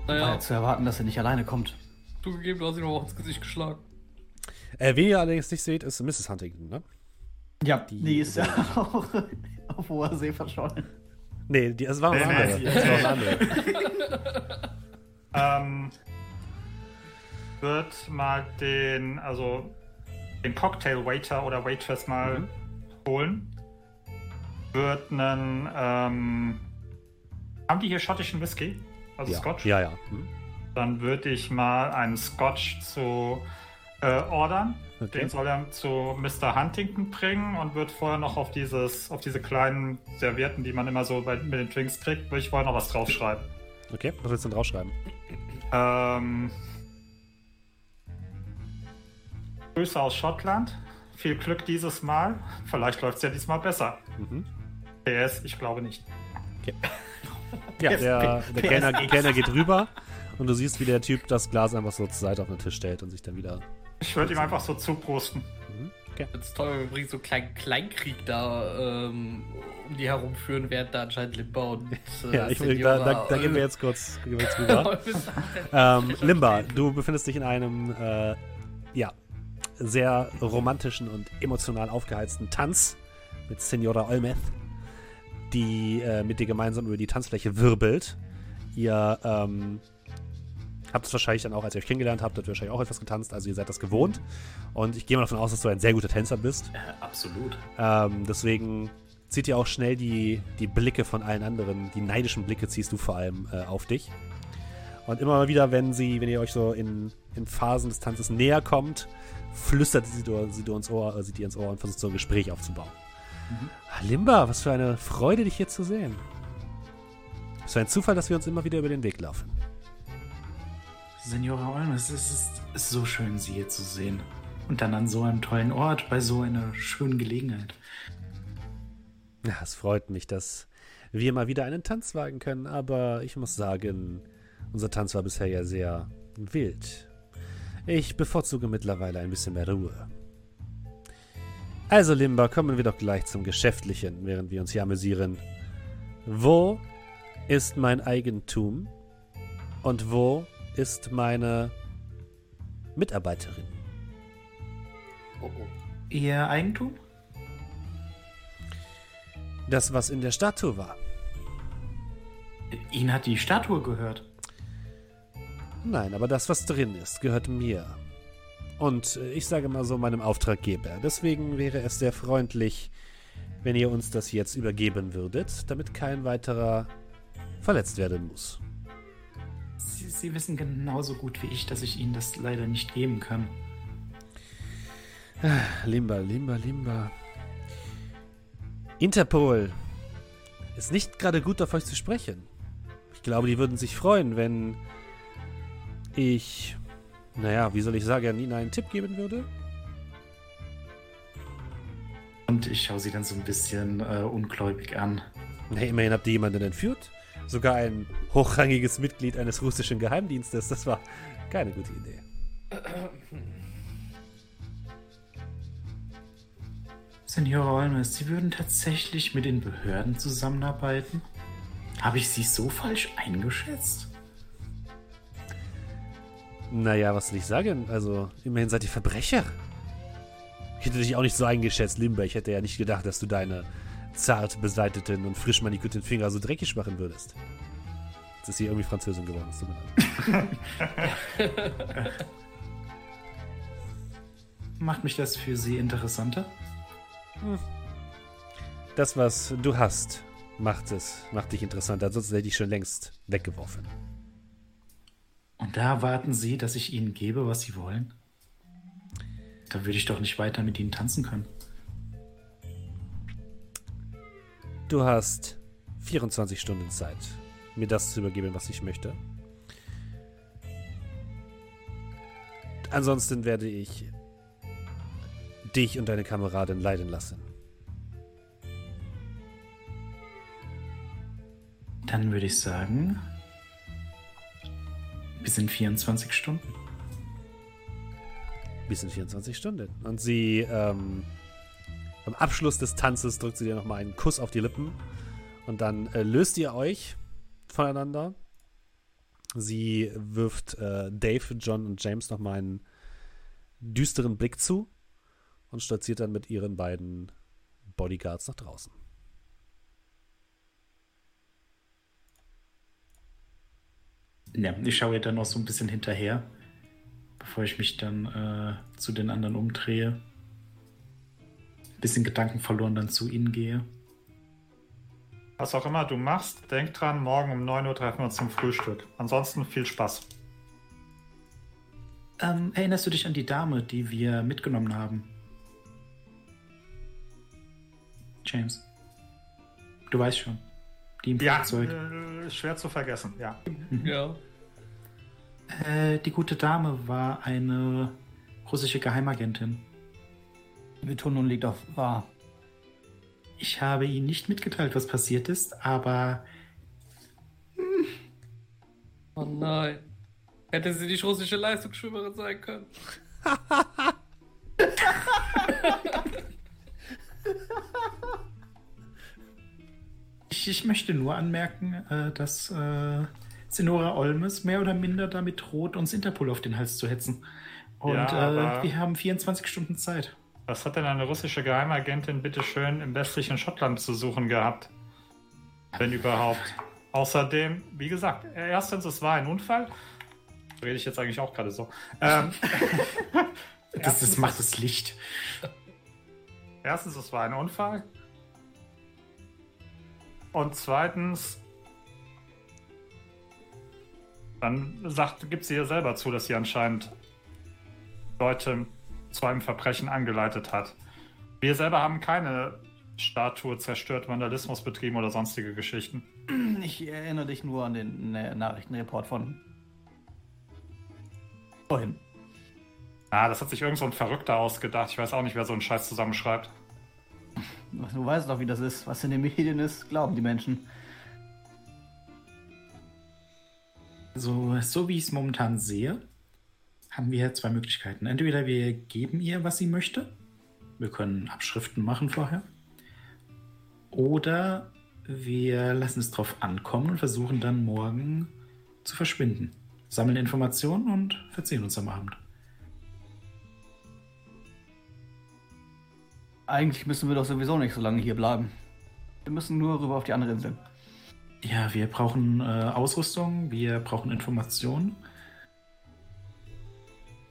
Naja, ja zu erwarten, dass er nicht alleine kommt. zugegeben, du hast ihn aber auch ins Gesicht geschlagen. äh, wen ihr allerdings nicht seht, ist Mrs. Huntington, ne? Ja, Die- die, ist ja auch auf hoher See verschollen. Nee, die, es war was Nee, nee, anderes. die- Das war was anderes. Ähm, wird mal den, also den Cocktail Waiter oder Waitress mal Mhm. holen. Wird einen, ähm, haben die hier schottischen Whisky? Also Ja, Scotch? ja. ja. Hm. Dann würde ich mal einen Scotch zu äh, ordern. Okay. Den soll er zu Mr. Huntington bringen und wird vorher noch auf dieses, auf diese kleinen Servietten, die man immer so bei, mit den Drinks kriegt, würde ich vorher noch was draufschreiben. Okay, was willst du denn draufschreiben? Ähm, Grüße aus Schottland. Viel Glück dieses Mal. Vielleicht läuft es ja diesmal besser. Mhm. PS, ich glaube nicht. Ja, PS, der, der PS, Kellner. Kellner geht rüber und du siehst, wie der Typ das Glas einfach so zur Seite auf den Tisch stellt und sich dann wieder. Ich würde ihm einfach so zuprosten. Mhm. Okay. Das ist toll, wenn wir übrigens so einen kleinen Kleinkrieg da ähm, um die herumführen, während da anscheinend Limba und äh, Ja, ich, will- da, da, da gehen wir jetzt kurz, wir jetzt rüber. ähm, Limba, du befindest dich in einem äh, ja, sehr romantischen und emotional aufgeheizten Tanz mit Senora Olmeth, die äh, mit dir gemeinsam über die Tanzfläche wirbelt. Ihr ähm, Habt es wahrscheinlich dann auch, als ihr euch kennengelernt habt, habt ihr wahrscheinlich auch etwas getanzt. Also ihr seid das gewohnt. Und ich gehe mal davon aus, dass du ein sehr guter Tänzer bist. Äh, absolut. Ähm, deswegen zieht ihr auch schnell die, die Blicke von allen anderen, die neidischen Blicke ziehst du vor allem äh, auf dich. Und immer mal wieder, wenn sie, wenn ihr euch so in, in Phasen des Tanzes näher kommt, flüstert sie dir, sie ins Ohr, äh, sie dir ins Ohr und versucht so ein Gespräch aufzubauen. Mhm. Limba, was für eine Freude, dich hier zu sehen. Es ist ein Zufall, dass wir uns immer wieder über den Weg laufen. Senora Olmes, es ist, ist so schön, Sie hier zu sehen. Und dann an so einem tollen Ort, bei so einer schönen Gelegenheit. Ja, es freut mich, dass wir mal wieder einen Tanz wagen können, aber ich muss sagen, unser Tanz war bisher ja sehr wild. Ich bevorzuge mittlerweile ein bisschen mehr Ruhe. Also, Limba, kommen wir doch gleich zum Geschäftlichen, während wir uns hier amüsieren. Wo ist mein Eigentum und wo ist meine Mitarbeiterin? Oh, oh. Ihr Eigentum? Das, was in der Statue war. Ihnen hat die Statue gehört. Nein, aber das, was drin ist, gehört mir. Und äh, ich sage mal so meinem Auftraggeber. Deswegen wäre es sehr freundlich, wenn ihr uns das jetzt übergeben würdet, damit kein weiterer verletzt werden muss. Sie, Sie wissen genauso gut wie ich, dass ich Ihnen das leider nicht geben kann. Ah, Limba, Limba, Limba. Interpol ist nicht gerade gut auf euch zu sprechen. Ich glaube, die würden sich freuen, wenn ich, naja, wie soll ich sagen, Ihnen einen Tipp geben würde. Und ich schaue sie dann so ein bisschen äh, ungläubig an. Na, immerhin habt ihr jemanden entführt. Sogar ein hochrangiges Mitglied eines russischen Geheimdienstes. Das war keine gute Idee. Senora Olmes, Sie würden tatsächlich mit den Behörden zusammenarbeiten? Habe ich Sie so falsch eingeschätzt? Naja, was soll ich sagen? Also, immerhin seid ihr Verbrecher. Ich hätte dich auch nicht so eingeschätzt, Limber. Ich hätte ja nicht gedacht, dass du deine zart beseiteten und frisch manikürten Finger so dreckig machen würdest. Jetzt ist sie irgendwie Französin geworden. Das tut mir leid. Macht mich das für Sie interessanter? Das, was du hast, macht es, macht dich interessanter. Ansonsten hätte ich schon längst weggeworfen. Und da erwarten Sie, dass ich Ihnen gebe, was Sie wollen? Da würde ich doch nicht weiter mit Ihnen tanzen können. Du hast 24 Stunden Zeit, mir das zu übergeben, was ich möchte. Ansonsten werde ich dich und deine Kameradin leiden lassen. Dann würde ich sagen, bis in 24 Stunden. Bis in 24 Stunden. Und sie, ähm, beim Abschluss des Tanzes drückt sie dir nochmal einen Kuss auf die Lippen. Und dann äh, löst ihr euch voneinander. Sie wirft äh, Dave, John und James nochmal einen düsteren Blick zu und stolziert dann mit ihren beiden Bodyguards nach draußen. Ja, ich schaue ihr dann noch so ein bisschen hinterher, bevor ich mich dann äh, zu den anderen umdrehe. Bisschen Gedanken verloren dann zu ihnen gehe. Was auch immer du machst, denk dran, morgen um 9 Uhr treffen wir uns zum Frühstück. Ansonsten viel Spaß. Ähm, erinnerst du dich an die Dame, die wir mitgenommen haben? James. Du weißt schon. Die im ja, Flugzeug. Äh, schwer zu vergessen, ja. Mhm. Ja. Äh, die gute Dame war eine russische Geheimagentin. Die Betonung liegt auf wahr. Ich habe Ihnen nicht mitgeteilt, was passiert ist, aber. Hm. Oh nein. Hätte sie nicht russische Leistungsschwimmerin sein können. ich, ich, möchte nur anmerken, äh, dass äh, Senora Olmes mehr oder minder damit droht, uns Interpol auf den Hals zu hetzen. Und ja, äh, wir haben 24 Stunden Zeit. Was hat denn eine russische Geheimagentin bitte schön im westlichen Schottland zu suchen gehabt? Wenn überhaupt. Außerdem, wie gesagt, erstens, es war ein Unfall. rede ich jetzt eigentlich auch gerade so. Ähm, Das, das macht das Licht. Erstens, es war ein Unfall. Und zweitens, dann sagt, gibt sie ja selber zu, dass sie anscheinend Leute zu einem Verbrechen angeleitet hat. Wir selber haben keine Statue zerstört, Vandalismus betrieben oder sonstige Geschichten. Ich erinnere dich nur an den Nachrichtenreport von vorhin. Ah, das hat sich irgend so ein Verrückter ausgedacht. Ich weiß auch nicht, wer so einen Scheiß zusammenschreibt. Du weißt doch, wie das ist. Was in den Medien ist, glauben die Menschen. So, so wie ich es momentan sehe, haben wir zwei Möglichkeiten. Entweder wir geben ihr, was sie möchte. Wir können Abschriften machen vorher. Oder wir lassen es drauf ankommen und versuchen dann morgen zu verschwinden. Sammeln Informationen und verziehen uns am Abend. Eigentlich müssen wir doch sowieso nicht so lange hier bleiben. Wir müssen nur rüber auf die andere Insel. Ja, wir brauchen äh, Ausrüstung, wir brauchen Informationen.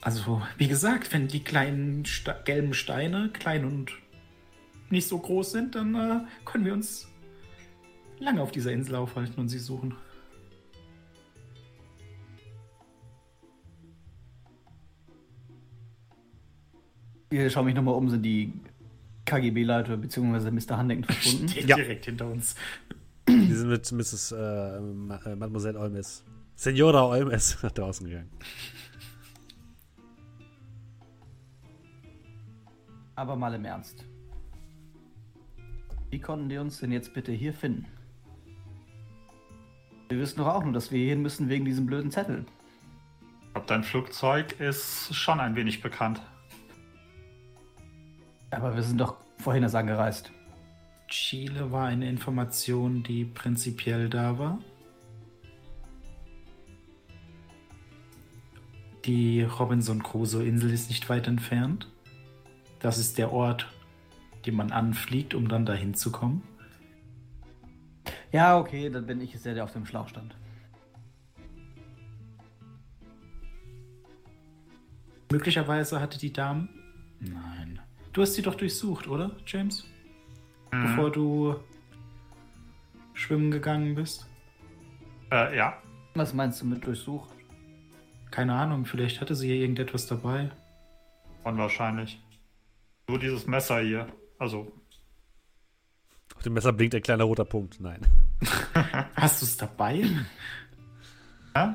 Also, wie gesagt, wenn die kleinen Sta gelben Steine klein und nicht so groß sind, dann äh, können wir uns lange auf dieser Insel aufhalten und sie suchen. Hier schau mich nochmal um, sind die KGB-Leute bzw. Mr. Handecken verschwunden? Steht Ja. direkt hinter uns. Die sind mit Mrs. Äh, äh, Mademoiselle Olmes. Senora Olmes nach draußen gegangen. Aber mal im Ernst. Wie konnten die uns denn jetzt bitte hier finden? Wir wissen doch auch nur, dass wir hierhin müssen wegen diesem blöden Zettel. Ich glaube, dein Flugzeug ist schon ein wenig bekannt. Aber wir sind doch vorhin erst angereist. Chile war eine Information, die prinzipiell da war. Die Robinson Crusoe-Insel ist nicht weit entfernt. Das ist der Ort, den man anfliegt, um dann dahin zu kommen. Ja, okay, dann bin ich es der, der auf dem Schlauch stand. Möglicherweise hatte die Dame. Nein. Du hast sie doch durchsucht, oder, James? Bevor du schwimmen gegangen bist? Äh, ja. Was meinst du mit durchsucht? Keine Ahnung, vielleicht hatte sie ja irgendetwas dabei. Unwahrscheinlich. Nur dieses Messer hier. Also, Auf dem Messer blinkt ein kleiner roter Punkt. Nein. Hast du es dabei? hä?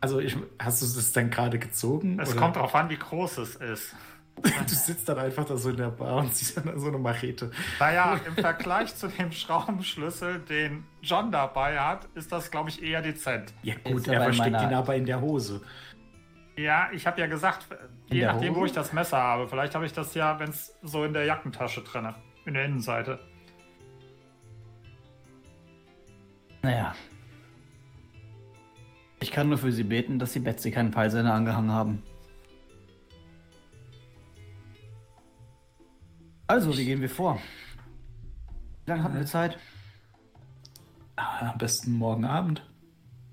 Also, ich, hast du es dann gerade gezogen? es oder? kommt darauf an, wie groß es ist. Du sitzt dann einfach da so in der Bar und siehst dann so eine Machete. Naja, im Vergleich zu dem Schraubenschlüssel, den John dabei hat, ist das, glaube ich, eher dezent. Ja gut, er versteckt meiner- ihn aber in der Hose. Ja, ich habe ja gesagt, je nachdem, wo Hose? ich das Messer habe. Vielleicht habe ich das ja, wenn es so in der Jackentasche drinne, in der Innenseite. Naja. Ich kann nur für sie beten, dass sie Betsy keinen Peilsender angehangen haben. Also, wie gehen wir vor? Wie lange haben wir Zeit? Ah, Am besten morgen Abend.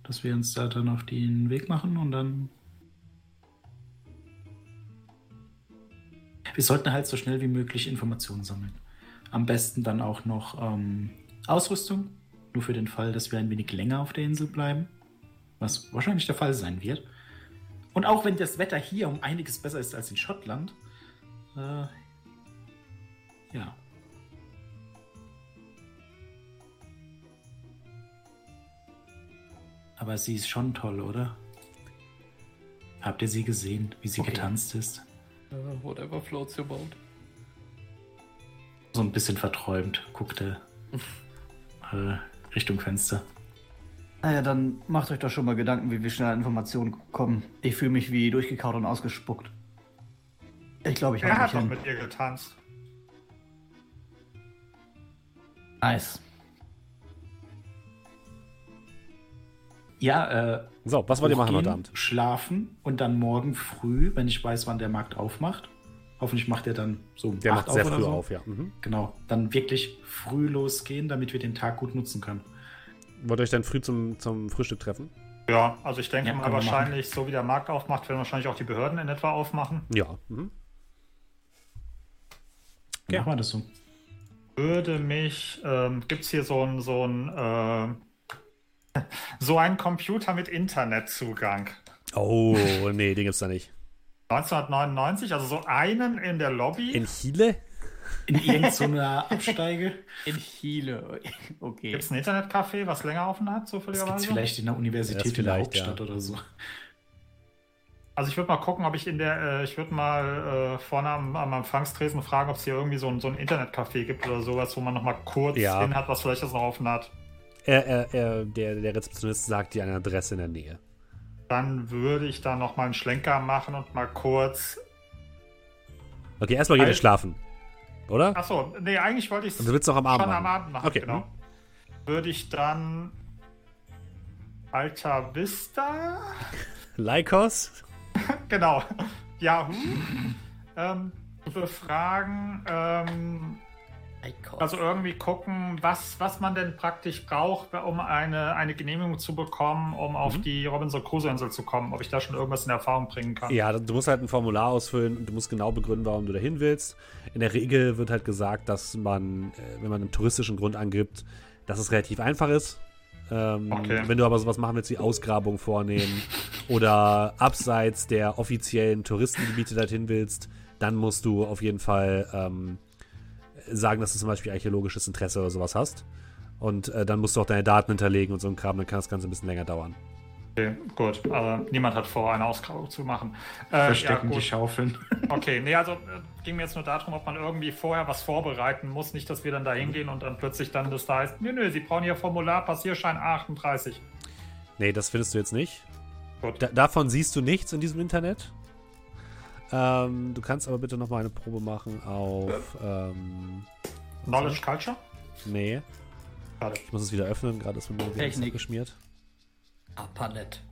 Dass wir uns da dann auf den Weg machen und dann. Wir sollten halt so schnell wie möglich Informationen sammeln. Am besten dann auch noch ähm, Ausrüstung. Nur für den Fall, dass wir ein wenig länger auf der Insel bleiben. Was wahrscheinlich der Fall sein wird. Und auch wenn das Wetter hier um einiges besser ist als in Schottland. Äh, ja. Aber sie ist schon toll, oder? Habt ihr sie gesehen, wie sie Okay. getanzt ist? Uh, whatever floats your boat. So ein bisschen verträumt, guckte äh, Richtung Fenster. Naja, dann macht euch doch schon mal Gedanken, wie wir schnell an Informationen kommen. Ich fühle mich wie durchgekaut und ausgespuckt. Ich glaube, ich Er hat mich doch hin. mit ihr getanzt. Nice. Ja, äh, So, was wollt ihr machen heute Abend? Schlafen und dann morgen früh, wenn ich weiß, wann der Markt aufmacht. Hoffentlich macht er dann so um Der acht macht sehr auf oder früh so. auf, ja. Mhm. Genau, dann wirklich früh losgehen, damit wir den Tag gut nutzen können. Wollt ihr euch dann früh zum, zum Frühstück treffen? Ja, also ich denke Ja, mal können wir wahrscheinlich, so wie der Markt aufmacht, werden wahrscheinlich auch die Behörden in etwa aufmachen. Ja. Mhm. Okay. Machen wir das so. Würde mich, ähm, gibt es hier so ein, so ein, äh, so einen Computer mit Internetzugang? Oh, nee, den gibt's da nicht. 1999, also so einen in der Lobby. In Chile? In irgendeiner Absteige. In Chile. Okay. Gibt es ein Internetcafé, was länger offen hat, zufälligerweise? vielleicht in der Universität Das in der Hauptstadt ja. oder so. Also ich würde mal gucken, ob ich in der, äh, ich würde mal äh, vorne am, am Empfangstresen fragen, ob es hier irgendwie so ein, so ein Internetcafé gibt oder sowas, wo man nochmal kurz Ja. hin hat, was vielleicht das noch offen hat. Er, er, er, der, der Rezeptionist sagt dir eine Adresse in der Nähe. Dann würde ich da nochmal einen Schlenker machen und mal kurz. Okay, erstmal geht er Halt. schlafen. Oder? Achso, nee, eigentlich wollte ich es Und du willst noch am Abend schon machen. am Abend machen. Okay, Genau. Würde ich dann Alta Vista? Lycos? Genau. Yahoo. ähm, befragen. Ähm, Also irgendwie gucken, was, was man denn praktisch braucht, um eine, eine Genehmigung zu bekommen, um auf Mhm. die Robinson Crusoe Insel zu kommen, ob ich da schon irgendwas in Erfahrung bringen kann. Ja, du musst halt ein Formular ausfüllen und du musst genau begründen, warum du dahin willst. In der Regel wird halt gesagt, dass man, äh, wenn man einen touristischen Grund angibt, dass es relativ einfach ist. Ähm, Okay. Wenn du aber sowas machen willst, wie Ausgrabung vornehmen oder abseits der offiziellen Touristengebiete dorthin willst, dann musst du auf jeden Fall ähm, sagen, dass du zum Beispiel archäologisches Interesse oder sowas hast. Und äh, dann musst du auch deine Daten hinterlegen und so ein Kram, dann kann das Ganze ein bisschen länger dauern. Okay, gut. Also, niemand hat vor, eine Ausgrabung zu machen. Äh, Verstecken ja, die. Schaufeln. Okay, nee, also äh, ging mir jetzt nur darum, ob man irgendwie vorher was vorbereiten muss. Nicht, dass wir dann da hingehen und dann plötzlich dann das da heißt, nö, nö, Sie brauchen Ihr Formular, Passierschein 38. Nee, das findest du jetzt nicht. Gut. Da, davon siehst du nichts in diesem Internet. Ähm, du kannst aber bitte noch mal eine Probe machen auf. Ähm, Knowledge Culture? nee, Schade. ich muss es wieder öffnen. Gerade ist mir wieder alles Apanet.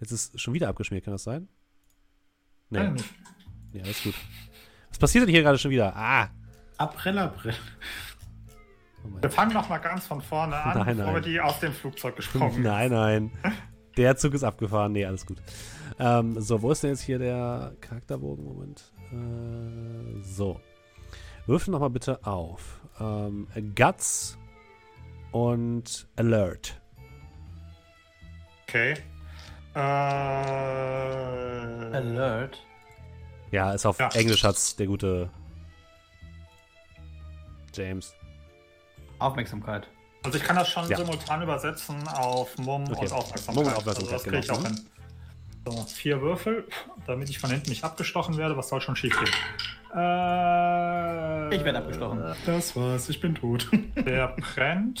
Jetzt ist schon wieder abgeschmiert, kann das sein? Nee, Nein, nee, alles gut. Was passiert denn hier gerade schon wieder? Ah! April, April. Moment. Wir fangen noch mal ganz von vorne an, Nein, bevor wir nein. die aus dem Flugzeug gesprungen sind. Nein, nein. Der Zug ist abgefahren. Nee, alles gut. Ähm, so, wo ist denn jetzt hier der Charakterbogen? Moment. Äh, so. Würfel nochmal bitte auf. Ähm, Guts und Alert. Okay. Äh, Alert. Ja, ist auf Ja. Englisch hat's der gute James. Aufmerksamkeit. Also ich kann das schon Ja. simultan übersetzen auf Mumm Okay. und Aufmerksamkeit. Mumm und Aufmerksamkeit, also das kriege ich genau. auch hin. So, vier Würfel, damit ich von hinten nicht abgestochen werde. Was soll schon schief gehen? Äh, Ich werde abgestochen. Das war's, ich bin tot. Der brennt.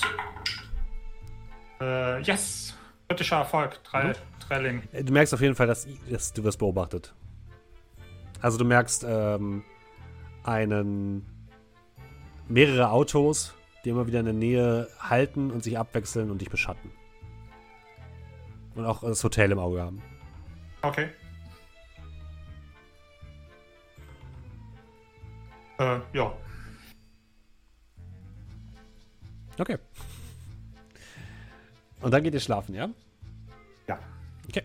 Äh, yes! Kritischer Erfolg. Drei, Mhm. Trelling. Äh, Du merkst auf jeden Fall, dass, dass du wirst beobachtet. Also du merkst ähm, einen mehrere Autos, die immer wieder in der Nähe halten und sich abwechseln und dich beschatten. Und auch das Hotel im Auge haben. Okay. Äh, ja. Okay. Und dann geht ihr schlafen, ja? Ja. Okay.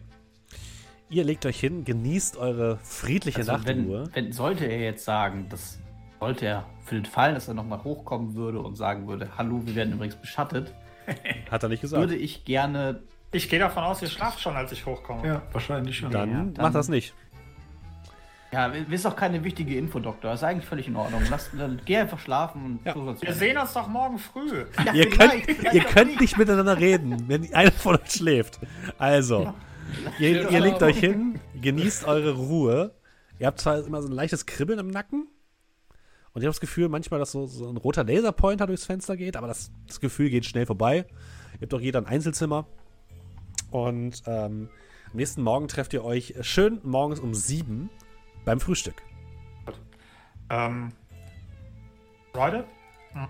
Ihr legt euch hin, genießt eure friedliche Also Nachtruhe. wenn, wenn, sollte er jetzt sagen, das sollte er für den Fall, dass er nochmal hochkommen würde und sagen würde, hallo, wir werden übrigens beschattet, Hat er nicht gesagt. würde ich gerne Ich gehe davon aus, ihr schlaft schon, als ich hochkomme. ja, wahrscheinlich schon. dann, Ja, dann- macht das nicht. Ja, ist auch keine wichtige Info, Doktor. Ist eigentlich völlig in Ordnung. Lass, dann geh einfach schlafen und Ja. so Wir sehen uns doch morgen früh. Ja, Ihr vielleicht, könnt, vielleicht ihr könnt nicht miteinander reden, wenn einer von euch schläft. Also, ihr, ihr legt euch hin, genießt eure Ruhe. Ihr habt zwar immer so ein leichtes Kribbeln im Nacken. Und ich habe das Gefühl, manchmal, dass so, so ein roter Laserpointer durchs Fenster geht, aber das, das Gefühl geht schnell vorbei. Ihr habt doch jeder ein Einzelzimmer. Und ähm, am nächsten Morgen trefft ihr euch schön morgens um sieben beim Frühstück. Ähm, Leute, hm.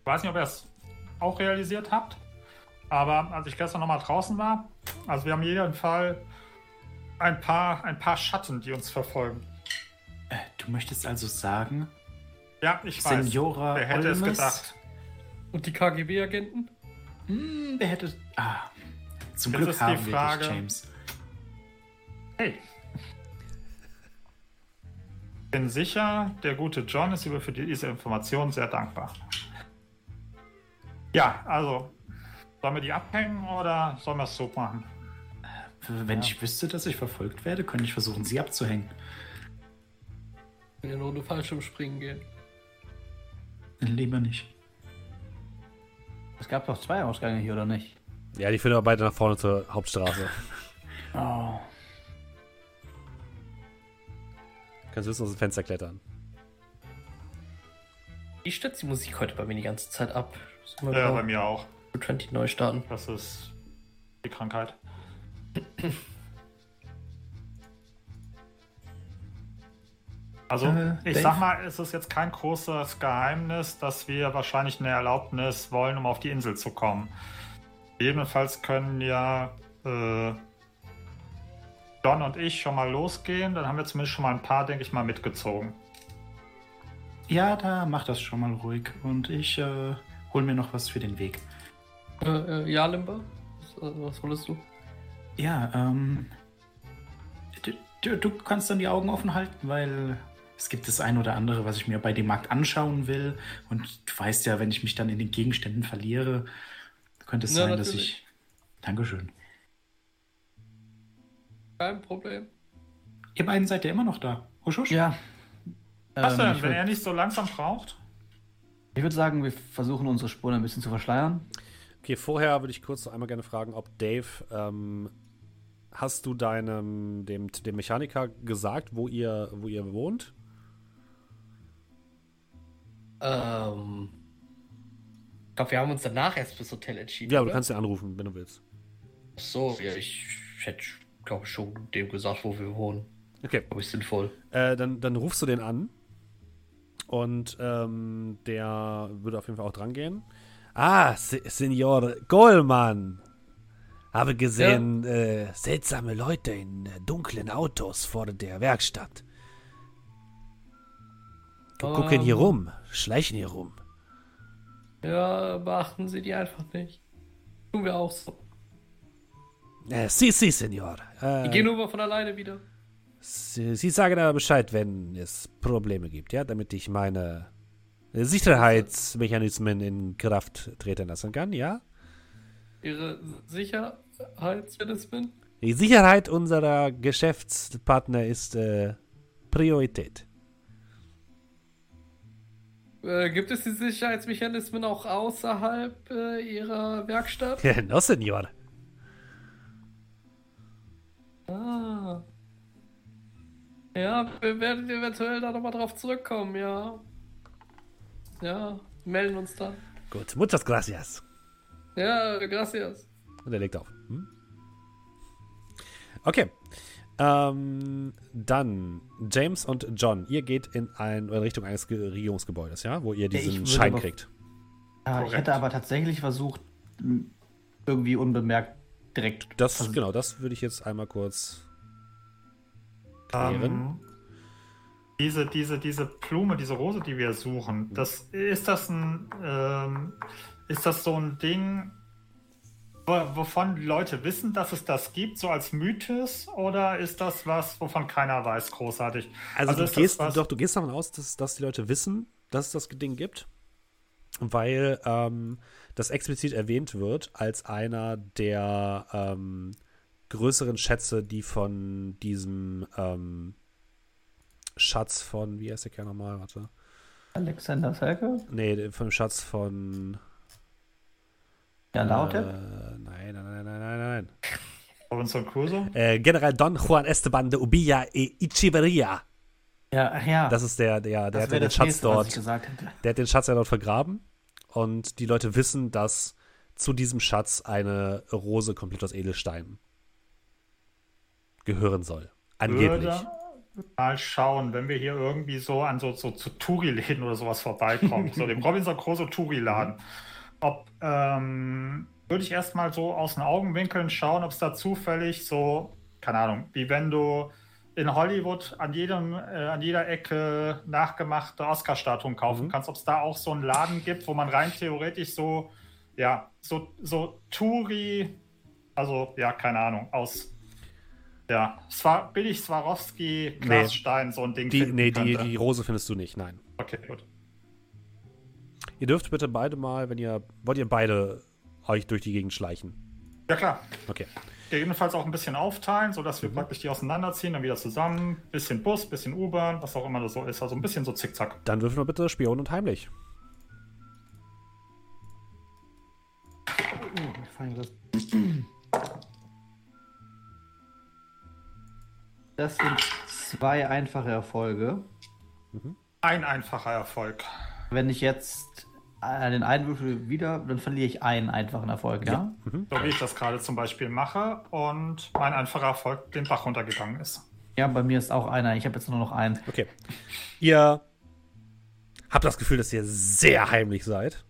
ich weiß nicht, ob ihr es auch realisiert habt, aber als ich gestern nochmal draußen war, also wir haben jeden Fall ein paar, ein paar Schatten, die uns verfolgen. Äh, du möchtest also sagen, Ja, ich weiß. Senora Wer hätte es Olmes? gedacht? Und die KGB-Agenten? Hm, wer hätte. Ah, zum Jetzt Glück haben wir Frage- dich, James. Hey. Bin sicher, der gute John ist über für diese Information sehr dankbar. Ja, also, sollen wir die abhängen oder sollen wir es so machen? Wenn ich wüsste, dass ich verfolgt werde, könnte ich versuchen, sie abzuhängen. Wenn ja nur eine Fallschirmspringen gehen. Lieber nicht. Es gab doch zwei Ausgänge hier, oder nicht? Ja, die führen aber beide nach vorne zur Hauptstraße. Oh. Kannst du aus dem Fenster klettern. Wie stürzt die Musik heute bei mir die ganze Zeit ab? Ja, wieder bei mir auch. 20 neu starten? Das ist die Krankheit. Also, Äh, ich Dave? sag mal, es ist jetzt kein großes Geheimnis, dass wir wahrscheinlich eine Erlaubnis wollen, um auf die Insel zu kommen. Jedenfalls können ja äh, John und ich schon mal losgehen. Dann haben wir zumindest schon mal ein paar, denke ich mal, mitgezogen. Ja, da mach das schon mal ruhig. Und ich äh, hol mir noch was für den Weg. Äh, äh, ja, Limber? Was, äh, was wolltest du? Ja, ähm. Du, du, du kannst dann die Augen offen halten, weil es gibt das ein oder andere, was ich mir bei dem Markt anschauen will. Und du weißt ja, wenn ich mich dann in den Gegenständen verliere, könnte es Ja, sein, dass natürlich. ich. Dankeschön. Kein Problem. Ihr beiden seid ja immer noch da. Husch, husch. Ja. Was Ähm, denn, ich wenn würd- er nicht so langsam braucht? Ich würde sagen, wir versuchen unsere Spuren ein bisschen zu verschleiern. Okay, vorher würde ich kurz noch einmal gerne fragen, ob Dave, ähm, hast du deinem, dem, dem Mechaniker gesagt, wo ihr, wo ihr wohnt? Ähm. Ich glaube, wir haben uns danach erst fürs Hotel entschieden. Ja, oder? du kannst ihn anrufen, wenn du willst. Ach so, ja, ich hätte, glaube ich, schon dem gesagt, wo wir wohnen. Okay, Glaube ich sinnvoll. äh, dann, dann rufst du den an und ähm, der würde auf jeden Fall auch dran gehen. Ah, Se Senor Goldman. Habe gesehen äh, seltsame Leute in äh, dunklen Autos vor der Werkstatt. Gu- Gucken hier Ähm. rum, schleichen hier rum. Ja, beachten Sie die einfach nicht. Tun wir auch so. Äh, si, si, Senor. Die Äh, gehen nur von alleine wieder. Sie, Sie sagen aber Bescheid, wenn es Probleme gibt, ja, damit ich meine Sicherheitsmechanismen in Kraft treten lassen kann, ja? Ihre Sicherheitsmechanismen? Die Sicherheit unserer Geschäftspartner ist äh, Priorität. Äh, gibt es die Sicherheitsmechanismen auch außerhalb äh, Ihrer Werkstatt? no, Senor. Ah. Ja, wir werden eventuell da nochmal drauf zurückkommen, ja. Ja, melden uns dann. Gut, muchas gracias. Ja, gracias. Und er legt auf. Hm? Okay. Ähm, dann James und John, ihr geht in, ein, in Richtung eines Ge- Regierungsgebäudes, ja, wo ihr diesen Schein aber- kriegt. Ja, ich hätte aber tatsächlich versucht, irgendwie unbemerkt direkt. Das, vers- genau, das würde ich jetzt einmal kurz klären. Ähm, diese, diese, diese Blume, diese Rose, die wir suchen, das ist das ein ähm, ist das so ein Ding, wo- wovon Leute wissen, dass es das gibt, so als Mythos, oder ist das was, wovon keiner weiß, großartig? Also, ist du gehst, was- doch, du gehst davon aus, dass, dass die Leute wissen, dass es das Ding gibt, weil ähm, das explizit erwähnt wird als einer der ähm, größeren Schätze, die von diesem ähm, Schatz von, wie heißt der Kerl nochmal, warte. Alexander Selke? Nee, vom Schatz von. Ja, Lautep? Äh, nein, nein, nein, nein, nein, nein. Robinson Crusoe? Äh, General Don Juan Esteban de Ubilla e Echeverria. ja, ja. Das ist der, der, der das hat den Schatz nächste, was dort. ich gesagt hätte. Der hat den Schatz ja dort vergraben. Und die Leute wissen, dass zu diesem Schatz eine Rose komplett aus Edelstein gehören soll. Angeblich. Würde mal schauen, wenn wir hier irgendwie so an so, so zu Touri-Läden oder sowas vorbeikommen, so dem Robinson Crusoe Touri-Laden, ob, ähm, würde ich erstmal so aus den Augenwinkeln schauen, ob es da zufällig so, keine Ahnung, wie wenn du in Hollywood an jedem, äh, an jeder Ecke nachgemachte Oscar-Statuen kaufen Mhm. kannst, ob es da auch so einen Laden gibt, wo man rein theoretisch so ja, so, so Turi, also ja, keine Ahnung, aus ja, Swa billig Swarovski, Glasstein, so ein Ding. Die, nee, die, die Rose findest du nicht, nein. Okay, gut. Ihr dürft bitte beide mal, wenn ihr. Wollt ihr beide euch durch die Gegend schleichen? Ja, klar. Okay. Gegebenenfalls auch ein bisschen aufteilen, sodass Mhm. wir praktisch die auseinanderziehen, dann wieder zusammen. Bisschen Bus, bisschen U-Bahn, was auch immer das so ist. Also ein bisschen so zickzack. Dann würfeln wir bitte Spion und heimlich. Das sind zwei einfache Erfolge. Ein einfacher Erfolg. Wenn ich jetzt den einen Würfel wieder, dann verliere ich einen einfachen Erfolg, ja? So wie ich das gerade zum Beispiel mache und mein einfacher Erfolg den Bach runtergegangen ist. Ja, bei mir ist auch einer. Ich habe jetzt nur noch einen. Okay. Ihr habt das Gefühl, dass ihr sehr heimlich seid.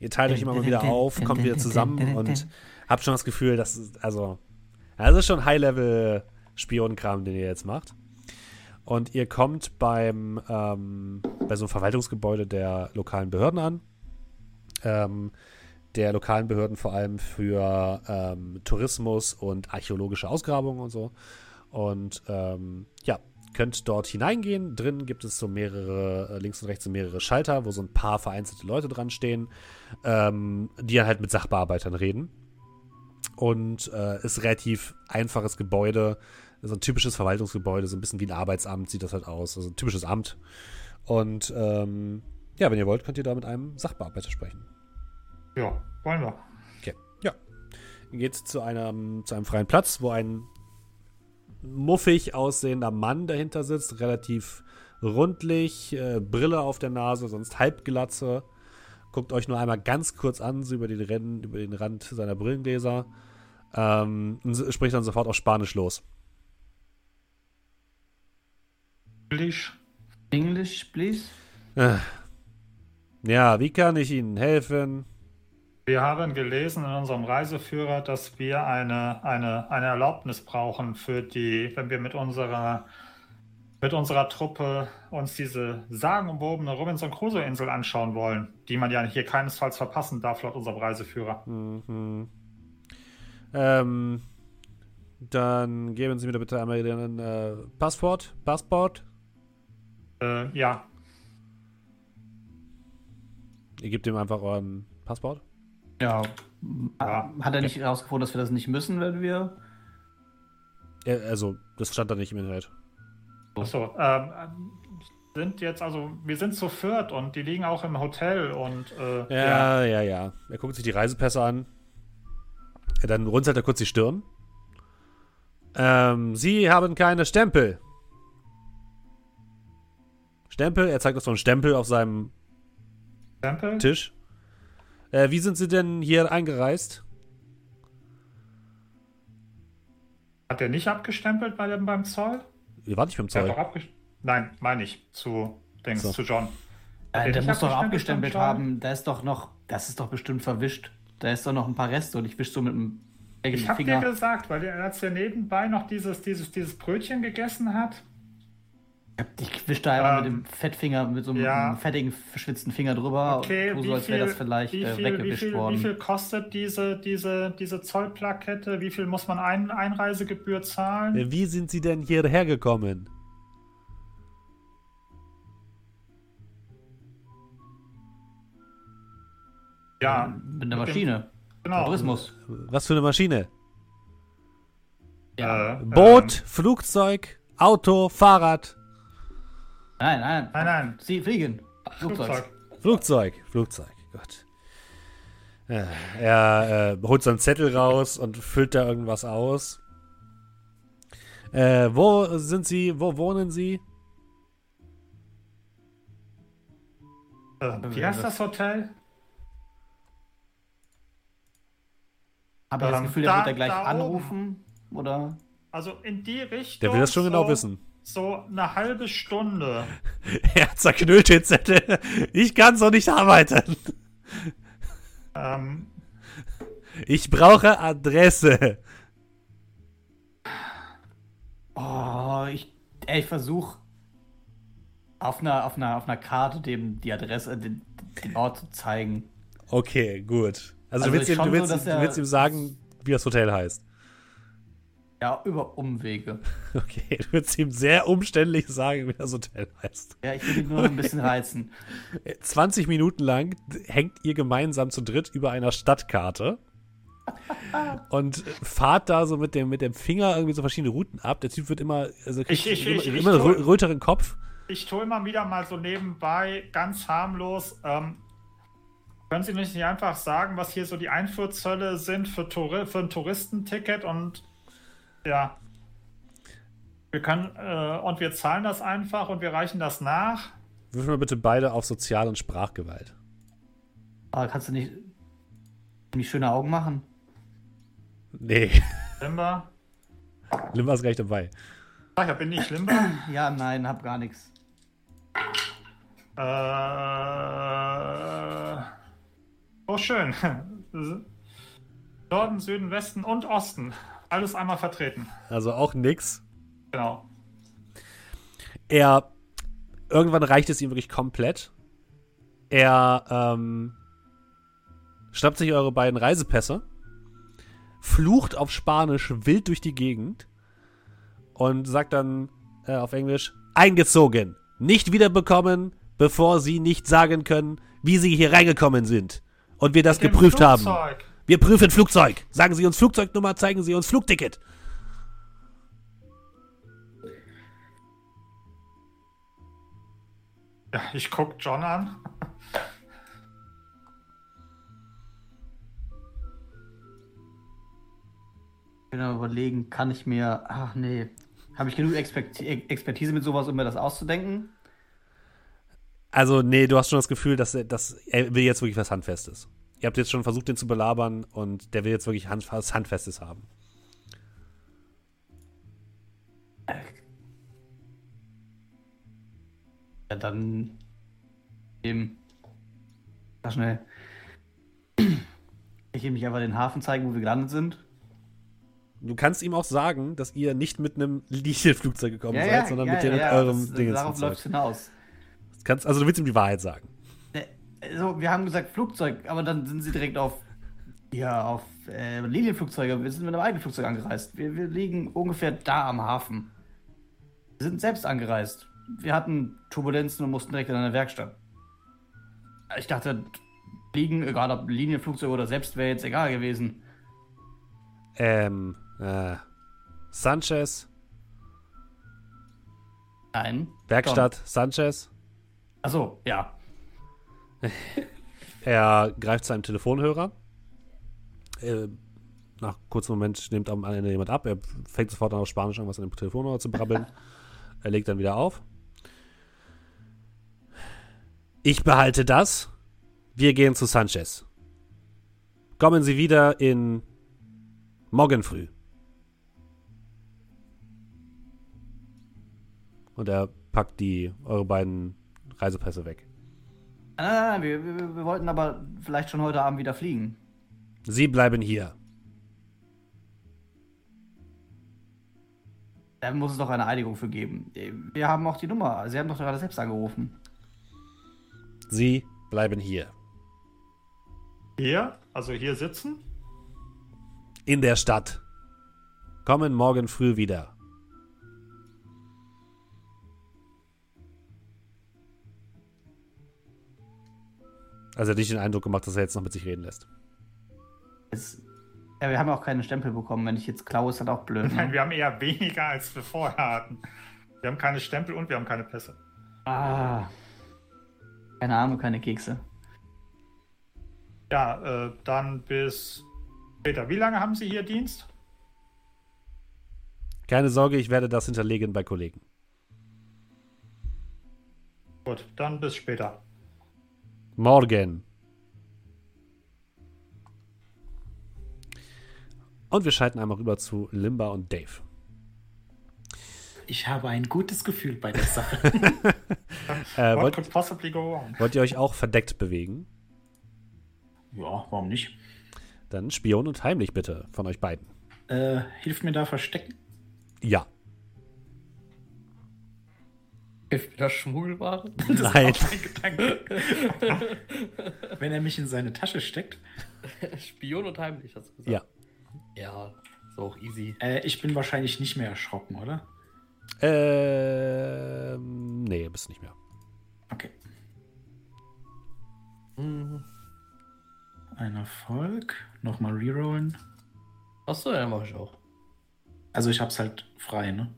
Ihr teilt euch immer mal wieder auf, kommt wieder zusammen und habt schon das Gefühl, dass es, also, das ist schon High-Level-Spionenkram, den ihr jetzt macht. Und ihr kommt beim, ähm, bei so einem Verwaltungsgebäude der lokalen Behörden an. Ähm, der lokalen Behörden vor allem für ähm, Tourismus und archäologische Ausgrabungen und so. Und ähm, ja, könnt dort hineingehen. Drin gibt es so mehrere, äh, links und rechts so mehrere Schalter, wo so ein paar vereinzelte Leute dran stehen, ähm, die halt mit Sachbearbeitern reden. Und äh, ist relativ einfaches Gebäude, so ein typisches Verwaltungsgebäude, so ein bisschen wie ein Arbeitsamt sieht das halt aus, also ein typisches Amt. Und ähm, ja, wenn ihr wollt, könnt ihr da mit einem Sachbearbeiter sprechen. Ja, wollen wir. Okay. Ja. Ihr geht zu einem, zu einem freien Platz, wo ein muffig aussehender Mann dahinter sitzt, relativ rundlich, äh, Brille auf der Nase, sonst Halbglatze. Guckt euch nur einmal ganz kurz an, so über den, Rennen, über den Rand seiner Brillengläser. Ähm, und spricht dann sofort auf Spanisch los. Englisch. English, please? Äh. Ja, wie kann ich Ihnen helfen? Wir haben gelesen in unserem Reiseführer, dass wir eine, eine, eine Erlaubnis brauchen für die, wenn wir mit unserer, mit unserer Truppe uns diese sagenumwobene Robinson Crusoe-Insel anschauen wollen, die man ja hier keinesfalls verpassen darf laut unserem Reiseführer. Mhm. Ähm, dann geben Sie mir bitte einmal Ihren äh, Passport. Passport. Äh, ja, Ihr gebt ihm einfach euren Passport. Ja. Ja. Hat er nicht herausgefunden, dass wir das nicht müssen, wenn wir. Ja, also, das stand da nicht im Internet. achso. Ähm, sind jetzt, also, wir sind zu viert und die liegen auch im Hotel und äh, Ja, ja, ja. Er guckt sich die Reisepässe an. Ja, dann runzelt er kurz die Stirn. Ähm, Sie haben keine Stempel. Stempel? Er zeigt auf so einen Stempel auf seinem Stempel? Tisch. Äh, wie sind Sie denn hier eingereist? Hat der nicht abgestempelt bei dem, beim Zoll? Ihr wart nicht beim Zoll. Nein, meine ich. Zu Dings, So. zu John. Äh, der muss doch abgestempelt haben. Da ist doch noch. Das ist doch bestimmt verwischt. Da ist doch noch ein paar Reste und ich wisch so mit dem Ich habe dir Finger. gesagt, weil er als er nebenbei noch dieses, dieses, dieses Brötchen gegessen hat. Ich wisch da mit Ähm, dem Fettfinger, mit so einem ja. fettigen, verschwitzten Finger drüber. Okay, wie so, als wäre viel, das vielleicht wie, äh, viel, wie, weggewischt viel, worden. wie viel kostet diese, diese, diese Zollplakette? Wie viel muss man ein, Einreisegebühr zahlen? Äh, Wie sind Sie denn hierher gekommen? Ja, mit einer Maschine. genau. Tourismus. Was für eine Maschine? Ja. Äh, Boot, ähm, Flugzeug, Auto, Fahrrad, Nein, nein. nein, nein. Sie fliegen. Flugzeug. Flugzeug. Flugzeug, Flugzeug. Gott. Ja, er äh, holt so einen Zettel raus und füllt da irgendwas aus. Äh, wo sind Sie? Wo wohnen Sie? Äh, wie heißt das Hotel? Habe ich das Ähm, Gefühl, der da- wird er gleich da oben. anrufen? Oder? Also in die Richtung. Der will das schon so, genau wissen. So eine halbe Stunde. Er zerknüllt den Zettel. Ich kann so nicht arbeiten. Ähm, Ich brauche Adresse. Oh, ich, ey, ich versuche auf einer, auf, einer, auf einer Karte dem die Adresse, den, den Ort zu zeigen. Okay, gut. Also, Also du, willst ihm, du, willst, so, du willst ihm sagen, wie das Hotel heißt. Ja, über Umwege. Okay, du willst ihm sehr umständlich sagen, wie das Hotel heißt. Ja, ich will ihn nur ein bisschen reizen. 20 Minuten lang hängt ihr gemeinsam zu dritt über einer Stadtkarte und fahrt da so mit dem, mit dem Finger irgendwie so verschiedene Routen ab. Der Typ wird immer, also kriegt Ich- ich- immer, ich- immer rö- röteren Kopf. Ich tue immer wieder mal so nebenbei, ganz harmlos. Ähm, können Sie nicht einfach sagen, was hier so die Einfuhrzölle sind für, Touri für ein Touristenticket und ja. Wir können, äh, und wir zahlen das einfach und wir reichen das nach. Würfeln wir bitte beide auf Sozial- und Sprachgewalt. Aber kannst du nicht, nicht schöne Augen machen? Nee, Limber. Limba ist gleich dabei. Ach, ja, bin ich Limber? Ja, nein, hab gar nichts. Äh, oh, schön. Norden, Süden, Westen und Osten. Alles einmal vertreten. Also auch nix. Genau. Er, irgendwann reicht es ihm wirklich komplett. Er ähm, schnappt sich eure beiden Reisepässe, flucht auf Spanisch wild durch die Gegend und sagt dann äh, auf Englisch: eingezogen, nicht wiederbekommen, bevor sie nicht sagen können, wie sie hier reingekommen sind. Und wir das Mit geprüft haben. Wir prüfen Flugzeug. Sagen Sie uns Flugzeugnummer, zeigen Sie uns Flugticket. Ja, ich guck John an. Ich bin überlegen, kann ich mir. Ach nee. Habe ich genug Experti Expertise mit sowas, um mir das auszudenken? Also, nee, du hast schon das Gefühl, dass er, dass er will jetzt wirklich was Handfestes. Ihr habt jetzt schon versucht, den zu belabern und der will jetzt wirklich Hand, was Handfestes haben. Ja, dann. Eben. Sag schnell. Ich will mich einfach den Hafen zeigen, wo wir gelandet sind. Du kannst ihm auch sagen, dass ihr nicht mit einem Linienflugzeug gekommen seid, sondern mit dem eurem das, Ding Darauf läuft hinaus. Kannst, also du willst ihm die Wahrheit sagen. Also, wir haben gesagt Flugzeug, aber dann sind sie direkt auf. Ja, auf äh, Linienflugzeuge. Wir sind mit einem eigenen Flugzeug angereist. Wir, wir liegen ungefähr da am Hafen. Wir sind selbst angereist. Wir hatten Turbulenzen und mussten direkt in eine Werkstatt. Ich dachte, fliegen, egal ob Linienflugzeug oder selbst, wäre jetzt egal gewesen. Ähm, äh, Sanchez, Nein. Werkstatt Sanchez. Achso, ja. Er greift zu einem Telefonhörer. Äh, nach kurzem Moment nimmt am Ende jemand ab. Er fängt sofort an, auf Spanisch irgendwas an dem Telefonhörer zu brabbeln. er legt dann wieder auf. Ich behalte das. Wir gehen zu Sanchez. Kommen Sie wieder in morgen früh. Und er packt die eure beiden Reisepässe weg. Nein, nein, nein, wir, wir, wir wollten aber vielleicht schon heute Abend wieder fliegen. Sie bleiben hier. Da muss es doch eine Einigung für geben. Wir haben auch die Nummer. Sie haben doch gerade selbst angerufen. Sie bleiben hier. Hier, also hier sitzen. In der Stadt. Kommen morgen früh wieder. Also er hat nicht den Eindruck gemacht, dass er jetzt noch mit sich reden lässt. Es, ja, wir haben auch keine Stempel bekommen. Wenn ich jetzt klaue, ist das auch blöd. Nein, Ne? wir haben eher weniger, als wir vorher hatten. Wir haben keine Stempel und wir haben keine Pässe. Ah. Keine Arme, keine Kekse. Ja, äh, dann bis später. Wie lange haben Sie hier Dienst? Keine Sorge, ich werde das hinterlegen bei Kollegen. Gut, dann bis später. Morgen. Und wir schalten einmal rüber zu Limba und Dave. Ich habe ein gutes Gefühl bei der Sache. Äh, What wollt, could possibly go wrong? wollt ihr euch auch verdeckt bewegen? ja, warum nicht? Dann Spion und heimlich bitte von euch beiden. Äh, hilft mir da verstecken? Ja. Hilft mir das Schmuggelware? Nein. Mein Gedanke. Wenn er mich in seine Tasche steckt. Spion und heimlich, hast du gesagt. Ja. Ja, ist auch easy. Äh, ich bin wahrscheinlich nicht mehr erschrocken, oder? Ähm, nee, bist du nicht mehr. Okay. Mhm. Ein Erfolg. Nochmal rerollen. Achso, ja, mach ich auch. Also ich hab's halt frei, ne?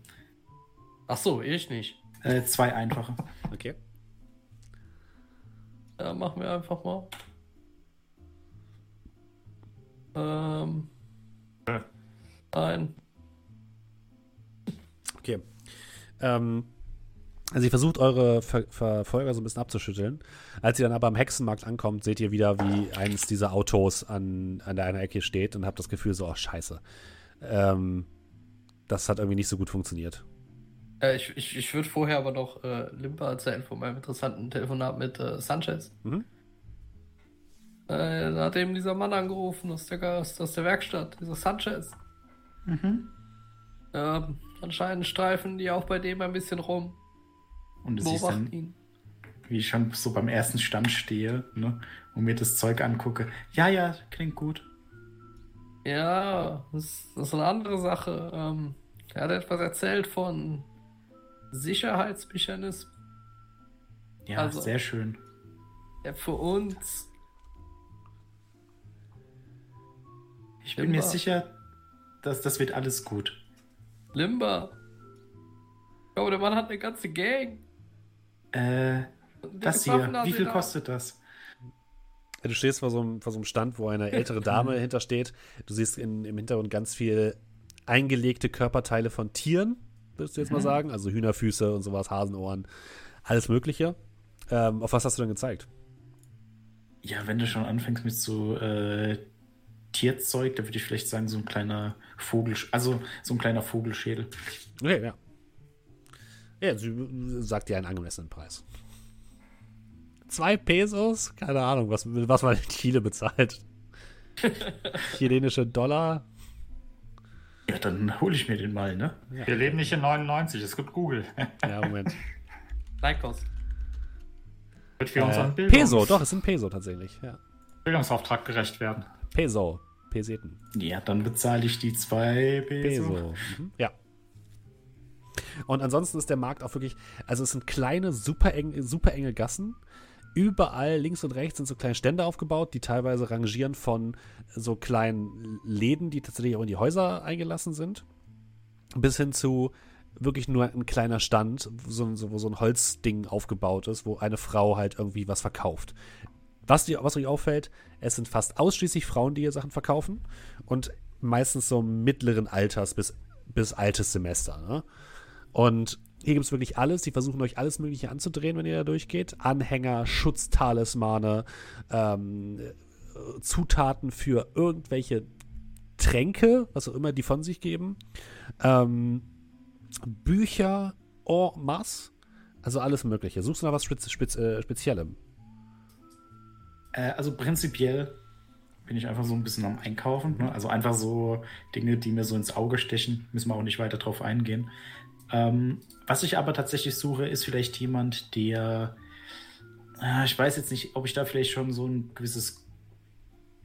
Achso, ich nicht. Äh, zwei einfache. Okay. Ja, machen wir einfach mal. Ähm. Äh. Ein. Okay. Ähm, also ihr versucht eure Ver Verfolger so ein bisschen abzuschütteln. Als ihr dann aber am Hexenmarkt ankommt, seht ihr wieder, wie eines dieser Autos an, an der einen Ecke steht und habt das Gefühl so, oh scheiße. Ähm, das hat irgendwie nicht so gut funktioniert. Äh, ich ich, ich würde vorher aber noch äh, Limpa erzählen von meinem interessanten Telefonat mit äh, Sanchez. Mhm. Äh, da hat eben dieser Mann angerufen aus der, aus, aus der Werkstatt, dieser Sanchez. Mhm. Ähm, anscheinend streifen die auch bei dem ein bisschen rum. Und du siehst dann, ihn. wie ich schon so beim ersten Stand stehe, ne? Und mir das Zeug angucke. Ja, ja, klingt gut. Ja, das, das ist eine andere Sache. Ähm, er hat etwas erzählt von Sicherheitsmechanismen, Ja, Also- sehr schön. der für uns. Ich bin mir sicher, dass das wird alles gut. Limba. Glaube, der Mann hat eine ganze Gang. Äh, das hier, wie viel kostet das? Du stehst vor so einem, vor so einem Stand, wo eine ältere Dame hintersteht. Du siehst in, im Hintergrund ganz viel eingelegte Körperteile von Tieren, würdest du jetzt mal sagen. Also Hühnerfüße und sowas, Hasenohren, alles Mögliche. Ähm, auf was hast du denn gezeigt? Ja, wenn du schon anfängst mit so äh, Tierzeug, da würde ich vielleicht sagen, so ein kleiner Vogel, also so ein kleiner Vogelschädel. Okay, ja. Ja, sie sagt dir einen angemessenen Preis. Zwei Pesos? Keine Ahnung, was, was man in Chile bezahlt. Chilenische Dollar? Ja, dann hole ich mir den mal, ne? Wir leben nicht in 99, es gibt Google. Ja, Moment. Leikos. Wird für Äh, unseren Bildungs Peso, doch, es sind Peso tatsächlich. Ja. Bildungsauftrag gerecht werden. Peso. Peseten. Ja, dann bezahle ich die zwei Peso. Peso. Mhm. Ja. Und ansonsten ist der Markt auch wirklich, also es sind kleine, super, eng, super enge Gassen. Überall links und rechts sind so kleine Stände aufgebaut, die teilweise rangieren von so kleinen Läden, die tatsächlich auch in die Häuser eingelassen sind, bis hin zu wirklich nur ein kleiner Stand, so, so, wo so ein Holzding aufgebaut ist, wo eine Frau halt irgendwie was verkauft. Was, dir, was euch auffällt, es sind fast ausschließlich Frauen, die hier Sachen verkaufen und meistens so mittleren Alters bis, bis altes Semester. Ne? Und hier gibt es wirklich alles. Die versuchen euch alles Mögliche anzudrehen, wenn ihr da durchgeht. Anhänger, Schutztalismane, ähm, äh, Zutaten für irgendwelche Tränke, was auch immer die von sich geben. Ähm, Bücher en masse. Also alles Mögliche. Suchst du nach was Spez Spez äh, Speziellem? Äh, also prinzipiell bin ich einfach so ein bisschen am Einkaufen. Ne? Also einfach so Dinge, die mir so ins Auge stechen. Müssen wir auch nicht weiter drauf eingehen. Ähm, was ich aber tatsächlich suche, ist vielleicht jemand, der. Äh, ich weiß jetzt nicht, ob ich da vielleicht schon so ein gewisses.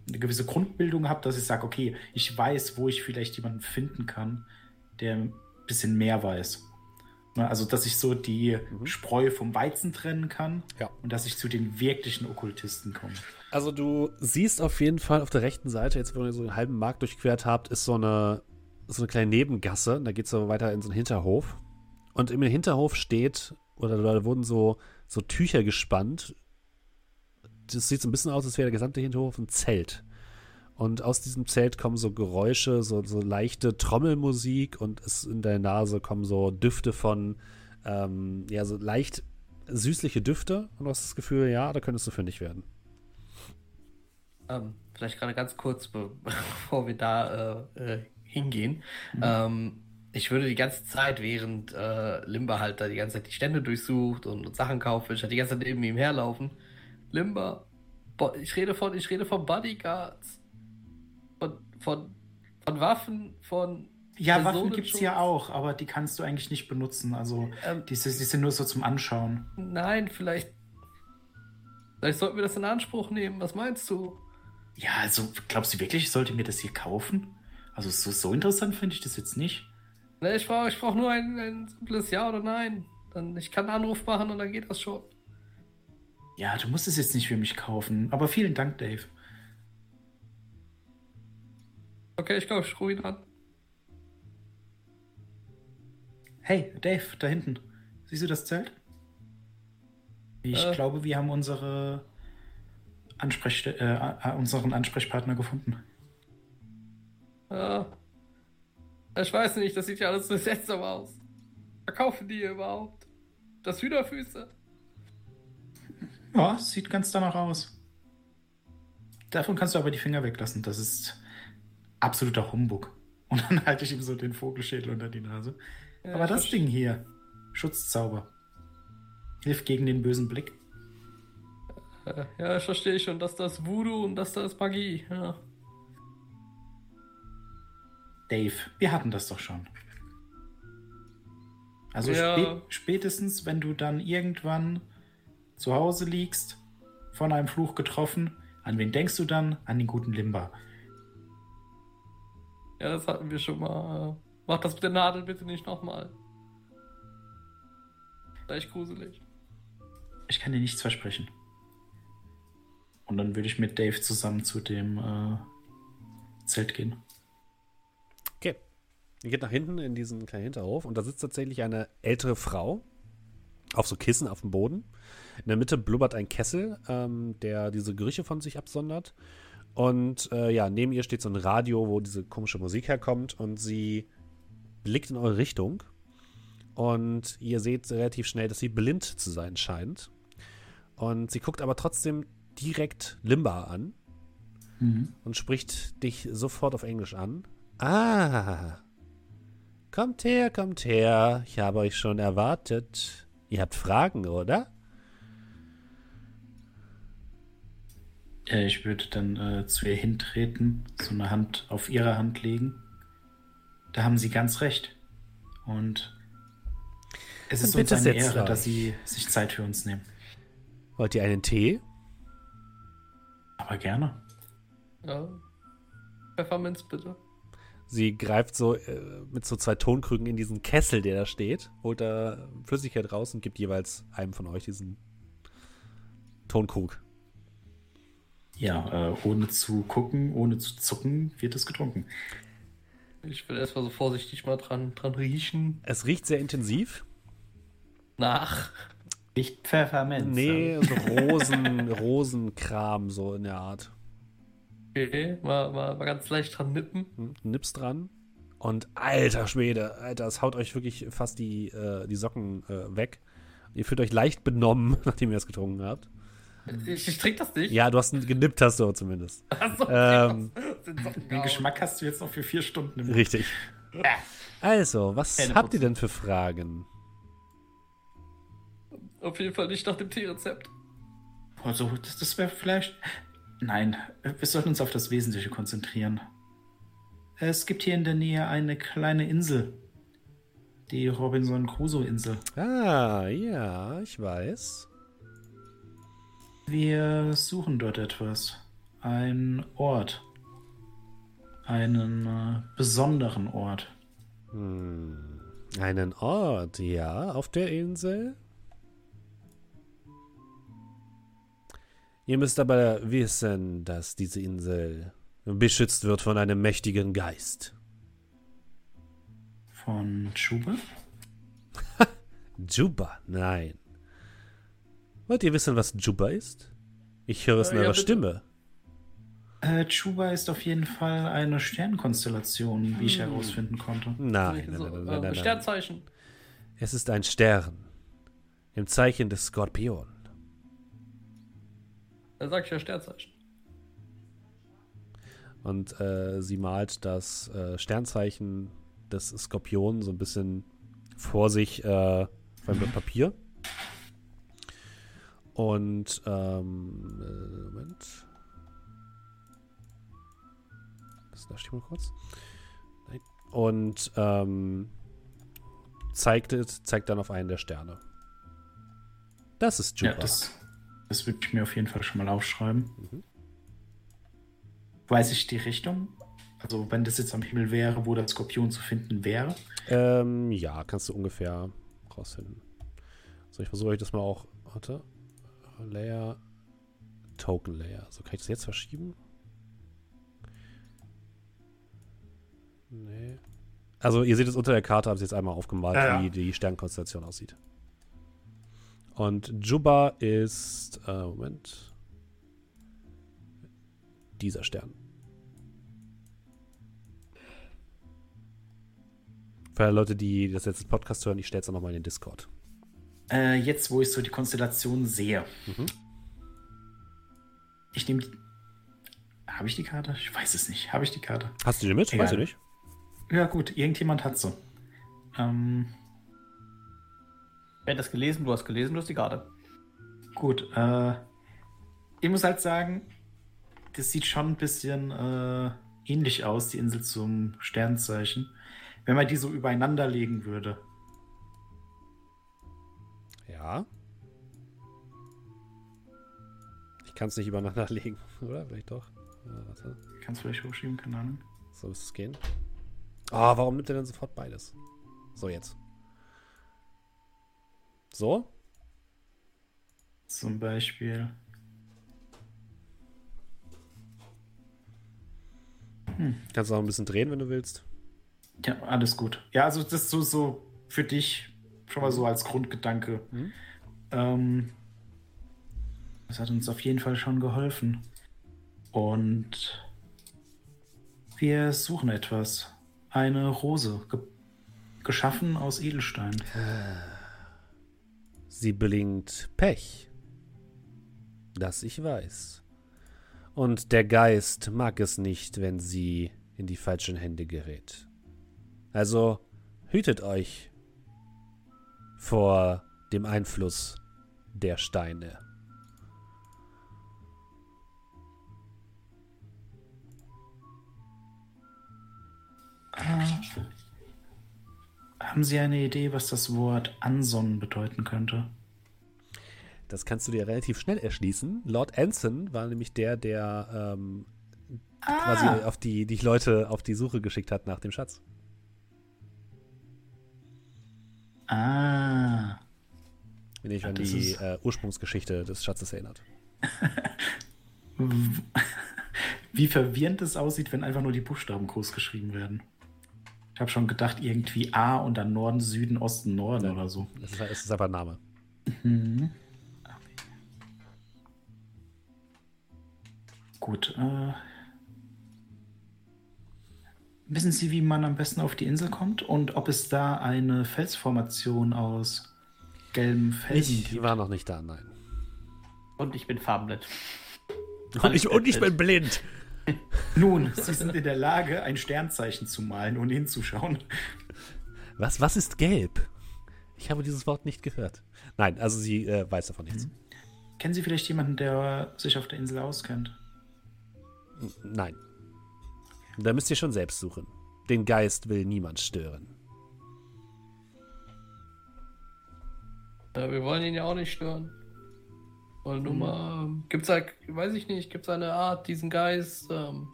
Eine gewisse Grundbildung habe, dass ich sage, okay, ich weiß, wo ich vielleicht jemanden finden kann, der ein bisschen mehr weiß. Ne, Also, dass ich so die Spreu vom Weizen trennen kann Ja. und dass ich zu den wirklichen Okkultisten komme. Also du siehst auf jeden Fall auf der rechten Seite, jetzt wenn ihr so einen halben Markt durchquert habt, ist so eine, so eine kleine Nebengasse. Da geht es so weiter in so einen Hinterhof. Und im Hinterhof steht, oder da wurden so, so Tücher gespannt. Das sieht so ein bisschen aus, als wäre der gesamte Hinterhof ein Zelt. Und aus diesem Zelt kommen so Geräusche, so, so leichte Trommelmusik und es in der Nase kommen so Düfte von, ähm, ja, so leicht süßliche Düfte. Und du hast das Gefühl, ja, da könntest du fündig werden. Ähm, vielleicht gerade ganz kurz, be bevor wir da äh, hingehen. Ähm, ich würde die ganze Zeit, während äh, Limba halt da die ganze Zeit die Stände durchsucht und, und Sachen kauft, ich halt die ganze Zeit neben ihm herlaufen. Limba, bo ich rede von, ich rede von Bodyguards, von, von, von Waffen, von Ja, Waffen gibt es hier auch, aber die kannst du eigentlich nicht benutzen. Also, Ähm, die, die sind nur so zum Anschauen. Nein, vielleicht. Vielleicht sollten wir das in Anspruch nehmen. Was meinst du? Ja, also, glaubst du wirklich, ich sollte mir das hier kaufen? Also, so, so interessant finde ich das jetzt nicht. Ne, ich brauche ich brauch nur ein, ein simples Ja oder Nein. Dann, ich kann einen Anruf machen und dann geht das schon. Ja, du musst es jetzt nicht für mich kaufen. Aber vielen Dank, Dave. Okay, ich glaube, ich rufe ihn an. Hey, Dave, da hinten. Siehst du das Zelt? Ich Äh. glaube, wir haben unsere Ansprech äh, äh, unseren Ansprechpartner gefunden. Ja. Ich weiß nicht, das sieht ja alles so seltsam aus. Verkaufen die hier überhaupt? Das Hühnerfüße? Ja, sieht ganz danach aus. Davon kannst du aber die Finger weglassen. Das ist absoluter Humbug. Und dann halte ich ihm so den Vogelschädel unter die Nase. Ja, aber das Ding hier, Schutzzauber, hilft gegen den bösen Blick. Ja, ich verstehe schon, dass das Voodoo und dass das Magie. Ja. Dave, wir hatten das doch schon. Also Ja. spä spätestens, wenn du dann irgendwann zu Hause liegst, von einem Fluch getroffen, an wen denkst du dann? An den guten Limba. ja, das hatten wir schon mal. Mach das mit der Nadel bitte nicht nochmal. Gleich gruselig. Ich kann dir nichts versprechen. Und dann würde ich mit Dave zusammen zu dem äh, Zelt gehen. Ihr geht nach hinten in diesen kleinen Hinterhof und da sitzt tatsächlich eine ältere Frau auf so Kissen auf dem Boden. In der Mitte blubbert ein Kessel, ähm, der diese Gerüche von sich absondert. Und äh, ja, neben ihr steht so ein Radio, wo diese komische Musik herkommt und sie blickt in eure Richtung. Und ihr seht relativ schnell, dass sie blind zu sein scheint. Und sie guckt aber trotzdem direkt Limba an und spricht dich sofort auf Englisch an. Ah, kommt her, kommt her. Ich habe euch schon erwartet. Ihr habt Fragen, oder? Äh, ich würde dann äh, zu ihr hintreten, so eine Hand auf ihre Hand legen. Da haben Sie ganz recht. Und es ist uns eine Ehre, euch. dass Sie sich Zeit für uns nehmen. Wollt ihr einen Tee? Aber gerne. Ja. Pfefferminz bitte. Sie greift so äh, mit so zwei Tonkrügen in diesen Kessel, der da steht, holt da Flüssigkeit raus und gibt jeweils einem von euch diesen Tonkrug. Ja, äh, ohne zu gucken, ohne zu zucken, wird es getrunken. Ich will erstmal so vorsichtig mal dran, dran riechen. Es riecht sehr intensiv. Nach. Nicht Pfefferminz. Nee, so Rosen, Rosenkram, so in der Art. Okay, mal, mal, mal ganz leicht dran nippen. Hm, Nips dran. Und alter Schwede, Alter, es haut euch wirklich fast die, äh, die Socken äh, weg. Ihr fühlt euch leicht benommen, nachdem ihr es getrunken habt. Ich, ich trinke das nicht. Ja, du hast genippt, hast du zumindest. Achso, Ähm, Den. Geschmack hast du jetzt noch für vier Stunden im Richtig. Also, was Zähne habt ihr putzen. denn für Fragen? Auf jeden Fall nicht nach dem Teerezept. Also, das, das wäre vielleicht. Nein, wir sollten uns auf das Wesentliche konzentrieren. Es gibt hier in der Nähe eine kleine Insel. Die Robinson Crusoe-Insel. Ah, ja, ich weiß. Wir suchen dort etwas. Ein Ort. Einen äh, besonderen Ort. Hm. Einen Ort, ja, auf der Insel. Ihr müsst aber wissen, dass diese Insel beschützt wird von einem mächtigen Geist. Von Chuba? Juba, nein. Wollt ihr wissen, was Juba ist? Ich höre es Äh, in ja, eurer bitte. Stimme. Äh, Chuba ist auf jeden Fall eine Sternkonstellation, wie ich herausfinden konnte. Nein, nein, so, nein, nein, äh, nein, nein. Sternzeichen. Es ist ein Stern. Im Zeichen des Skorpion. Da sag ich ja Sternzeichen. Und äh, sie malt das äh, Sternzeichen des Skorpion so ein bisschen vor sich äh, auf einem Blatt Papier. Und, ähm, äh, Moment. Das da steht mal kurz. Nein, und ähm, zeigt, zeigt dann auf einen der Sterne. Das ist Ja, Jupiter. das, das würde ich mir auf jeden Fall schon mal aufschreiben. Weiß ich die Richtung? Also, wenn das jetzt am Himmel wäre, wo der Skorpion zu finden wäre. ähm, ja, kannst du ungefähr rausfinden. So, ich versuche euch das mal auch. Warte. Layer. Token Layer. So, kann ich das jetzt verschieben? Nee. Also, ihr seht es unter der Karte, habe ich jetzt einmal aufgemalt, Ja, ja. wie die Sternkonstellation aussieht. Und Juba ist. Äh, Moment. Dieser Stern. Für Leute, die das jetzt im Podcast hören, ich stelle es dann nochmal in den Discord. Äh, jetzt, wo ich so die Konstellation sehe. Mhm. Ich nehme die. Habe ich die Karte? Ich weiß es nicht. Habe ich die Karte? Hast du die mit? Egal. Weiß ich nicht. Ja, gut. Irgendjemand hat so. Ähm, Wer hat das gelesen? Du hast gelesen, du hast die Karte. gut. Äh, ich muss halt sagen, das sieht schon ein bisschen äh, ähnlich aus, die Insel zum Sternzeichen. Wenn man die so übereinander legen würde. Ja. Ich kann es nicht übereinander legen, oder? Vielleicht doch. Ja, warte. Kannst du vielleicht hochschieben? Keine Ahnung. So müsste es gehen. Ah, warum nimmt er denn sofort beides? So, jetzt. So? Zum Beispiel. Kannst du auch ein bisschen drehen, wenn du willst. Ja, alles gut. Ja, also das ist so, so für dich schon mal so als Grundgedanke. Mhm. Ähm, das hat uns auf jeden Fall schon geholfen. Und wir suchen etwas. Eine Rose, ge geschaffen aus Edelstein. Sie blinkt Pech. Das ich weiß. Und der Geist mag es nicht, wenn sie in die falschen Hände gerät. Also hütet euch vor dem Einfluss der Steine. Haben Sie eine Idee, was das Wort Ansonnen bedeuten könnte? Das kannst du dir relativ schnell erschließen. Lord Anson war nämlich der, der ähm, quasi auf die, die Leute auf die Suche geschickt hat nach dem Schatz. Ah. Wenn Ja, an die äh, Ursprungsgeschichte des Schatzes erinnert. Wie verwirrend es aussieht, wenn einfach nur die Buchstaben groß geschrieben werden. Ich habe schon gedacht, irgendwie A und dann Norden, Süden, Osten, Norden Ja. oder so. Es ist, ist einfach ein Name. Gut. Äh, wissen Sie, wie man am besten auf die Insel kommt und ob es da eine Felsformation aus gelben Felsen Ich gibt? war noch nicht da, nein. Und ich bin farbenblind. Und ich, und ich bin blind. Nun, Sie sind in der Lage, ein Sternzeichen zu malen und hinzuschauen. Was, was ist gelb? Ich habe dieses Wort nicht gehört. Nein, also sie äh, weiß davon nichts. Kennen Sie vielleicht jemanden, der sich auf der Insel auskennt? Nein. Da müsst ihr schon selbst suchen. Den Geist will niemand stören. Ja, wir wollen ihn ja auch nicht stören. Wollen nur mal. ähm, Gibt's da, weiß ich nicht, gibt's eine Art, diesen Geist ähm,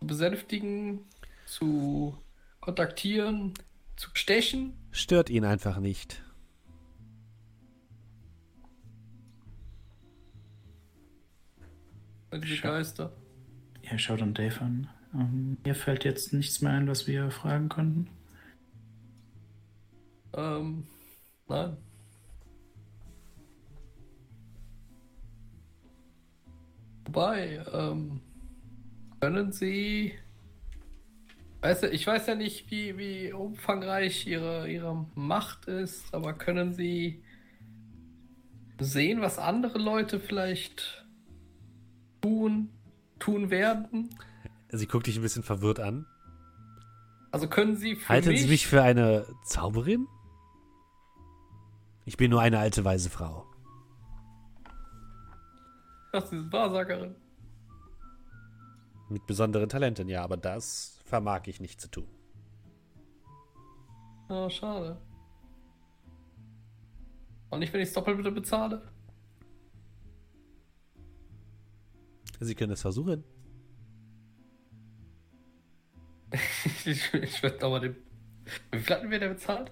zu besänftigen, zu kontaktieren, zu stechen? Stört ihn einfach nicht. Diese Schau- Geister. Er schaut dann Dave an. Ähm, mir fällt jetzt nichts mehr ein, was wir fragen könnten. Ähm, nein. Wobei, ähm, können Sie. Weißt du, ich weiß ja nicht, wie, wie umfangreich ihre, ihre Macht ist, aber können Sie sehen, was andere Leute vielleicht tun, tun werden? Sie guckt dich ein bisschen verwirrt an. Also können Sie für Halten mich, Sie mich für eine Zauberin? Ich bin nur eine alte weise Frau. Ach, Sie sind Wahrsagerin. Mit besonderen Talenten, ja, aber das vermag ich nicht zu tun. Oh, schade. Und nicht, wenn ich es doppelt bitte bezahle. Sie können es versuchen. ich ich würde nochmal den. Wie viel hatten wir denn bezahlt?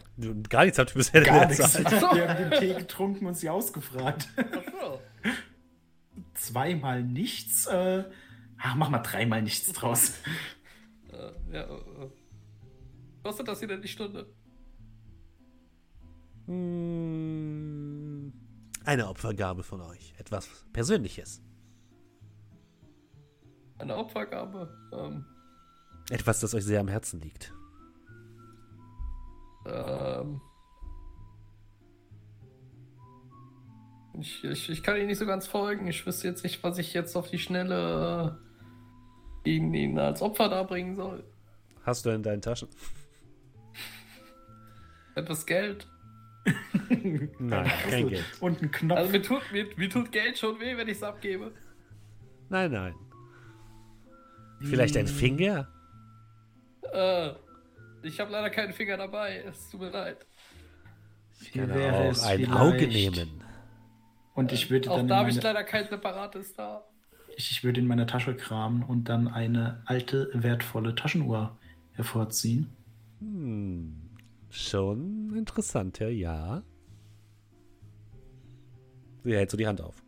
Gar nichts habt ihr bisher Gar bezahlt. nichts. Ach so. Wir haben den Tee getrunken und sie ausgefragt. Achso. Zweimal nichts. Äh, ach, mach mal dreimal nichts draus. Äh, ja, äh, äh. Kostet das hier denn die Stunde? Hm, Eine Opfergabe von euch. Etwas Persönliches. Eine Opfergabe. Ähm, Etwas, das euch sehr am Herzen liegt. ähm. Ich, ich, ich kann Ihnen nicht so ganz folgen. Ich wüsste jetzt nicht, was ich jetzt auf die Schnelle äh, Ihnen, Ihnen als Opfer darbringen soll. Hast du in deinen Taschen? Etwas Geld. Nein, kein Geld. Und ein Knopf. Also mir tut, mir, mir tut Geld schon weh, wenn ich es abgebe. Nein, nein. Vielleicht ein Finger? Äh, ich habe leider keinen Finger dabei. Es tut mir leid. Ich kann auch ein vielleicht- Auge nehmen. Und ich würde Auch dann da in habe ich leider kein separates da. ich, ich würde in meiner Tasche kramen und dann eine alte, wertvolle Taschenuhr hervorziehen. Hm, schon interessanter, ja. Sie hält so die Hand auf.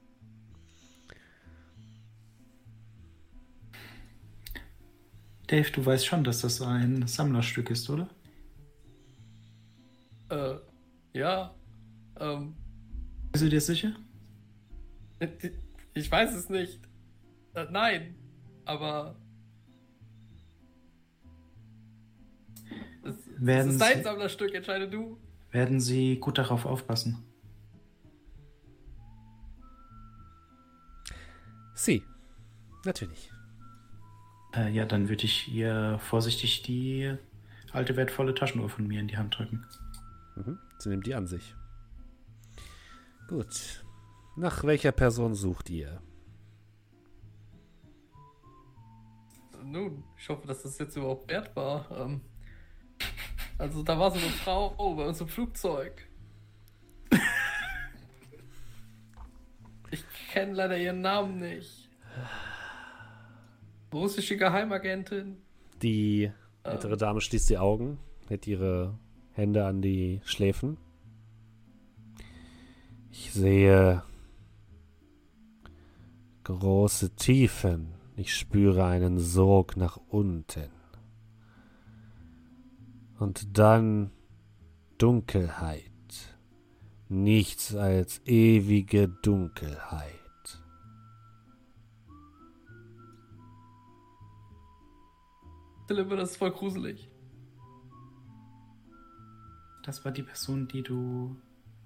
Dave, du weißt schon, dass das ein Sammlerstück ist, oder? Äh, ja. Ähm, Bist du dir sicher? Ich weiß es nicht. Äh, nein. Aber. Es Werden ist dein Sie- Sammlerstück, entscheide du. Werden Sie gut darauf aufpassen? Sie. Natürlich. Äh, ja, dann würde ich ihr vorsichtig die alte, wertvolle Taschenuhr von mir in die Hand drücken. Mhm. Sie nimmt die an sich. Gut. Nach welcher Person sucht ihr? Nun, ich hoffe, dass das jetzt überhaupt wert war. Ähm, also, da war so eine Frau oh, bei uns im Flugzeug. Ich kenne leider ihren Namen nicht. Russische Geheimagentin. Die ältere Dame schließt die Augen, hält ihre Hände an die Schläfen. Ich sehe große Tiefen. Ich spüre einen Sog nach unten. Und dann Dunkelheit. Nichts als ewige Dunkelheit. Das ist voll gruselig. Das war die Person, die du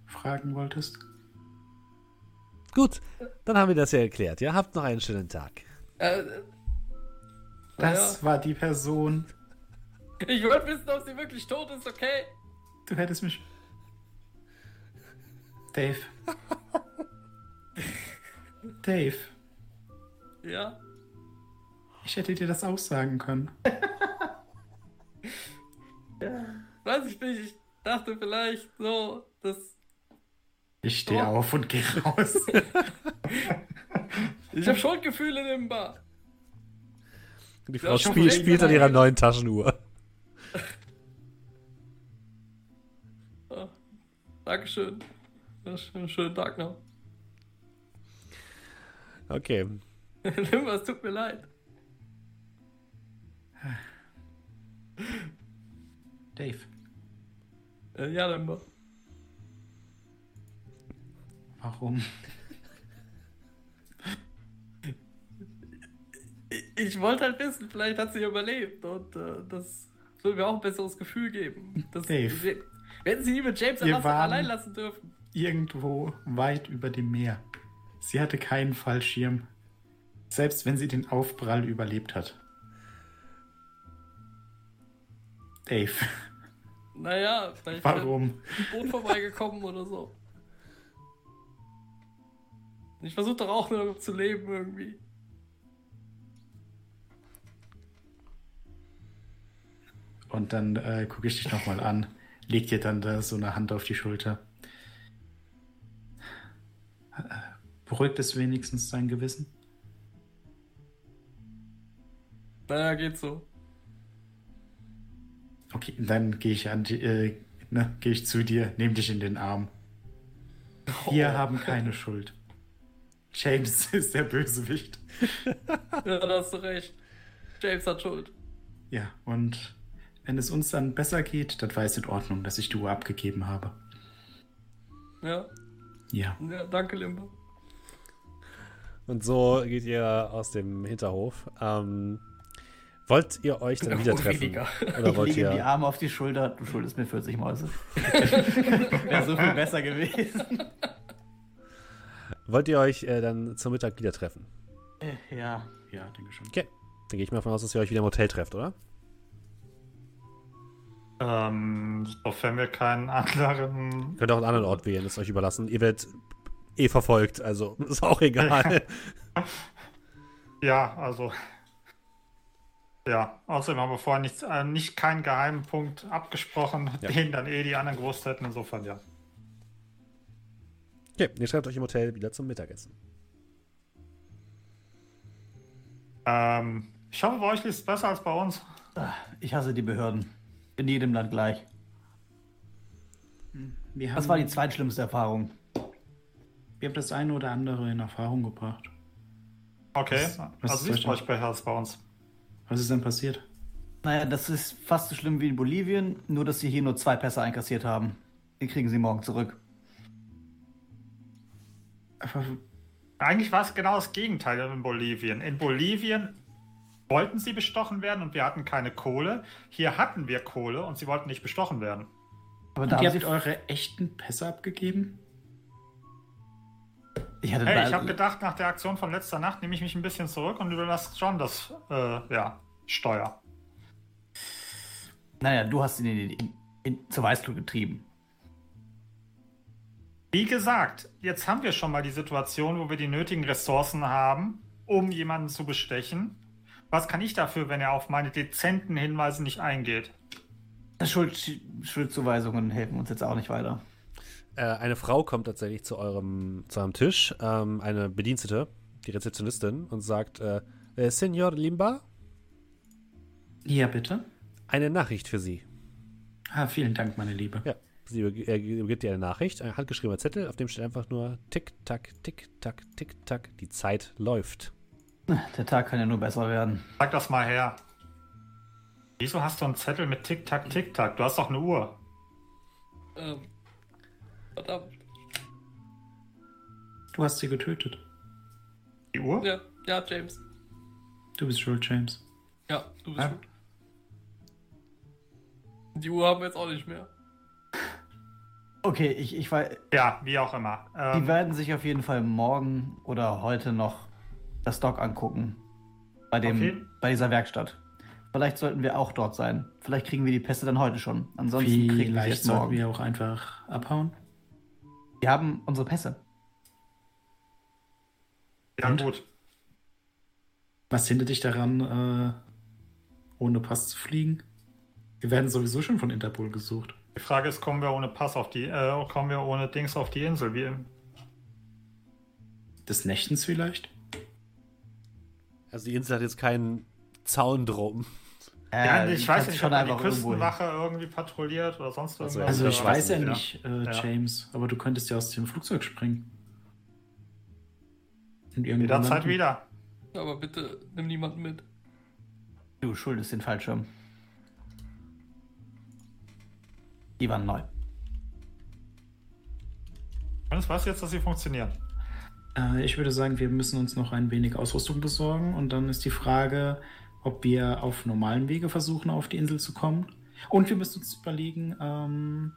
fragen wolltest? Gut, dann haben wir das ja erklärt. Ja, habt noch einen schönen Tag. Äh, Das war die Person. ich wollte wissen, ob sie wirklich tot ist, okay? Du hättest mich. Dave. Dave, Ja. ich hätte dir das auch sagen können. Weiß ich nicht, ich dachte vielleicht so, dass. Ich stehe auf und gehe raus. Ich habe Schuldgefühle im Bar. Die Frau hoffe, spielt, an ihrer neuen Taschenuhr. Ja. Dankeschön. Schönen, schönen Tag noch. Okay. Limba, es tut mir leid. Dave, Äh, ja, Limba. Warum? Ich, wollte halt wissen, vielleicht hat sie überlebt und äh, das würde mir auch ein besseres Gefühl geben. Das, Dave. Wir, wir hätten sie nie mit James allein, lassen dürfen. Irgendwo weit über dem Meer. Sie hatte keinen Fallschirm. Selbst wenn sie den Aufprall überlebt hat. Dave, Naja, vielleicht warum? ein Boot vorbeigekommen oder so. Ich versuche doch auch nur zu leben irgendwie. Und dann äh, gucke ich dich nochmal an, leg dir dann da so eine Hand auf die Schulter. Äh, Beruhigt es wenigstens dein Gewissen? Naja, geht so. Okay, dann gehe ich an die, äh, ne, gehe ich zu dir, nehme dich in den Arm. Wir haben keine Schuld. James ist der Bösewicht. Ja, da hast du recht. James hat Schuld. Ja, und wenn es uns dann besser geht, dann war es in Ordnung, dass ich die Uhr abgegeben habe. Ja, Ja. ja danke, Limbo. Und so geht ihr aus dem Hinterhof. Ähm, wollt ihr euch dann wieder treffen? Weniger. Oder Ich wollt lege ihm die ihr. Arme auf die Schulter. Du schuldest mir 40 Mäuse. Wäre so viel besser gewesen. Wollt ihr euch äh, dann zum Mittag wieder treffen? Äh, Ja. Ja, denke schon. Okay. Dann gehe ich mal davon aus, dass ihr euch wieder im Hotel trefft, oder? Ähm, sofern wir keinen anderen. Könnt auch einen anderen Ort wählen, ist euch überlassen. Ihr werdet eh verfolgt, also ist auch egal. Ja, also. Ja, außerdem haben wir vorher nichts, äh, nicht keinen geheimen Punkt abgesprochen, Ja. den dann eh die anderen gewusst hätten. Insofern ja. Okay, ihr schreibt euch im Hotel wieder zum Mittagessen. Ähm, ich hoffe, bei euch ist es besser als bei uns. Ah, Ich hasse die Behörden. In jedem Land gleich. Wir haben, Das war die zweitschlimmste Erfahrung. wir haben das eine oder andere in Erfahrung gebracht. Okay, Was- was also ist bei euch besser als bei uns. Was ist denn passiert? Naja, das ist fast so schlimm wie in Bolivien, nur dass sie hier nur zwei Pässe einkassiert haben. Die kriegen sie morgen zurück. Eigentlich war es genau das Gegenteil in Bolivien. In Bolivien wollten sie bestochen werden und wir hatten keine Kohle. Hier hatten wir Kohle und sie wollten nicht bestochen werden. Aber da ihr habt sie, eure echten Pässe abgegeben? ich hatte Hey, ich habe gedacht, nach der Aktion von letzter Nacht nehme ich mich ein bisschen zurück und überlasse John das, äh, ja, Steuer. Naja, du hast ihn in, in, in, zur Weißglut getrieben. Wie gesagt, jetzt haben wir schon mal die Situation, wo wir die nötigen Ressourcen haben, um jemanden zu bestechen. Was kann ich dafür, wenn er auf meine dezenten Hinweise nicht eingeht? Schuld, Schuldzuweisungen helfen uns jetzt auch nicht weiter. Äh, eine Frau kommt tatsächlich zu eurem, zu eurem Tisch, ähm, eine Bedienstete, die Rezeptionistin, und sagt, äh, äh, Senor Limba, Ja, bitte. eine Nachricht für Sie. Ah, vielen Dank, meine Liebe. Ja, sie überg- er übergibt dir eine Nachricht, ein handgeschriebener Zettel, auf dem steht einfach nur Tick, Tack, Tick, Tack, Tick, Tack, die Zeit läuft. Der Tag kann ja nur besser werden. Sag das mal her. Wieso hast du einen Zettel mit Tick-Tack, Tick-Tack? Du hast doch eine Uhr. Ähm, verdammt. Du hast sie getötet. Die Uhr? Ja, ja, James. Du bist schuld, James. Ja, du bist Ja. schuld. Die Uhr haben wir jetzt auch nicht mehr. Okay, ich, ich weiß. Ja, wie auch immer. Die Ähm, werden sich auf jeden Fall morgen oder heute noch das Dock angucken. Bei, dem, jeden- bei dieser Werkstatt. Vielleicht sollten wir auch dort sein. Vielleicht kriegen wir die Pässe dann heute schon. Ansonsten kriegen wir sie Vielleicht jetzt sollten morgen. wir auch einfach abhauen. Wir haben unsere Pässe. ja, und? gut. Was hindert dich daran, äh, ohne Pass zu fliegen? Wir werden sowieso schon von Interpol gesucht. Die Frage ist, kommen wir ohne Pass auf die, äh, kommen wir ohne Dings auf die Insel? Wie, Des Nächtens vielleicht? Also die Insel hat jetzt keinen Zaun drum. ja, Äh, ich du weiß nicht, schon ob die. Küstenwache irgendwie patrouilliert oder sonst Also, irgendwas. Also Ja, ich weiß ja ja. nicht, äh, Ja. James, aber du könntest ja aus dem Flugzeug springen. Jederzeit wieder. Aber bitte nimm niemanden mit. Du schuldest den Fallschirm. Die waren neu. Und ich weiß jetzt, dass sie funktionieren. Äh, ich würde sagen, wir müssen uns noch ein wenig Ausrüstung besorgen und dann ist die Frage, ob wir auf normalen Wege versuchen, auf die Insel zu kommen. Und wir müssen uns überlegen, ähm,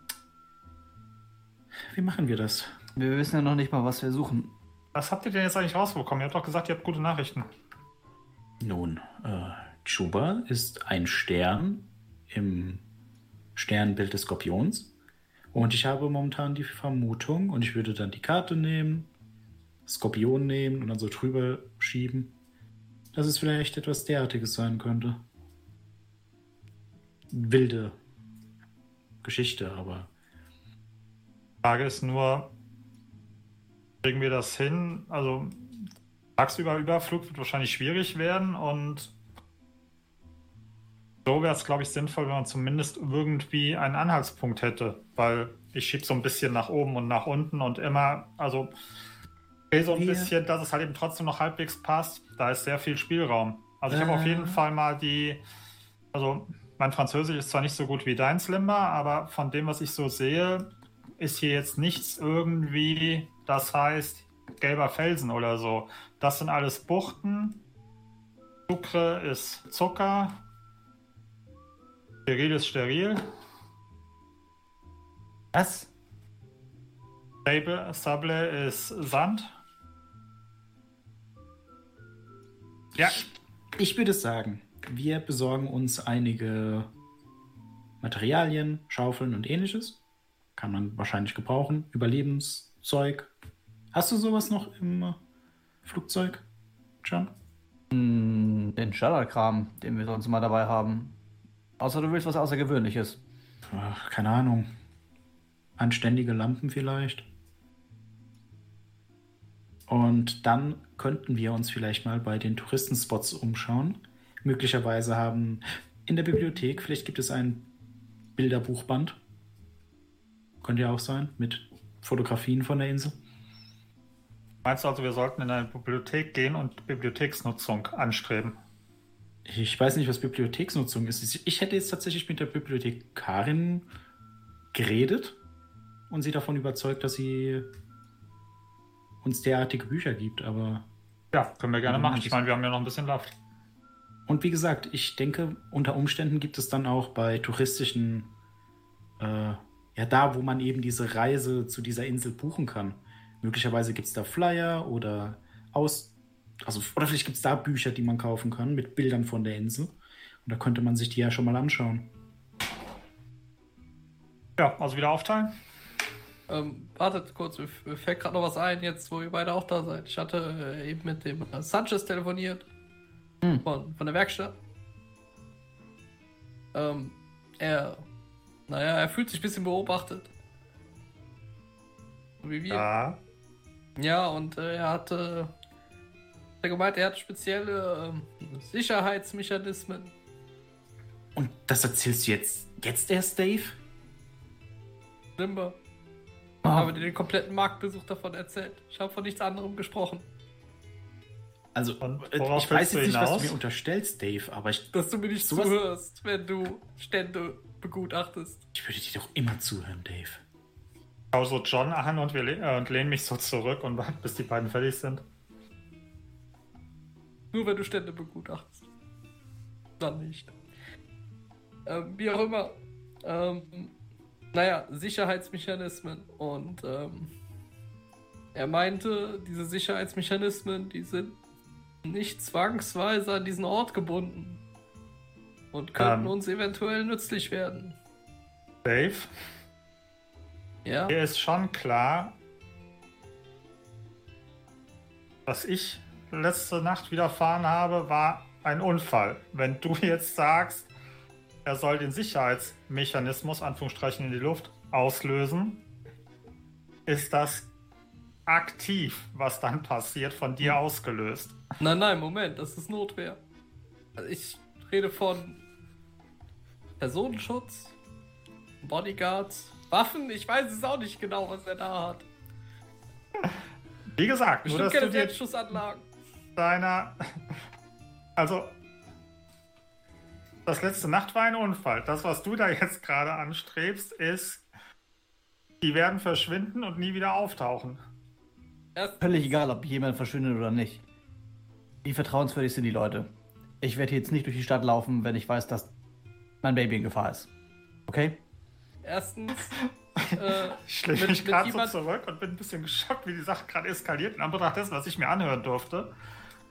wie machen wir das? Wir wissen ja noch nicht mal, was wir suchen. Was habt ihr denn jetzt eigentlich rausbekommen? Ihr habt doch gesagt, ihr habt gute Nachrichten. Nun, äh, Chuba ist ein Stern im Sternbild des Skorpions. Und ich habe momentan die Vermutung, und ich würde dann die Karte nehmen, Skorpion nehmen und dann so drüber schieben, dass es vielleicht etwas derartiges sein könnte. wilde Geschichte, aber. Frage ist nur, kriegen wir das hin? Also tagsüber Überflug wird wahrscheinlich schwierig werden und so wäre es, glaube ich, sinnvoll, wenn man zumindest irgendwie einen Anhaltspunkt hätte, weil ich schiebe so ein bisschen nach oben und nach unten und immer, also so ein Wir- bisschen, dass es halt eben trotzdem noch halbwegs passt. Da ist sehr viel Spielraum. Also ich habe auf Äh. jeden Fall mal die, also mein Französisch ist zwar nicht so gut wie dein Slimmer, aber von dem, was ich so sehe, ist hier jetzt nichts irgendwie, das heißt gelber Felsen oder so. Das sind alles Buchten. Sucre ist Zucker. Steril ist steril. Was? Sable, Sable ist Sand. Ja, Ich würde sagen, wir besorgen uns einige Materialien, Schaufeln und ähnliches. Kann man wahrscheinlich gebrauchen. Überlebenszeug. Hast du sowas noch im Flugzeug, John? Hm, Den Standardkram, den wir sonst mal dabei haben. Außer du willst was Außergewöhnliches. Ach, keine Ahnung. Anständige Lampen vielleicht. Und dann könnten wir uns vielleicht mal bei den Touristenspots umschauen. Möglicherweise haben in der Bibliothek, vielleicht gibt es ein Bilderbuchband. Könnte ja auch sein, mit Fotografien von der Insel. meinst du also, wir sollten in eine Bibliothek gehen und Bibliotheksnutzung anstreben? Ich weiß nicht, was Bibliotheksnutzung ist. Ich hätte jetzt tatsächlich mit der Bibliothekarin geredet und sie davon überzeugt, dass sie uns derartige Bücher gibt, aber Ja, können wir gerne machen. Ich meine, wir haben ja noch ein bisschen Luft. Und wie gesagt, ich denke, unter Umständen gibt es dann auch bei touristischen, äh, ja, da, wo man eben diese Reise zu dieser Insel buchen kann. Möglicherweise gibt es da Flyer oder aus, also, oder vielleicht gibt es da Bücher, die man kaufen kann mit Bildern von der Insel. Und da könnte man sich die ja schon mal anschauen. Ja, also wieder aufteilen. Ähm, wartet kurz, mir fällt gerade noch was ein, jetzt wo ihr beide auch da seid. Ich hatte äh, eben mit dem äh, Sanchez telefoniert. Hm. Von, von der Werkstatt. Ähm, er, naja, er fühlt sich ein bisschen beobachtet. So wie wir. Ja. Ja, und äh, er hatte er gemeint, er hat spezielle ähm, Sicherheitsmechanismen. Und das erzählst du jetzt, jetzt erst, Dave? Limber. Ich Ah, habe dir den kompletten Marktbesuch davon erzählt. Ich habe von nichts anderem gesprochen. Also, Und äh, ich weiß jetzt nicht, was du mir unterstellst, Dave, aber ich, Dass du mir nicht Sowas- zuhörst, wenn du Stände begutachtest. ich würde dir doch immer zuhören, Dave. Schau so John an und, wir le äh, und lehne mich so zurück und warte, bis die beiden fertig sind. Nur wenn du Stände begutachtest. Dann nicht. Ähm, wie auch immer. Ähm, naja, Sicherheitsmechanismen. Und ähm, er meinte, diese Sicherheitsmechanismen, die sind nicht zwangsweise an diesen Ort gebunden. Und könnten Ähm. uns eventuell nützlich werden. Dave, Ja? mir ist schon klar, was ich letzte Nacht widerfahren habe, war ein Unfall. Wenn du jetzt sagst, er soll den Sicherheitsmechanismus, Anführungsstrichen in die Luft, auslösen, ist das aktiv, was dann passiert, von dir ausgelöst. Nein, nein, Moment, das ist Notwehr. Also ich rede von Personenschutz, Bodyguards, Waffen. Ich weiß es auch nicht genau, was er da hat. Wie gesagt, nur Bestimmt dass du keine dir Deiner. Also. Das letzte Nacht war ein Unfall. Das, was du da jetzt gerade anstrebst, ist, die werden verschwinden und nie wieder auftauchen. Erst, völlig egal, ob jemand verschwindet oder nicht. Wie vertrauenswürdig sind die Leute? Ich werde jetzt nicht durch die Stadt laufen, wenn ich weiß, dass mein Baby in Gefahr ist. Okay? erstens, äh, Ich Mit- mich gerade so zurück und bin ein bisschen geschockt, wie die Sache gerade eskaliert, in Anbetracht dessen, was ich mir anhören durfte.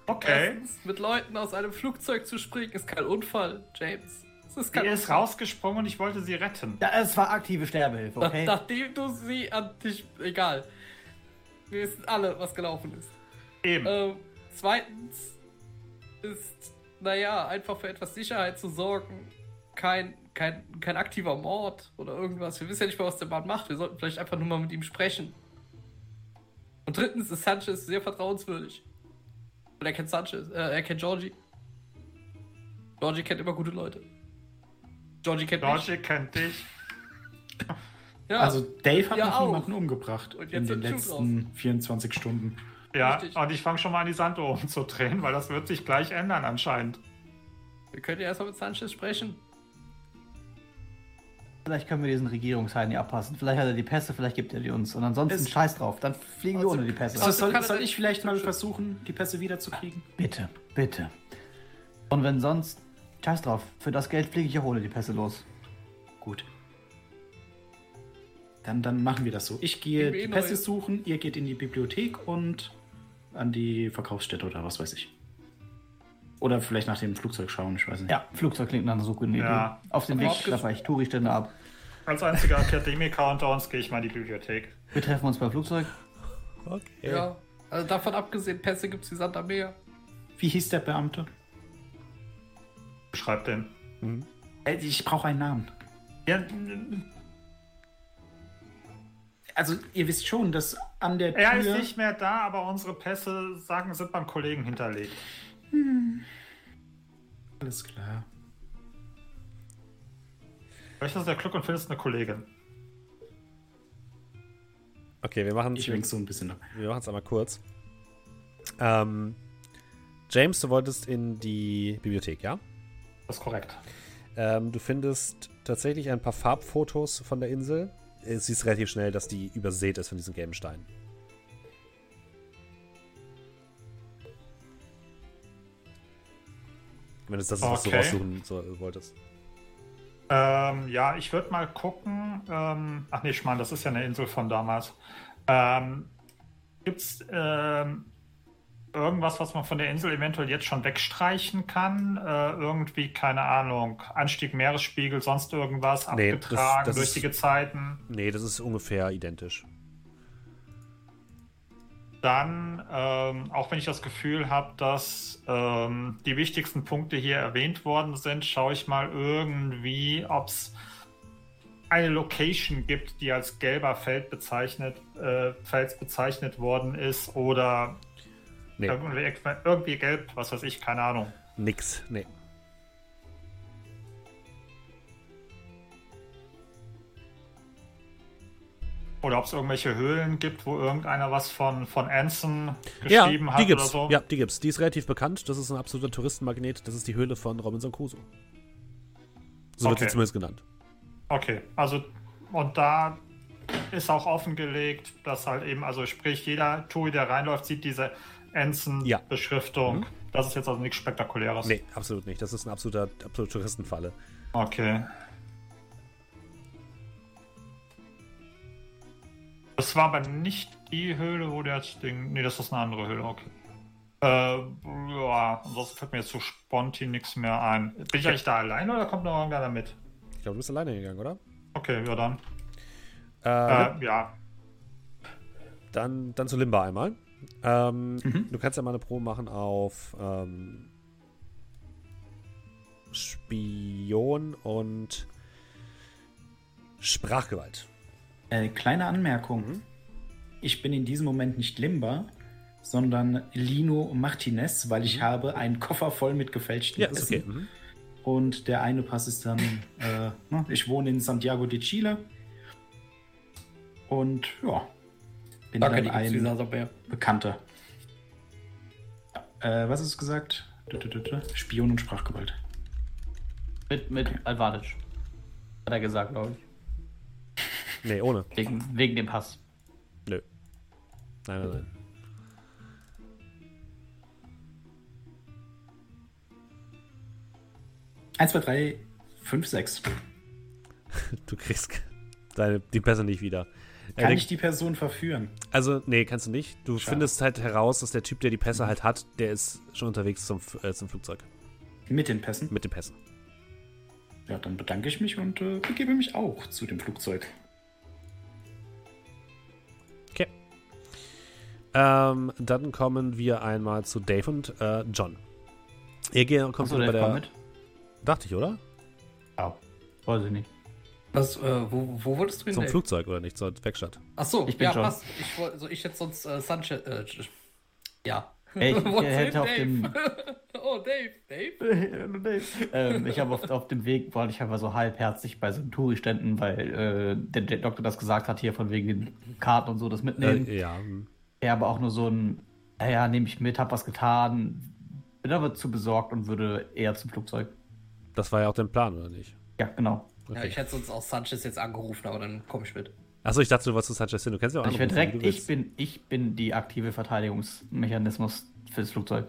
Okay. erstens, mit Leuten aus einem Flugzeug zu springen, ist kein Unfall, James. Es ist Sie kein ist Unfall. rausgesprungen und ich wollte sie retten. Ja, es war aktive Sterbehilfe, Nach- okay? Nachdem du sie an dich. Egal. Wir wissen alle, was gelaufen ist. Eben. Ähm, zweitens ist, naja, einfach für etwas Sicherheit zu sorgen, kein kein, kein aktiver Mord oder irgendwas. Wir wissen ja nicht mal, was der Mann macht. Wir sollten vielleicht einfach nur mal mit ihm sprechen. Und drittens ist Sanchez sehr vertrauenswürdig. Und er kennt Sanchez, äh, er kennt Georgie. Georgie kennt immer gute Leute. Georgie kennt mich. Georgie kennt dich. Ja, Also Dave hat Ja, noch auch. niemanden umgebracht in den letzten 24 Stunden. Ja, Richtig. und ich fange schon mal an, die Sanduhr umzudrehen, weil das wird sich gleich ändern anscheinend. wir können ja erstmal mit Sanchez sprechen. Vielleicht können wir diesen Regierungsheiden hier abpassen. Vielleicht hat er die Pässe, vielleicht gibt er die uns. Und ansonsten Es- scheiß drauf. Dann fliegen wir Also- ohne die Pässe. Also- soll, soll ich vielleicht mal versuchen, die Pässe wiederzukriegen? Bitte, bitte. Und wenn sonst, scheiß drauf. Für das Geld fliege ich auch ohne die Pässe los. Gut. Dann, dann machen wir das so. Ich gehe die eh Pässe suchen, ihr geht in die Bibliothek und an die Verkaufsstätte oder was weiß ich. Oder vielleicht nach dem Flugzeug schauen, ich weiß nicht. Ja, Flugzeug klingt nach einer so guten Idee. Ja. Auf dem Aber Weg schlaffe ich Touri-Stände ab. Als einziger Akademiker unter uns gehe ich mal in die Bibliothek. Wir treffen uns beim Flugzeug. Okay. Ja. Also davon abgesehen, Pässe gibt es wie Sand am Meer. Wie hieß der Beamte? Beschreib den. Äh, ich brauche einen Namen. Ja, Also, ihr wisst schon, dass an der Tür... er ist nicht mehr da, aber unsere Pässe sagen, sind beim Kollegen hinterlegt. Alles klar. Vielleicht ist der Glück und findest eine Kollegin. Okay, wir machen Ich wenk so ein bisschen ab. wir machen es einmal kurz. Ähm, James, du wolltest in die Bibliothek, ja? Das ist korrekt. Ähm, du findest tatsächlich ein paar Farbfotos von der Insel. Äh, siehst relativ schnell, dass die übersät ist von diesen gelben Steinen. Wenn es das ist, was du raussuchen so, wolltest. Ähm, ja, ich würde mal gucken. Ähm, ach nee, Schmarrn, das ist ja eine Insel von damals. Ähm, Gibt es ähm, irgendwas, was man von der Insel eventuell jetzt schon wegstreichen kann? Äh, irgendwie, keine Ahnung, Anstieg Meeresspiegel, sonst irgendwas, Nee, das- abgetragen das durch ist- die Gezeiten. Nee, das ist ungefähr identisch. Dann, ähm, auch wenn ich das Gefühl habe, dass ähm, die wichtigsten Punkte hier erwähnt worden sind, schaue ich mal irgendwie, ob es eine Location gibt, die als gelber Feld bezeichnet, äh, Fels bezeichnet worden ist oder Nee, irgendwie, irgendwie gelb, was weiß ich, keine Ahnung. nix. Nee. Oder ob es irgendwelche Höhlen gibt, wo irgendeiner was von, von Anson Ja, geschrieben hat die gibt's. oder so. Ja, die gibt's. Die ist relativ bekannt. Das ist ein absoluter Touristenmagnet. Das ist die Höhle von Robinson Crusoe. So wird sie Okay. zumindest genannt. Okay, also und da ist auch offengelegt, dass halt eben, also sprich, jeder Touri, der reinläuft, sieht diese Ja. Anson-Beschriftung. Mhm. Das ist jetzt also nichts Spektakuläres. Nee, absolut nicht. Das ist ein absoluter, absolute Touristenfalle. Okay. Das war aber nicht die Höhle, wo der das Ding. Nee, das ist eine andere Höhle, okay. Äh, ja, ansonsten fällt mir jetzt so spontan nichts mehr ein. Bin ich eigentlich da alleine oder kommt noch irgendeiner mit? Ich glaube, du bist alleine gegangen, oder? Okay, ja dann. Äh, Äh, ja. Dann, dann zu Limba einmal. Ähm, Mhm. Du kannst ja mal eine Probe machen auf ähm, Spion und Sprachgewalt. Äh, kleine Anmerkung. Mhm. Ich bin in diesem Moment nicht Limba, sondern Lino Martinez, weil ich habe einen Koffer voll mit gefälschten Mhm. Ja, ist Pässen. okay. Mhm. Und der eine Pass ist dann, äh, ne, ich wohne in Santiago de Chile. Und ja, bin Danke, dann ein. Bekannter. Äh, was du gesagt? Du, du, du, du. Spion und Sprachgewalt. Mit, mit Advantage. Hat er gesagt, glaube ich. Nee, ohne. Wegen, wegen dem Pass. Nö. Nein, nein, nein. Eins, zwei, drei, fünf, sechs. Du kriegst deine, die Pässe nicht wieder. Kann ich die Person verführen? Also, nee, kannst du nicht. Du Schade. findest halt heraus, dass der Typ, der die Pässe halt hat, der ist schon unterwegs zum, äh, zum Flugzeug. Mit den Pässen? Mit den Pässen. Ja, dann bedanke ich mich und äh, begebe mich auch zu dem Flugzeug. Ähm, dann kommen wir einmal zu Dave und äh, John. Ihr geht, kommt Achso, wieder der bei der. mit. Dachte ich, oder? Ja. Weiß ich nicht. Was, äh, wo, wo wolltest du hin? Zum Dave? Flugzeug oder nicht, zur Werkstatt. Ach so, Ich bin ja, schon. passt. Ich wollte, also ich jetzt sonst äh, Sanchez, äh, ja. Ey, ich, hätte auf Dave? dem. oh, Dave, Dave? ähm, ich habe auf, auf dem Weg, war ich einfach so halbherzig bei so Touri-Ständen, weil äh, der, der Doktor das gesagt hat, hier von wegen den Karten und so, das mitnehmen. Äh, ja. aber auch nur so ein, naja, nehme ich mit, hab was getan, bin aber zu besorgt und würde eher zum Flugzeug. Das war ja auch dein Plan, oder nicht? Ja, genau. Ja, Okay. ich hätte sonst auch Sanchez jetzt angerufen, aber dann komme ich mit. Achso, ich dachte, du wolltest zu Sanchez hin. Du kennst ja auch Ich direkt, ich bin, ich bin die aktive Verteidigungsmechanismus fürs Flugzeug.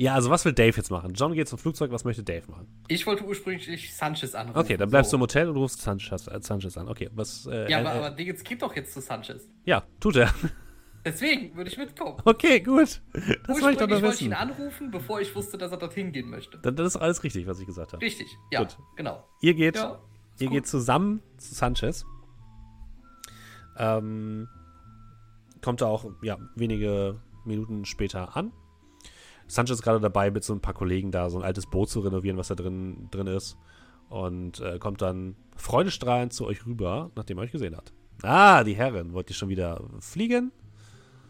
Ja, also was will Dave jetzt machen? John geht zum Flugzeug, was möchte Dave machen? Ich wollte ursprünglich Sanchez anrufen. Okay, dann bleibst du so. im Hotel und rufst Sanchez, äh, Sanchez an. Okay, was. Äh, Ja, äh, aber, äh, aber Dingens geht doch jetzt zu Sanchez. ja, tut er. Deswegen würde ich mitkommen. Okay, gut. Das wollte ich doch wollte ich ihn anrufen, bevor ich wusste, dass er dorthin gehen möchte. Dann, das ist alles richtig, was ich gesagt habe. Richtig, ja, Gut. genau. Ihr geht, Ja, ihr gut. geht zusammen zu Sanchez. Ähm, kommt auch ja, wenige Minuten später an. Sanchez ist gerade dabei, mit so ein paar Kollegen da so ein altes Boot zu renovieren, was da drin, drin ist. Und äh, kommt dann freudestrahlend zu euch rüber, nachdem er euch gesehen hat. Ah, die Herren, wollt ihr schon wieder fliegen?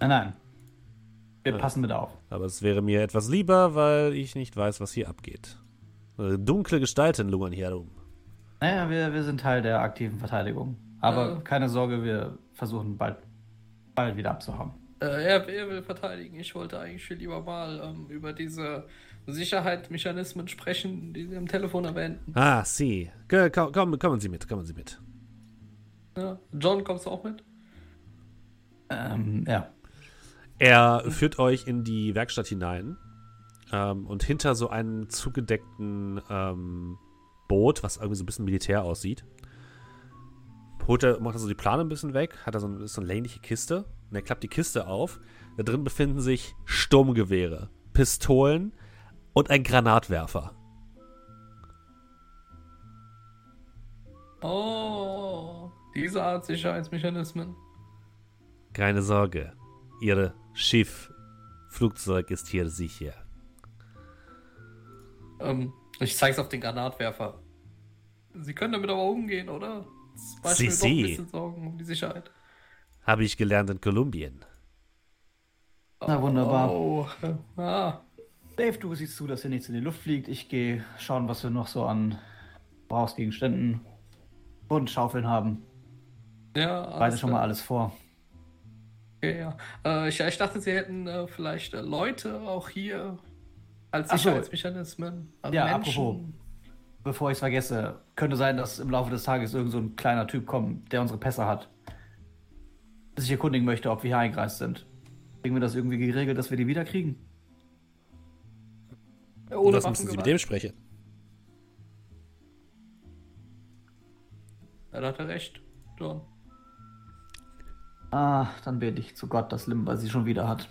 Nein, nein. Wir passen mit auf. Aber es wäre mir etwas lieber, weil ich nicht weiß, was hier abgeht. Äh, Dunkle Gestalten lungern hier herum. Naja, wir, wir sind Teil der aktiven Verteidigung. Aber Ja. keine Sorge, wir versuchen bald, bald wieder abzuhauen. Äh, er, er will verteidigen. Ich wollte eigentlich viel lieber mal ähm, über diese Sicherheitsmechanismen sprechen, die Sie am Telefon erwähnten. Ah, Sie. Komm, komm, kommen Sie mit, kommen Sie mit. Ja. John, kommst du auch mit? Ähm, ja. Er führt euch in die Werkstatt hinein ähm, und hinter so einem zugedeckten ähm, Boot, was irgendwie so ein bisschen militär aussieht, holt er, macht er so die Plane ein bisschen weg, hat er so, ein- so eine längliche Kiste und er klappt die Kiste auf. Da drin befinden sich Sturmgewehre, Pistolen und ein Granatwerfer. Oh, diese Art Sicherheitsmechanismen. Keine Sorge, Ihr Schiff, Flugzeug ist hier sicher. Ähm, ich zeig's auf den Granatwerfer. Sie können damit aber umgehen, oder? Sie- Sie. ein bisschen Sorgen um die Sicherheit. Habe ich gelernt in Kolumbien. Na, wunderbar. Oh, ah, Dave, du siehst zu, dass hier nichts in die Luft fliegt. Ich gehe schauen, was wir noch so an Brauchsgegenständen und Schaufeln haben. ja. Bereite alles schon mal alles vor. Okay, ja. Äh, ich, ich dachte, sie hätten äh, vielleicht äh, Leute auch hier als so. Sicherheitsmechanismen. Also Ja, Menschen. apropos. Bevor ich es vergesse, könnte sein, dass im Laufe des Tages irgend so ein kleiner Typ kommt, der unsere Pässe hat. Sich erkundigen möchte, ob wir hier eingereist sind. Kriegen wir das irgendwie geregelt, dass wir die wiederkriegen? Ohne das müssen Sie mit dem sprechen. Ja, da hat er recht, John. Ah, dann bete ich zu Gott, dass Limba sie schon wieder hat.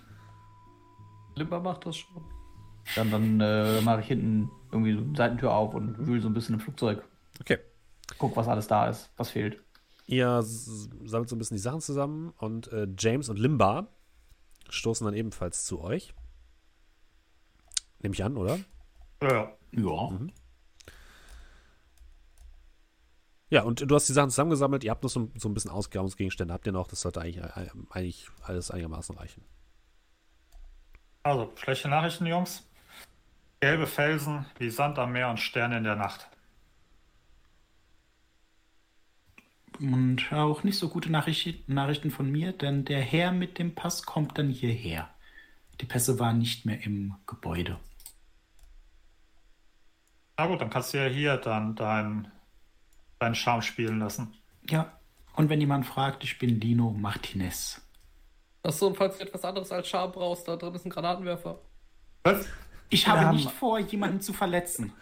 Limber macht das schon. Dann, dann äh, mache ich hinten irgendwie so eine Seitentür auf und wühle so ein bisschen im Flugzeug. Okay. Guck, was alles da ist, was fehlt. Ihr sammelt so ein bisschen die Sachen zusammen und äh, James und Limba stoßen dann ebenfalls zu euch. Nehme ich an, oder? Ja. Ja. Ja, und du hast die Sachen zusammengesammelt. Ihr habt noch so, so ein bisschen Ausgrabungsgegenstände. Habt ihr noch? Das sollte eigentlich, äh, eigentlich alles einigermaßen reichen. Also, schlechte Nachrichten, Jungs. Gelbe Felsen wie Sand am Meer und Sterne in der Nacht. Und auch nicht so gute Nachricht Nachrichten von mir, denn der Herr mit dem Pass kommt dann hierher. Die Pässe waren nicht mehr im Gebäude. Na gut, dann kannst du ja hier dann deinen deinen Charme spielen lassen. Ja. Und wenn jemand fragt, ich bin Lino Martinez. Achso, und falls du etwas anderes als Scham brauchst, da drin ist ein Granatenwerfer. Was? Ich habe haben- nicht vor, jemanden zu verletzen.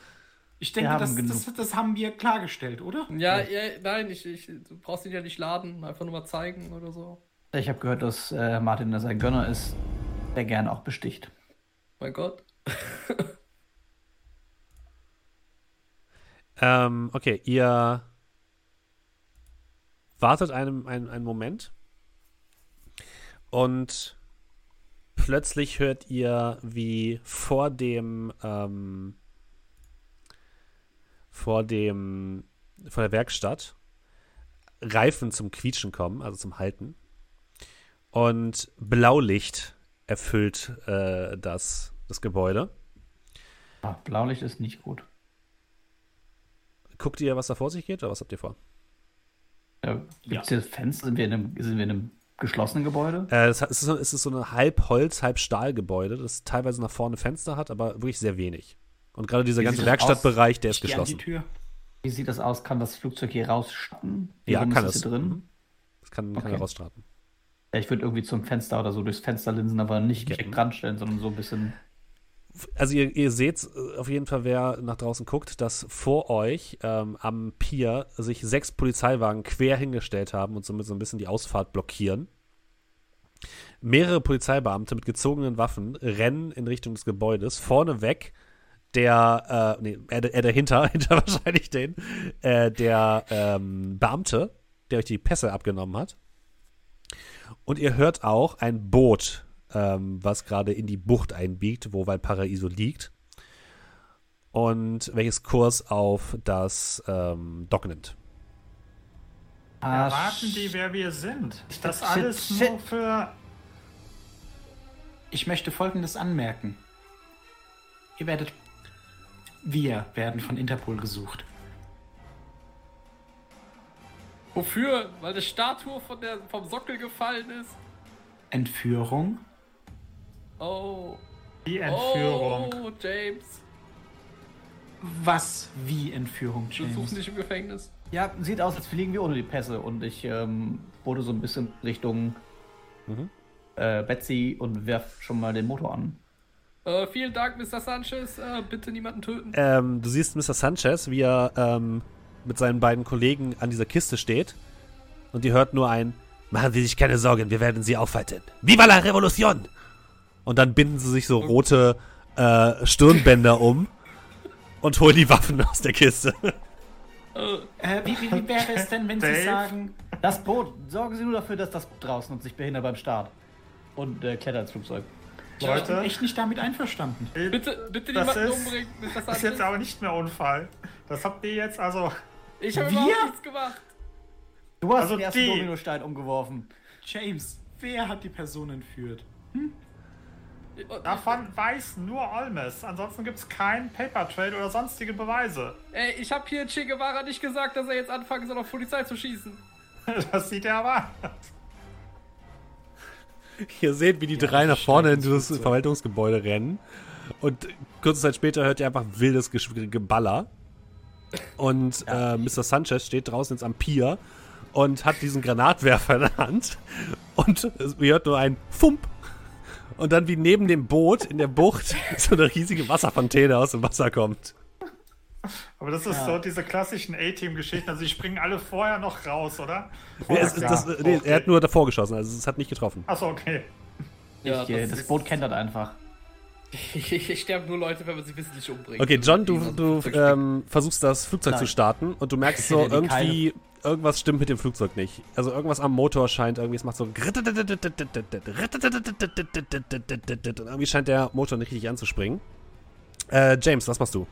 Ich denke, haben das, das, das haben wir klargestellt, oder? Ja, ja, nein, ich, ich, du brauchst ihn ja nicht laden, einfach nur mal zeigen oder so. Ich habe gehört, dass äh, Martin das ein Gönner ist, der gerne auch besticht. Mein Gott. Ähm, okay, ihr wartet einen, einen, einen Moment und plötzlich hört ihr, wie vor dem ähm, vor dem vor der Werkstatt Reifen zum Quietschen kommen, also zum Halten. Und Blaulicht erfüllt äh, das, das Gebäude. Ah, Blaulicht ist nicht gut. Guckt ihr, was da vor sich geht, oder was habt ihr vor? Ja, Gibt es hier Fenster? Sind wir, in einem, sind wir in einem geschlossenen Gebäude? Äh, es, ist so, es ist so ein halb Holz, halb Stahlgebäude, das teilweise nach vorne Fenster hat, aber wirklich sehr wenig. Und gerade dieser Wie ganze das Werkstattbereich, der ist an die geschlossen. Tür. Wie sieht das aus? Kann das Flugzeug hier rausstarten? Ja, kann. Hier drin? Mhm. Das kann, kann Okay. er rausstarten. Ja, ich würde irgendwie zum Fenster oder so durchs Fenster linsen, aber nicht direkt dran stellen, sondern so ein bisschen. Also ihr, ihr seht äh, auf jeden Fall, wer nach draußen guckt, dass vor euch ähm, am Pier sich sechs Polizeiwagen quer hingestellt haben und somit so ein bisschen die Ausfahrt blockieren. Mehrere Polizeibeamte mit gezogenen Waffen rennen in Richtung des Gebäudes. Vorne weg der, äh, nee, er, er dahinter, hinter wahrscheinlich den, äh, der ähm, Beamte, der euch die Pässe abgenommen hat. Und ihr hört auch ein Boot, ähm, was gerade in die Bucht einbiegt, wo Valparaiso liegt. Und welches Kurs auf das ähm, Dock nimmt. Ah, Erwarten die, wer wir sind. Das alles nur für. Ich möchte Folgendes anmerken. Ihr werdet. Wir werden von Interpol gesucht. Wofür? Weil eine Statue von der, vom Sockel gefallen ist? Entführung. Oh. Die Entführung. Oh, James. Was wie Entführung, Wir James? suchen dich im Gefängnis. Ja, sieht aus, als fliegen wir ohne die Pässe. Und ich ähm, wurde so ein bisschen Richtung Mhm. äh, Betsy und werf schon mal den Motor an. Äh, vielen Dank, Mr. Sanchez. Äh, bitte niemanden töten. Ähm, du siehst Mr. Sanchez, wie er ähm, mit seinen beiden Kollegen an dieser Kiste steht. Und ihr hört nur ein: Machen Sie sich keine Sorgen, wir werden Sie aufhalten. Viva la Revolution! Und dann binden sie sich so rote äh, Stirnbänder um und holen die Waffen aus der Kiste. Äh, wie, wie, wie wäre es denn, wenn Sie sagen, Das Boot, sorgen Sie nur dafür, dass das Boot draußen und sich behindert beim Start. Und äh, klettert ins Flugzeug. ich bin Leute, echt nicht damit einverstanden? bitte, bitte Das niemanden ist- umbringen, das ist jetzt aber nicht mehr Unfall. Das habt ihr jetzt also. Ich habe Wir? überhaupt nichts gemacht. Du hast Also den ersten die- Dominostein umgeworfen. James, wer hat die Person entführt? Davon weiß nur Olmes. Ansonsten gibt es keinen Paper Trail oder sonstige Beweise. Ey, ich habe hier Che Guevara nicht gesagt, dass er jetzt anfangen soll, auf Polizei zu schießen. Das sieht er aber. Ihr seht, wie die drei nach vorne in ins dieses Flugzeug. Verwaltungsgebäude rennen. Und kurze Zeit später hört ihr einfach wildes Gesch- Geballer. Und äh, Mr. Sanchez steht draußen jetzt am Pier und hat diesen Granatwerfer in der Hand. Und es- ihr hört nur ein Fump. Und dann wie neben dem Boot in der Bucht so eine riesige Wasserfontäne aus dem Wasser kommt. Aber das ist so diese klassischen A-Team-Geschichten. Also die springen alle vorher noch raus, oder? Nee, es, Ja, das, nee, okay. Er hat nur davor geschossen, also es hat nicht getroffen. Achso, okay. Ja, ich, das ist- Boot kentert einfach. Ich sterben nur Leute, wenn man sie wissentlich umbringt. Okay, John, du, du ähm, versuchst das Flugzeug Nein. zu starten und du merkst so irgendwie, irgendwas stimmt mit dem Flugzeug nicht. Also irgendwas am Motor scheint irgendwie, es macht so und irgendwie scheint der Motor nicht richtig anzuspringen. Äh, James, was machst du?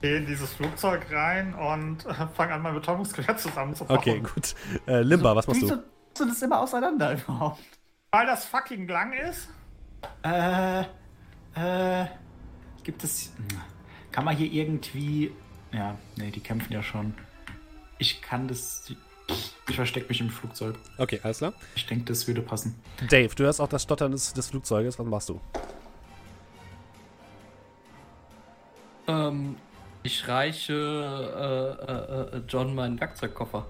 Gehe in dieses Flugzeug rein und äh, fange an, mein Betäubungsgerät zusammenzubauen. Okay, gut. Äh, Limba, was machst Wieso du? sind das immer auseinander überhaupt? Weil das fucking lang ist? Äh, äh, gibt es. Kann man hier irgendwie. Ja, nee, die kämpfen ja schon. Ich kann das. Ich verstecke mich im Flugzeug. Okay, alles klar. Ich denke, das würde passen. Dave, du hörst auch das Stottern des, des Flugzeuges. Was machst du? Ähm, ich reiche äh, äh, äh, John meinen Werkzeugkoffer.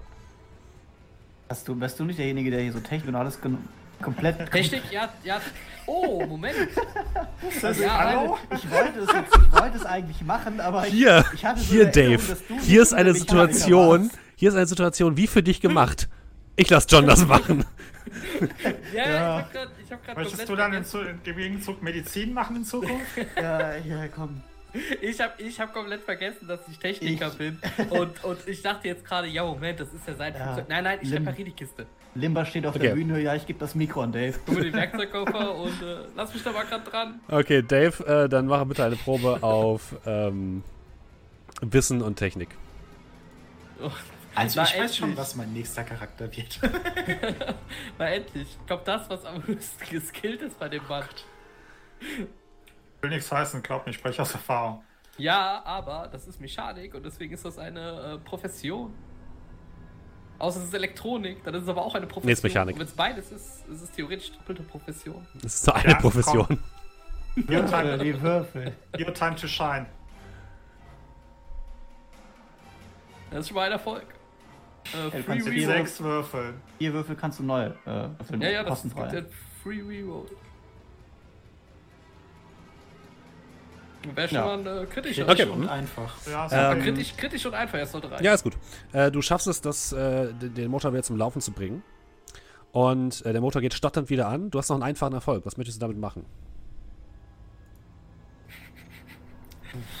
Hast du, bist du nicht derjenige, der hier so Technik und alles komplett. Technik, ja, ja. Oh, Moment. Das Ja, Hallo? Ich wollte es jetzt, ich wollte es eigentlich machen, aber Hier, ich, ich hatte so hier, Erinnerung, Dave. dass du Hier ist eine Situation, hier ist eine Situation wie für dich gemacht. Ich lass John das machen. Ja, Ja. ich hab grad, ich hab grad Möchtest du dann im Gegenzug Medizin machen in Zukunft? Ja, ja, komm. Ich habe ich hab komplett vergessen, dass ich Techniker Ich- bin. Und, und ich dachte jetzt gerade, ja, Moment, das ist ja sein Ja. Nein, nein, ich repariere die Kiste. Limba steht auf Okay. der Bühne, ja, ich gebe das Mikro an Dave. Hol mir den Werkzeugkoffer und äh, lass mich da mal gerade dran. Okay, Dave, äh, dann mache bitte eine Probe auf ähm, Wissen und Technik. Also Na, ich weiß endlich. schon, was mein nächster Charakter wird. Na endlich. Ich glaube, das, was am höchsten geskillt ist bei dem Mann. Will nichts heißen, glaub mir, ich spreche aus Erfahrung. Ja, aber das ist Mechanik und deswegen ist das eine äh, Profession. Außer es ist Elektronik, dann ist es aber auch eine Profession. Nee, ist Mechanik. Wenn es beides ist, ist es theoretisch doppelte Profession. Das ist nur eine Ja, Profession. Your time, die Würfel. your time to shine. Das ist schon mal ein Erfolg. Äh, du free Reroll. sechs Würfeln. Vier Würfel kannst du neu äh, würfeln. Ja, ja, das gibt kostenfrei. ja Free Reroll. Wäre schon Ja. mal ein äh, kritischer. Okay. Und einfach. Ja, Ähm, kritisch, kritisch und einfach, er sollte reichen. Ja, ist gut. Äh, du schaffst es, das, äh, den Motor wieder zum Laufen zu bringen. Und äh, der Motor geht stotternd wieder an. Du hast noch einen einfachen Erfolg. Was möchtest du damit machen?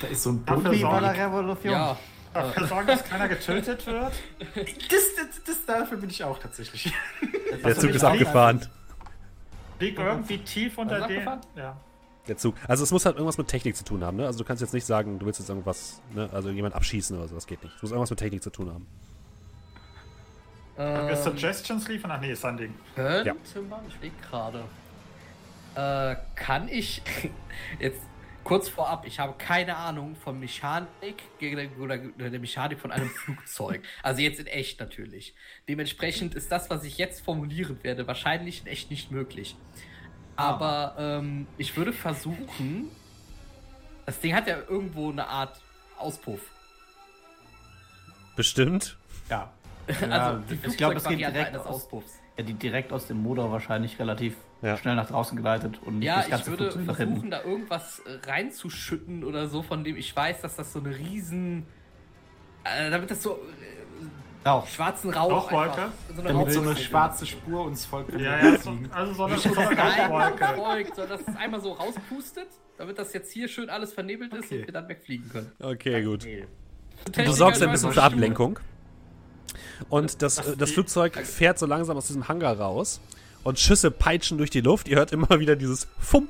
Da ist so ein. Wie bei der sorgen, Revolution. ja. dafür sorgen, dass keiner getötet wird. Das, das, das, dafür bin ich auch tatsächlich. Der Zug ist abgefahren. Liegt irgendwie tief unter den. abgefahren? Ja. Der Zug. Also es muss halt irgendwas mit Technik zu tun haben, ne? Also du kannst jetzt nicht sagen, du willst jetzt irgendwas, ne? Also jemand abschießen oder so, das geht nicht. Es muss irgendwas mit Technik zu tun haben. Können wir Ähm, Suggestions liefern? Ach nee, ist ein Ding. Könnte Ja. man, ich leg gerade. Äh, kann ich jetzt kurz vorab, ich habe keine Ahnung von Mechanik gegen- oder der Mechanik von einem Flugzeug. Also jetzt in echt natürlich. Dementsprechend ist das, was ich jetzt formulieren werde, wahrscheinlich in echt nicht möglich. Aber ähm, ich würde versuchen. Das Ding hat ja irgendwo eine Art Auspuff. Bestimmt. Ja. also Ja, ich glaube, es geht direkt eines aus, Auspuffs. ja, die direkt aus dem Motor wahrscheinlich relativ Ja. schnell nach draußen geleitet und Ja, das ich ganze würde Flugzeug nach versuchen, hinten. da irgendwas äh, reinzuschütten oder so, von dem ich weiß, dass das so eine riesen. Äh, damit das so äh, Rauch. schwarzen Rauch. Rauchwolke? einfach- So eine Damit so eine schwarze Spur uns folgt. Ja, ja, so, also so eine, so eine Rauchwolke. folgt, sondern dass es einmal so rauspustet, damit das jetzt hier schön alles vernebelt ist Okay. und wir dann wegfliegen können. Okay, gut. Du Techniker sorgst ein bisschen für. Ablenkung. Und das, Das- äh, das Flugzeug fährt so langsam aus diesem Hangar raus und Schüsse peitschen durch die Luft. Ihr hört immer wieder dieses Fump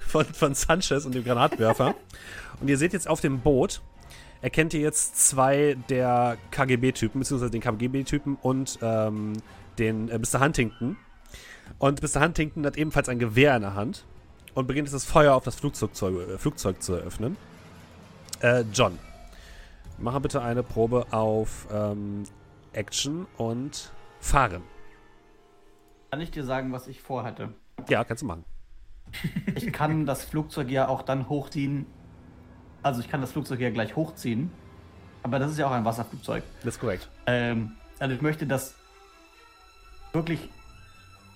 von, von Sanchez und dem Granatwerfer. und ihr seht jetzt auf dem Boot, erkennt ihr jetzt zwei der KGB-Typen, beziehungsweise den KGB-Typen und ähm, den äh, Mr. Huntington. Und Mr. Huntington hat ebenfalls ein Gewehr in der Hand und beginnt jetzt das Feuer auf das Flugzeug zu, äh, Flugzeug zu eröffnen. Äh, John, mache bitte eine Probe auf ähm, Action und Fahren. Kann ich dir sagen, was ich vorhatte? Ja, kannst du machen. Ich kann das Flugzeug ja auch dann hochziehen. Also ich kann das Flugzeug ja gleich hochziehen. Aber das ist ja auch ein Wasserflugzeug. Das ist korrekt. Ähm, also ich möchte das wirklich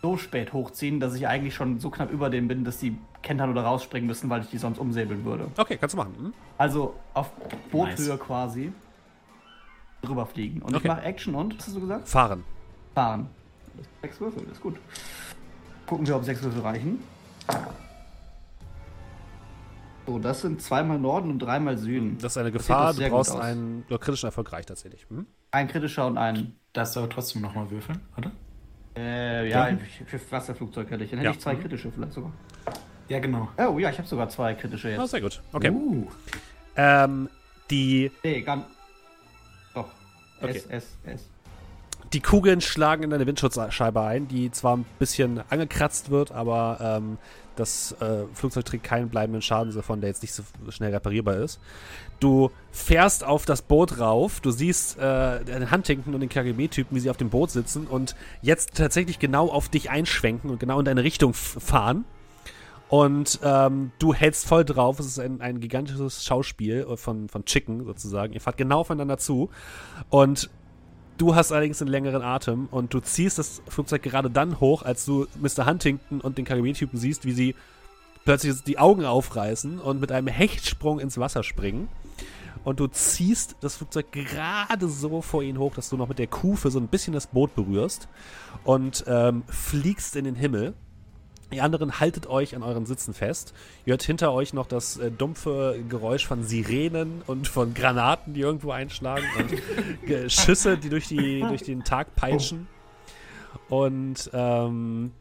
so spät hochziehen, dass ich eigentlich schon so knapp über dem bin, dass die kentern oder rausspringen müssen, weil ich die sonst umsäbeln würde. Okay, kannst du machen. Hm? Also auf Boothöhe Nice. quasi drüber fliegen. Und Okay. ich mache Action und, was hast du gesagt? Fahren. Fahren. Sechs Würfel, ist gut. Gucken wir, ob sechs Würfel reichen. So, das sind zweimal Norden und dreimal Süden. Das ist eine Das Gefahr. Du brauchst aus. einen kritischen Erfolg reicht tatsächlich. Hm? Ein kritischer und ein. Darfst du aber trotzdem nochmal würfeln, oder? Äh, ja, Ja. für Wasserflugzeug hätte ich. Dann hätte Ja. ich zwei kritische vielleicht sogar. Ja, genau. Oh ja, ich habe sogar zwei kritische jetzt. sehr gut. Okay. Uh, Ähm, die, Nee, ganz. Doch. Okay. S, S, S. die Kugeln schlagen in deine Windschutzscheibe ein, die zwar ein bisschen angekratzt wird, aber ähm, das äh, Flugzeug trägt keinen bleibenden Schaden davon, der jetzt nicht so schnell reparierbar ist. Du fährst auf das Boot rauf, du siehst äh, den Huntington und den KGB-Typen, wie sie auf dem Boot sitzen und jetzt tatsächlich genau auf dich einschwenken und genau in deine Richtung fahren. Und ähm, du hältst voll drauf. Es ist ein, ein gigantisches Schauspiel von, von Chicken sozusagen. Ihr fahrt genau aufeinander zu. Und du hast allerdings einen längeren Atem und du ziehst das Flugzeug gerade dann hoch, als du Mr. Huntington und den KGB-Typen siehst, wie sie plötzlich die Augen aufreißen und mit einem Hechtsprung ins Wasser springen. Und du ziehst das Flugzeug gerade so vor ihnen hoch, dass du noch mit der Kufe so ein bisschen das Boot berührst und ähm, fliegst in den Himmel Ihr anderen haltet euch an euren Sitzen fest. Ihr hört hinter euch noch das äh, dumpfe Geräusch von Sirenen und von Granaten, die irgendwo einschlagen und Schüsse, die durch, die durch den Tag peitschen. Und ähm,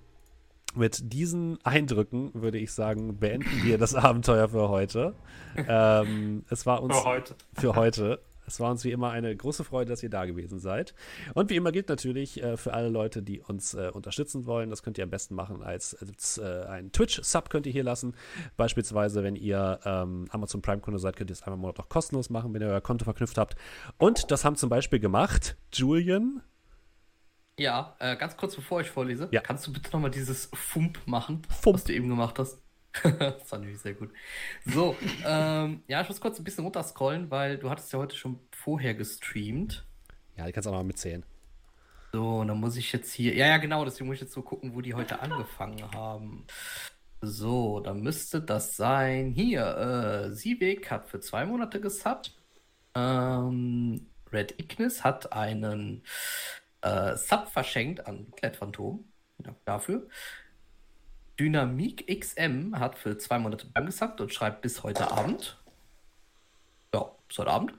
mit diesen Eindrücken würde ich sagen, beenden wir das Abenteuer für heute. Ähm, es war uns Für heute. für heute. Es war uns wie immer eine große Freude, dass ihr da gewesen seid. Und wie immer gilt natürlich äh, für alle Leute, die uns äh, unterstützen wollen, das könnt ihr am besten machen als, äh, ein Twitch-Sub könnt ihr hier lassen. Beispielsweise, wenn ihr ähm, Amazon Prime-Kunde seid, könnt ihr es einmal im Monat auch kostenlos machen, wenn ihr euer Konto verknüpft habt. Und das haben zum Beispiel gemacht Julian, Ja, äh, ganz kurz bevor ich vorlese, Ja. kannst du bitte nochmal dieses Fump machen, Fump. was du eben gemacht hast? das war nämlich sehr gut. So, ähm, ja, ich muss kurz ein bisschen runterscrollen, weil du hattest ja heute schon vorher gestreamt. ja, die kannst du auch noch mitzählen. So, und dann muss ich jetzt hier. Ja, ja, genau, deswegen muss ich jetzt so gucken, wo die heute angefangen haben. So, dann müsste das sein. Hier, äh, Sieweg hat für zwei Monate gesubbt. Ähm, Red Ignis hat einen äh, Sub verschenkt an Klett Phantom. Vielen Dank dafür. Dynamik XM hat für zwei Monate beim gesubbt und schreibt bis heute Abend. Ja, bis heute Abend.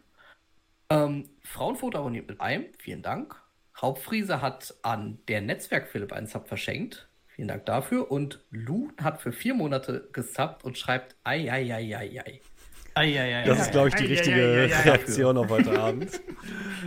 Ähm, Frauenfoto abonniert mit einem. Vielen Dank. Hauptfriese hat an der Netzwerk Philipp einen Sub verschenkt. Vielen Dank dafür. Und Lu hat für vier Monate gesubbt und schreibt ei, ei, ei, ei, ei. Eieiei. Das ist, glaube ich, die Ja, ja, richtige ja, ja, ja. Reaktion auf heute Abend.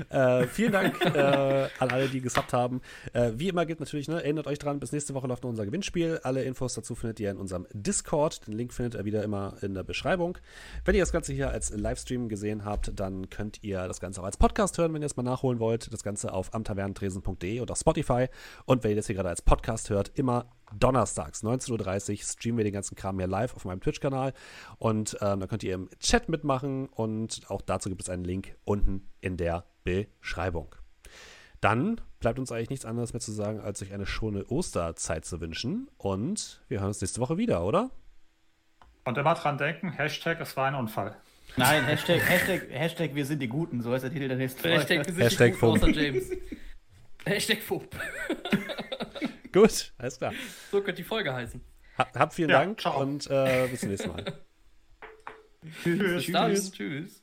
äh, vielen Dank äh, an alle, die gesubbt haben. Äh, wie immer gilt natürlich, ne, erinnert euch dran, bis nächste Woche läuft noch unser Gewinnspiel. Alle Infos dazu findet ihr in unserem Discord. Den Link findet ihr wieder immer in der Beschreibung. Wenn ihr das Ganze hier als Livestream gesehen habt, dann könnt ihr das Ganze auch als Podcast hören, wenn ihr es mal nachholen wollt. Das Ganze auf amtavernentresen.de oder Spotify. Und wenn ihr das hier gerade als Podcast hört, immer donnerstags, 19.30 Uhr, streamen wir den ganzen Kram hier live auf meinem Twitch-Kanal. Und ähm, da könnt ihr im Chat mitmachen. Und auch dazu gibt es einen Link unten in der Beschreibung. Dann bleibt uns eigentlich nichts anderes mehr zu sagen, als euch eine schöne Osterzeit zu wünschen. Und wir hören uns nächste Woche wieder, oder? Und immer dran denken, Hashtag, es war ein Unfall. Nein, Hashtag, Hashtag, Hashtag, wir sind die Guten, so heißt der Titel der nächsten Folge. Hashtag, wir sind Hashtag die Guten außer James. Hashtag Fump. Gut, alles klar. So könnte die Folge heißen. Ha habt vielen Ja, Dank ciao. und äh, bis zum nächsten Mal. Tschüss. Bis dann. Tschüss.